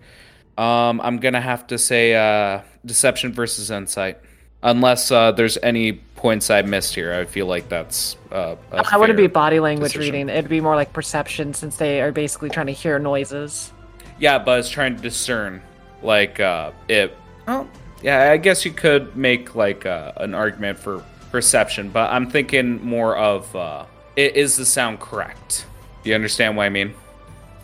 B: um, i'm gonna have to say uh, deception versus insight unless uh, there's any points i missed here i feel like that's uh, a
D: I wouldn't be body language
B: decision.
D: reading. It'd be more like perception since they are basically trying to hear noises.
B: Yeah, but it's trying to discern, like, uh, it. Well, yeah, I guess you could make like uh, an argument for perception, but I'm thinking more of, uh, i- is the sound correct? Do you understand what I mean?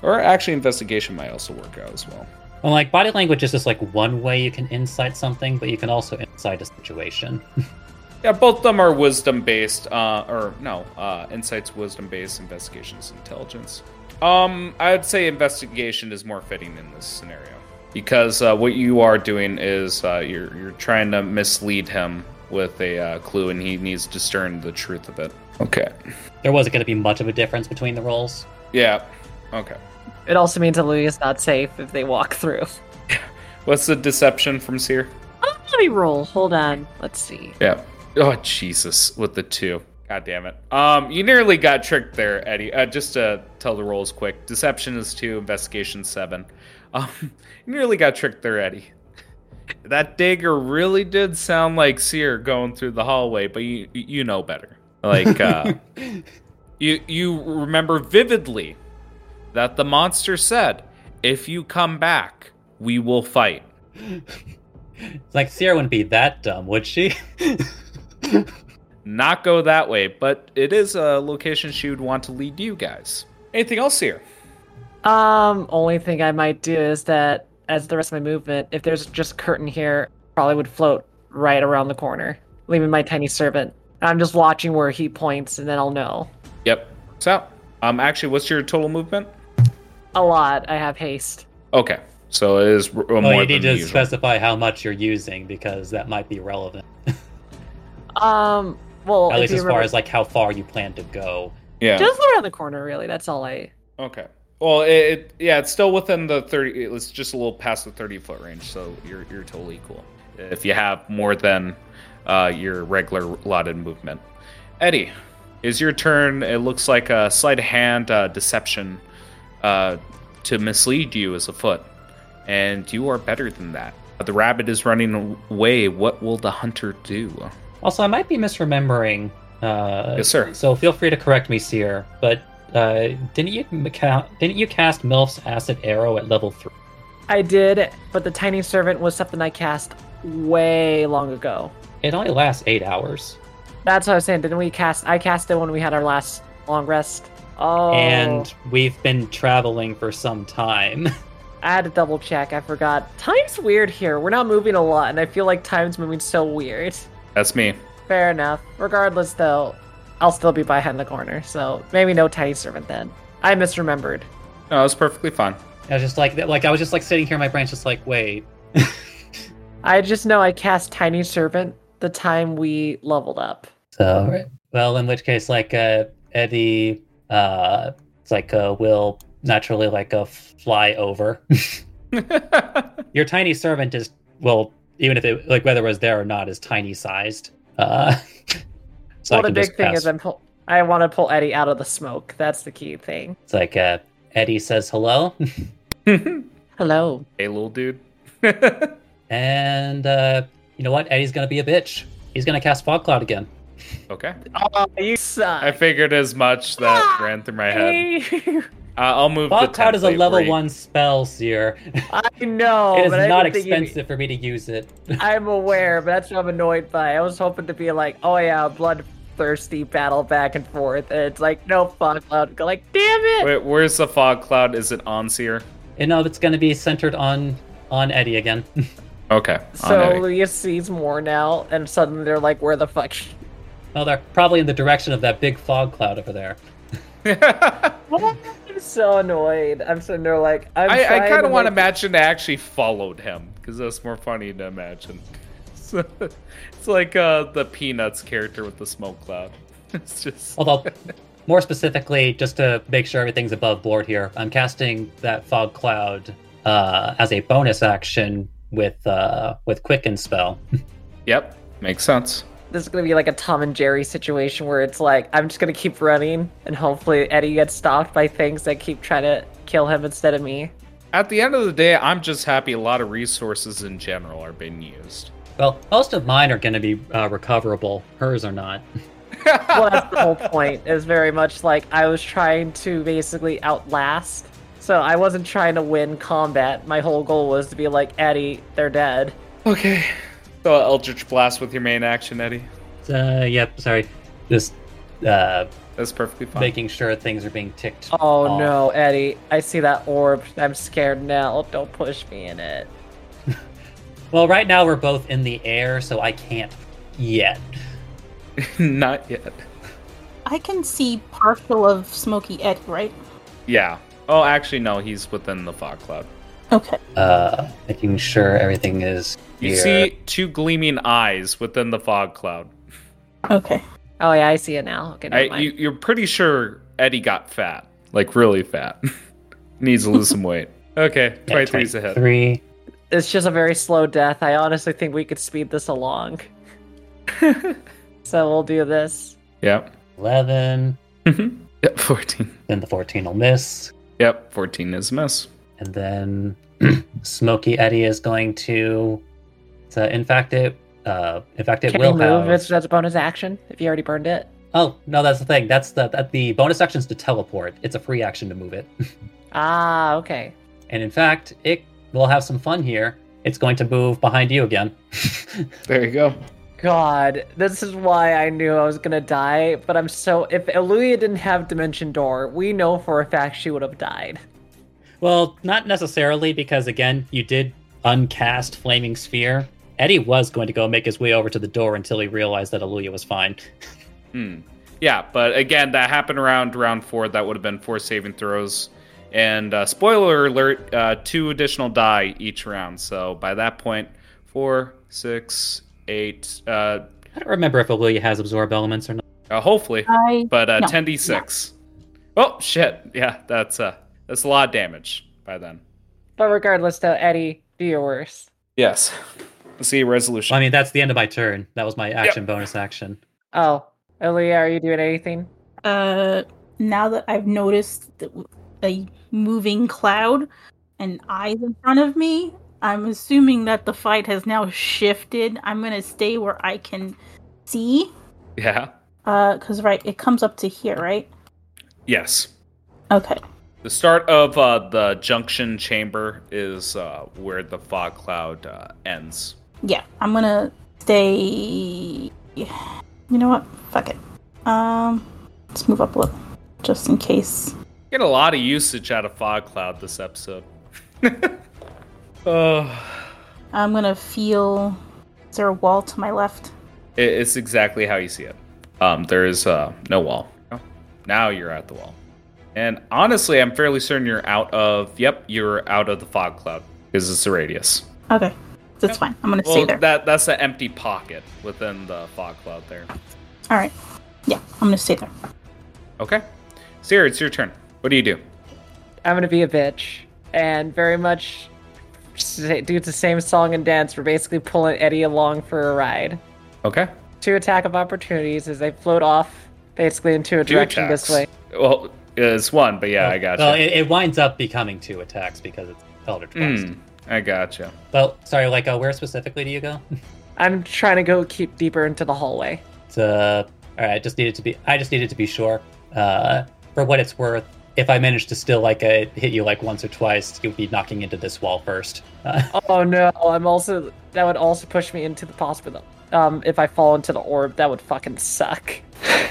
B: Or actually, investigation might also work out as well.
A: Well, like body language is just like one way you can insight something, but you can also insight a situation.
B: Yeah, both of them are wisdom based, uh, or no, uh, insights wisdom based, investigations intelligence. Um, I'd say investigation is more fitting in this scenario because uh, what you are doing is uh, you're you're trying to mislead him with a uh, clue, and he needs to discern the truth of it. Okay.
A: there wasn't going to be much of a difference between the roles.
B: Yeah. Okay.
D: It also means that Louis is not safe if they walk through.
B: What's the deception from Seer?
D: Oh, let me roll. Hold on. Let's see.
B: Yeah. Oh Jesus, with the two. God damn it. Um, you nearly got tricked there, Eddie. Uh, just to tell the rolls quick. Deception is two, investigation seven. Um, you nearly got tricked there, Eddie. That dagger really did sound like Seer going through the hallway, but you you know better. Like uh, you you remember vividly that the monster said, "If you come back, we will fight."
A: It's like Sierra wouldn't be that dumb, would she?
B: Not go that way, but it is a location she would want to lead you guys. Anything else here?
D: Um, only thing I might do is that as the rest of my movement, if there's just curtain here, probably would float right around the corner, leaving my tiny servant. I'm just watching where he points, and then I'll know.
B: Yep. So, um, actually, what's your total movement?
D: A lot. I have haste.
B: Okay, so it is r- more
A: well, you
B: than
A: need to
B: usual.
A: specify how much you're using because that might be relevant.
D: Um, well,
A: At least
D: you
A: as far as like how far you plan to go.
B: Yeah.
D: just around the corner, really. That's all I.
B: Okay. Well, it, it yeah, it's still within the thirty. It's just a little past the thirty foot range, so you're you're totally cool. if you have more than uh, your regular allotted movement. Eddie, is your turn. It looks like a sleight of hand uh, deception uh, to mislead you as a foot, and you are better than that. The rabbit is running away. What will the hunter do?
A: Also, I might be misremembering. Uh,
B: Yes, sir.
A: So feel free to correct me, Seer. But uh, didn't you ca- didn't you cast Melf's acid arrow at level three?
D: I did, but the tiny servant was something I cast way long ago.
A: It only lasts eight hours,
D: That's what I was saying. Didn't we cast? I cast it when we had our last long rest. Oh,
A: and we've been traveling for some time.
D: I had to double check. I forgot. Time's weird here. We're not moving a lot, and I feel like time's moving so weird.
B: That's me.
D: Fair enough. Regardless, though, I'll still be behind the corner, so maybe no tiny servant then. I misremembered.
B: No, it's perfectly fine.
A: I was just like, like I was just like sitting here in my brain, just like, wait.
D: I just know I cast tiny servant the time we leveled up.
A: So, well, in which case, like uh, Eddie, uh, it's like uh, will naturally like uh, fly over. Your tiny servant is well, even if it like whether it was there or not, is tiny sized. Uh, so
D: well, the big thing is I'm pull- I want to pull Eddie out of the smoke. That's the key thing.
A: It's like uh, Eddie says hello,
D: Hello.
B: hey, little dude.
A: and uh, you know what? Eddie's gonna be a bitch. He's gonna cast fog cloud again.
B: okay.
D: Oh, you suck.
B: I figured as much. That ran through my head. Uh, I'll move.
A: Fog
B: the
A: cloud is a level
B: where
A: one spell, Seer.
D: I know.
A: it is
D: but I
A: not
D: didn't you-
A: expensive for me to use it.
D: I'm aware, but that's what I'm annoyed by. I was hoping to be like, oh yeah, bloodthirsty battle back and forth, and it's like, no fog cloud. Go like, damn it!
B: Wait, where's the fog cloud? Is it on Seer?
A: You know, it's gonna be centered on on Eddie again.
B: Okay.
D: So
B: Eddie.
D: Leah sees more now, and suddenly they're like, where the fuck?
A: well, they're probably in the direction of that big fog cloud over there.
D: I'm so annoyed. I'm sitting there like, I'm
B: I, I kind of want to
D: make-
B: imagine they actually followed him because that's more funny to imagine. So, it's like uh, the Peanuts character with the smoke cloud. It's just
A: Although, more specifically, just to make sure everything's above board here, I'm casting that fog cloud uh, as a bonus action with uh, with quicken spell.
B: yep, makes sense.
D: This is gonna be like a Tom and Jerry situation where it's like, I'm just gonna keep running, and hopefully Eddie gets stopped by things that keep trying to kill him instead of me.
B: At the end of the day, I'm just happy a lot of resources in general are being used.
A: Well, most of mine are going to be uh, recoverable. Hers are not.
D: well, that's the whole point. Is very much like I was trying to basically outlast. So I wasn't trying to win combat. My whole goal was to be like, Eddie, they're dead.
B: Okay. So Eldritch Blast with your main action, Eddie.
A: Uh, yep. Sorry, just uh,
B: That's perfectly fine.
A: making sure things are being ticked.
D: Oh
A: off.
D: no, Eddie! I see that orb. I'm scared now. Don't push me in it.
A: Well, right now we're both in the air, so I can't yet.
B: Not yet.
C: I can see partial of Smoky Eddie, right?
B: Yeah. Oh, actually, no. He's within the fog cloud.
C: Okay.
A: Uh, making sure everything is.
B: You
A: here.
B: see two gleaming eyes within the fog cloud.
C: Okay.
D: Oh yeah, I see it now. Okay,
B: I, you, you're pretty sure Eddie got fat, like really fat. Needs to lose some weight. Okay,
A: Yeah,
B: 23's ahead.
A: 23.
D: It's just a very slow death. I honestly think we could speed this along. so we'll do this.
B: Yep.
A: 11.
B: Yep, 14.
A: Then the 14 will miss.
B: Yep, 14 is a miss.
A: And then Smoky Eddie is going to. So in fact, it. Uh, in fact, it
D: Can
A: will
D: you move?
A: have.
D: It's that's a bonus action if you already burned it.
A: Oh no, that's the thing. That's the that the bonus action is to teleport. It's a free action to move it.
D: Ah, okay.
A: And in fact, it will have some fun here. It's going to move behind you again.
B: There you go.
D: God, this is why I knew I was gonna die. But I'm so if Aluya didn't have Dimension Door, we know for a fact she would have died.
A: Well, not necessarily because again, you did uncast Flaming Sphere. Eddie was going to go make his way over to the door until he realized that Aluya was fine.
B: Hmm. Yeah, but again, that happened around round four. That would have been four saving throws. And uh, spoiler alert, uh, two additional die each round. So by that point, four, six, eight, uh,
A: I don't remember if Aluya has absorb elements or not.
B: uh, hopefully,
C: I
B: but uh,
C: no,
B: 10d6. Oh, shit. Yeah, that's, uh, that's a lot of damage by then.
D: But regardless, though, Eddie, do your worst.
B: Yes. see resolution.
A: I mean, that's the end of my turn. That was my action bonus action.
D: Oh, Elia, are you doing anything?
C: Uh, now that I've noticed a moving cloud and eyes in front of me, I'm assuming that the fight has now shifted. I'm gonna stay where I can see.
B: yeah.
C: Uh, cause right, it comes up to here, right?
B: Yes.
C: Okay.
B: The start of uh, the junction chamber is uh, where the fog cloud uh, ends.
C: Yeah, I'm gonna stay. You know what? Fuck it. Um, let's move up a little, just in case.
B: Get a lot of usage out of fog cloud this episode. oh,
C: I'm gonna feel. Is there a wall to my left?
B: it's exactly how you see it. Um, there is uh, no wall. Now you're at the wall. And honestly, I'm fairly certain you're out of. Yep, you're out of the fog cloud because it's a radius.
C: Okay, that's fine. I'm gonna stay there.
B: that that's an empty pocket within the fog cloud there.
C: All right. Yeah, I'm gonna stay there.
B: Okay, Sierra, it's your turn. What do you do?
D: I'm gonna be a bitch and very much do the same song and dance. We're basically pulling Eddie along for a ride.
B: Okay.
D: Two attack of opportunities as they float off basically into a
B: Two
D: direction this way.
B: Well, it's one, but yeah, I got
A: Well,
B: you.
A: it, it winds up becoming two attacks because it's Eldritch Blast.
B: Mm, I got you.
A: Well, sorry, like, uh, where specifically do you go?
D: I'm trying to go keep deeper into the hallway.
A: It's, uh, all right. I just needed to be. I just needed to be sure. Uh, for what it's worth, if I manage to still like uh, hit you like once or twice, you'll be knocking into this wall first. Uh,
D: Oh no, I'm also that would also push me into the possible. Um, if I fall into the orb, that would fucking suck.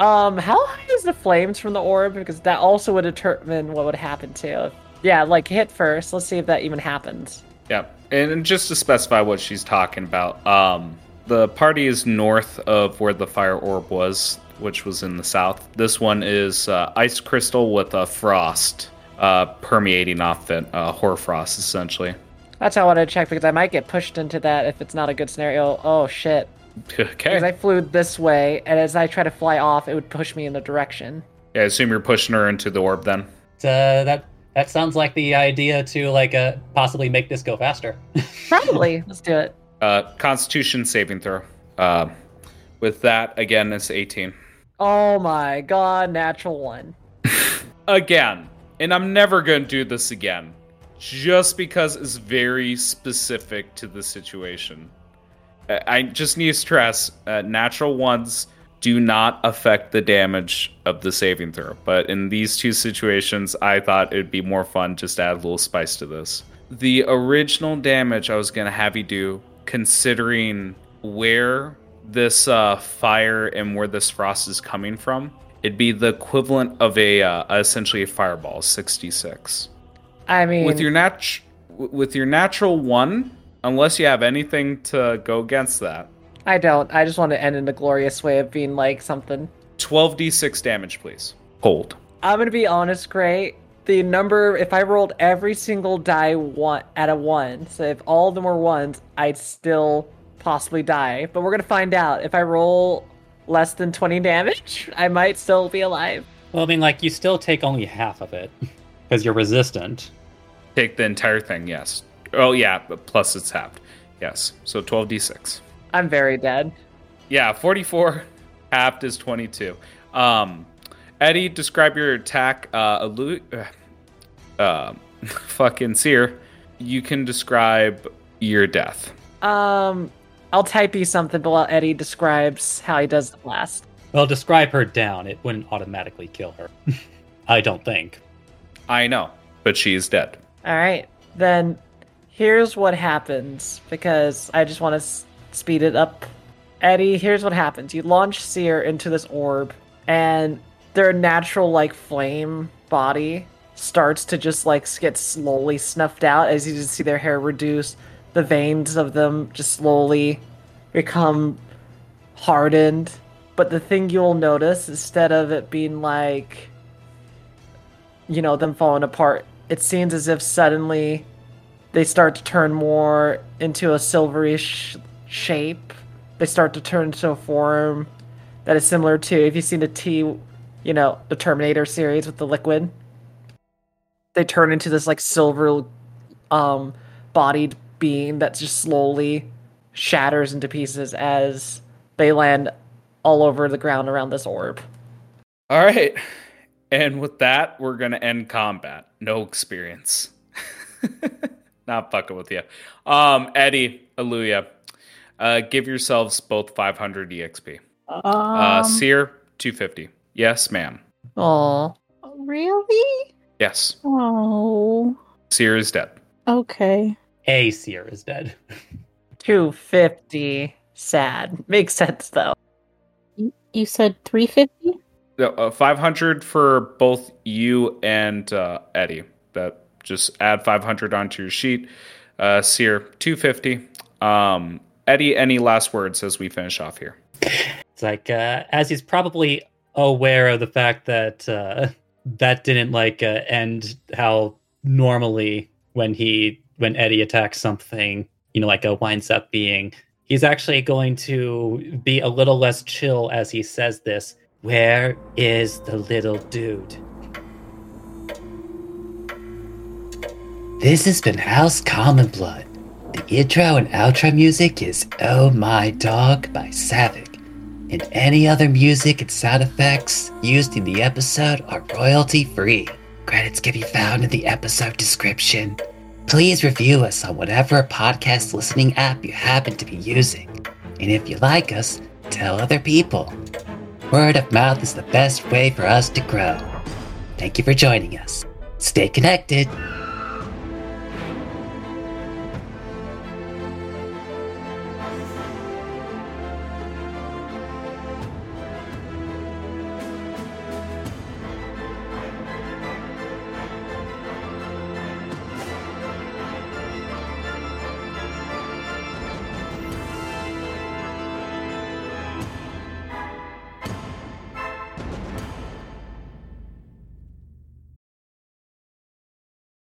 D: um, how high is the flames from the orb? Because that also would determine what would happen to. Yeah, like hit first. Let's see if that even happens.
B: Yeah, and just to specify what she's talking about, um, the party is north of where the fire orb was, which was in the south. This one is uh, ice crystal with a frost uh, permeating off it, uh, hoarfrost essentially.
D: That's how I wanted to check because I might get pushed into that if it's not a good scenario. Oh shit! Because I flew this way, and as I try to fly off, it would push me in the direction.
B: Yeah, I assume you're pushing her into the orb then.
A: uh, that that sounds like the idea to like uh, possibly make this go faster.
D: Probably. Let's do it.
B: Uh, Constitution saving throw. Uh, with that, again, it's 18.
D: Oh my god! Natural one.
B: again, and I'm never going to do this again, just because it's very specific to the situation. I just need to stress uh, natural ones do not affect the damage of the saving throw. But in these two situations, I thought it'd be more fun just to add a little spice to this. The original damage I was going to have you do, considering where this uh, fire and where this frost is coming from, it'd be the equivalent of a uh, essentially a fireball, 66
D: I mean,
B: with your nat with your natural one unless you have anything to go against that
D: I don't. I just want to end in a glorious way of being like something.
B: 12d6 damage please hold
D: I'm gonna be honest, Gray. The number, if I rolled every single die one at a one, so if all of them were ones, I'd still possibly die. But we're gonna find out. If I roll less than 20 damage, I might still be alive.
A: Well, I mean, like you still take only half of it because you're resistant.
B: take the entire thing yes oh yeah but plus it's halved yes so 12d6
D: I'm very dead.
B: yeah 44 halved is 22 um eddie describe your attack uh, allu- uh um, fucking seer you can describe your death
D: Um, I'll type you something while Eddie describes how he does the blast.
A: Well, describe her down. It wouldn't automatically kill her. I don't think.
B: i know but she is dead
D: All right, then here's what happens because I just want to s- speed it up. Eddie, here's what happens. You launch Seer into this orb, and their natural, like, flame body starts to just, like, get slowly snuffed out as you just see their hair reduce. The veins of them just slowly become hardened. But the thing you'll notice, instead of it being like you know them falling apart it seems as if suddenly they start to turn more into a silverish shape they start to turn into a form that is similar to if you've seen the t you know the terminator series with the liquid they turn into this like silver um bodied being that just slowly shatters into pieces as they land all over the ground around this orb.
B: All right. And with that, we're going to end combat. No experience. Not fucking with you. Um, Eddie, Aluya, uh, give yourselves both 500 EXP.
C: Um,
B: Uh, Seer, 250. Yes, ma'am.
D: Aw.
C: really?
B: Yes.
C: Oh,
B: Seer is dead.
C: okay.
A: A seer is dead.
D: 250. Sad. Makes sense though.
C: You said 350?
B: No, uh, 500 for both you and uh, Eddie. That just add 500 onto your sheet. Uh, Seer, 250. Um, Eddie, any last words as we finish off here?
A: It's like uh, as he's probably aware of the fact that uh, that didn't like uh, end how normally when he when Eddie attacks something, you know, like a winds up being. He's actually going to be a little less chill as he says this. Where is the little dude?
E: This has been House Common Blood. The intro and outro music is Oh My Dog by Savick. And any other music and sound effects used in the episode are royalty free. Credits can be found in the episode description. Please review us on whatever podcast listening app you happen to be using. And if you like us, tell other people. Word of mouth is the best way for us to grow. Thank you for joining us. Stay connected.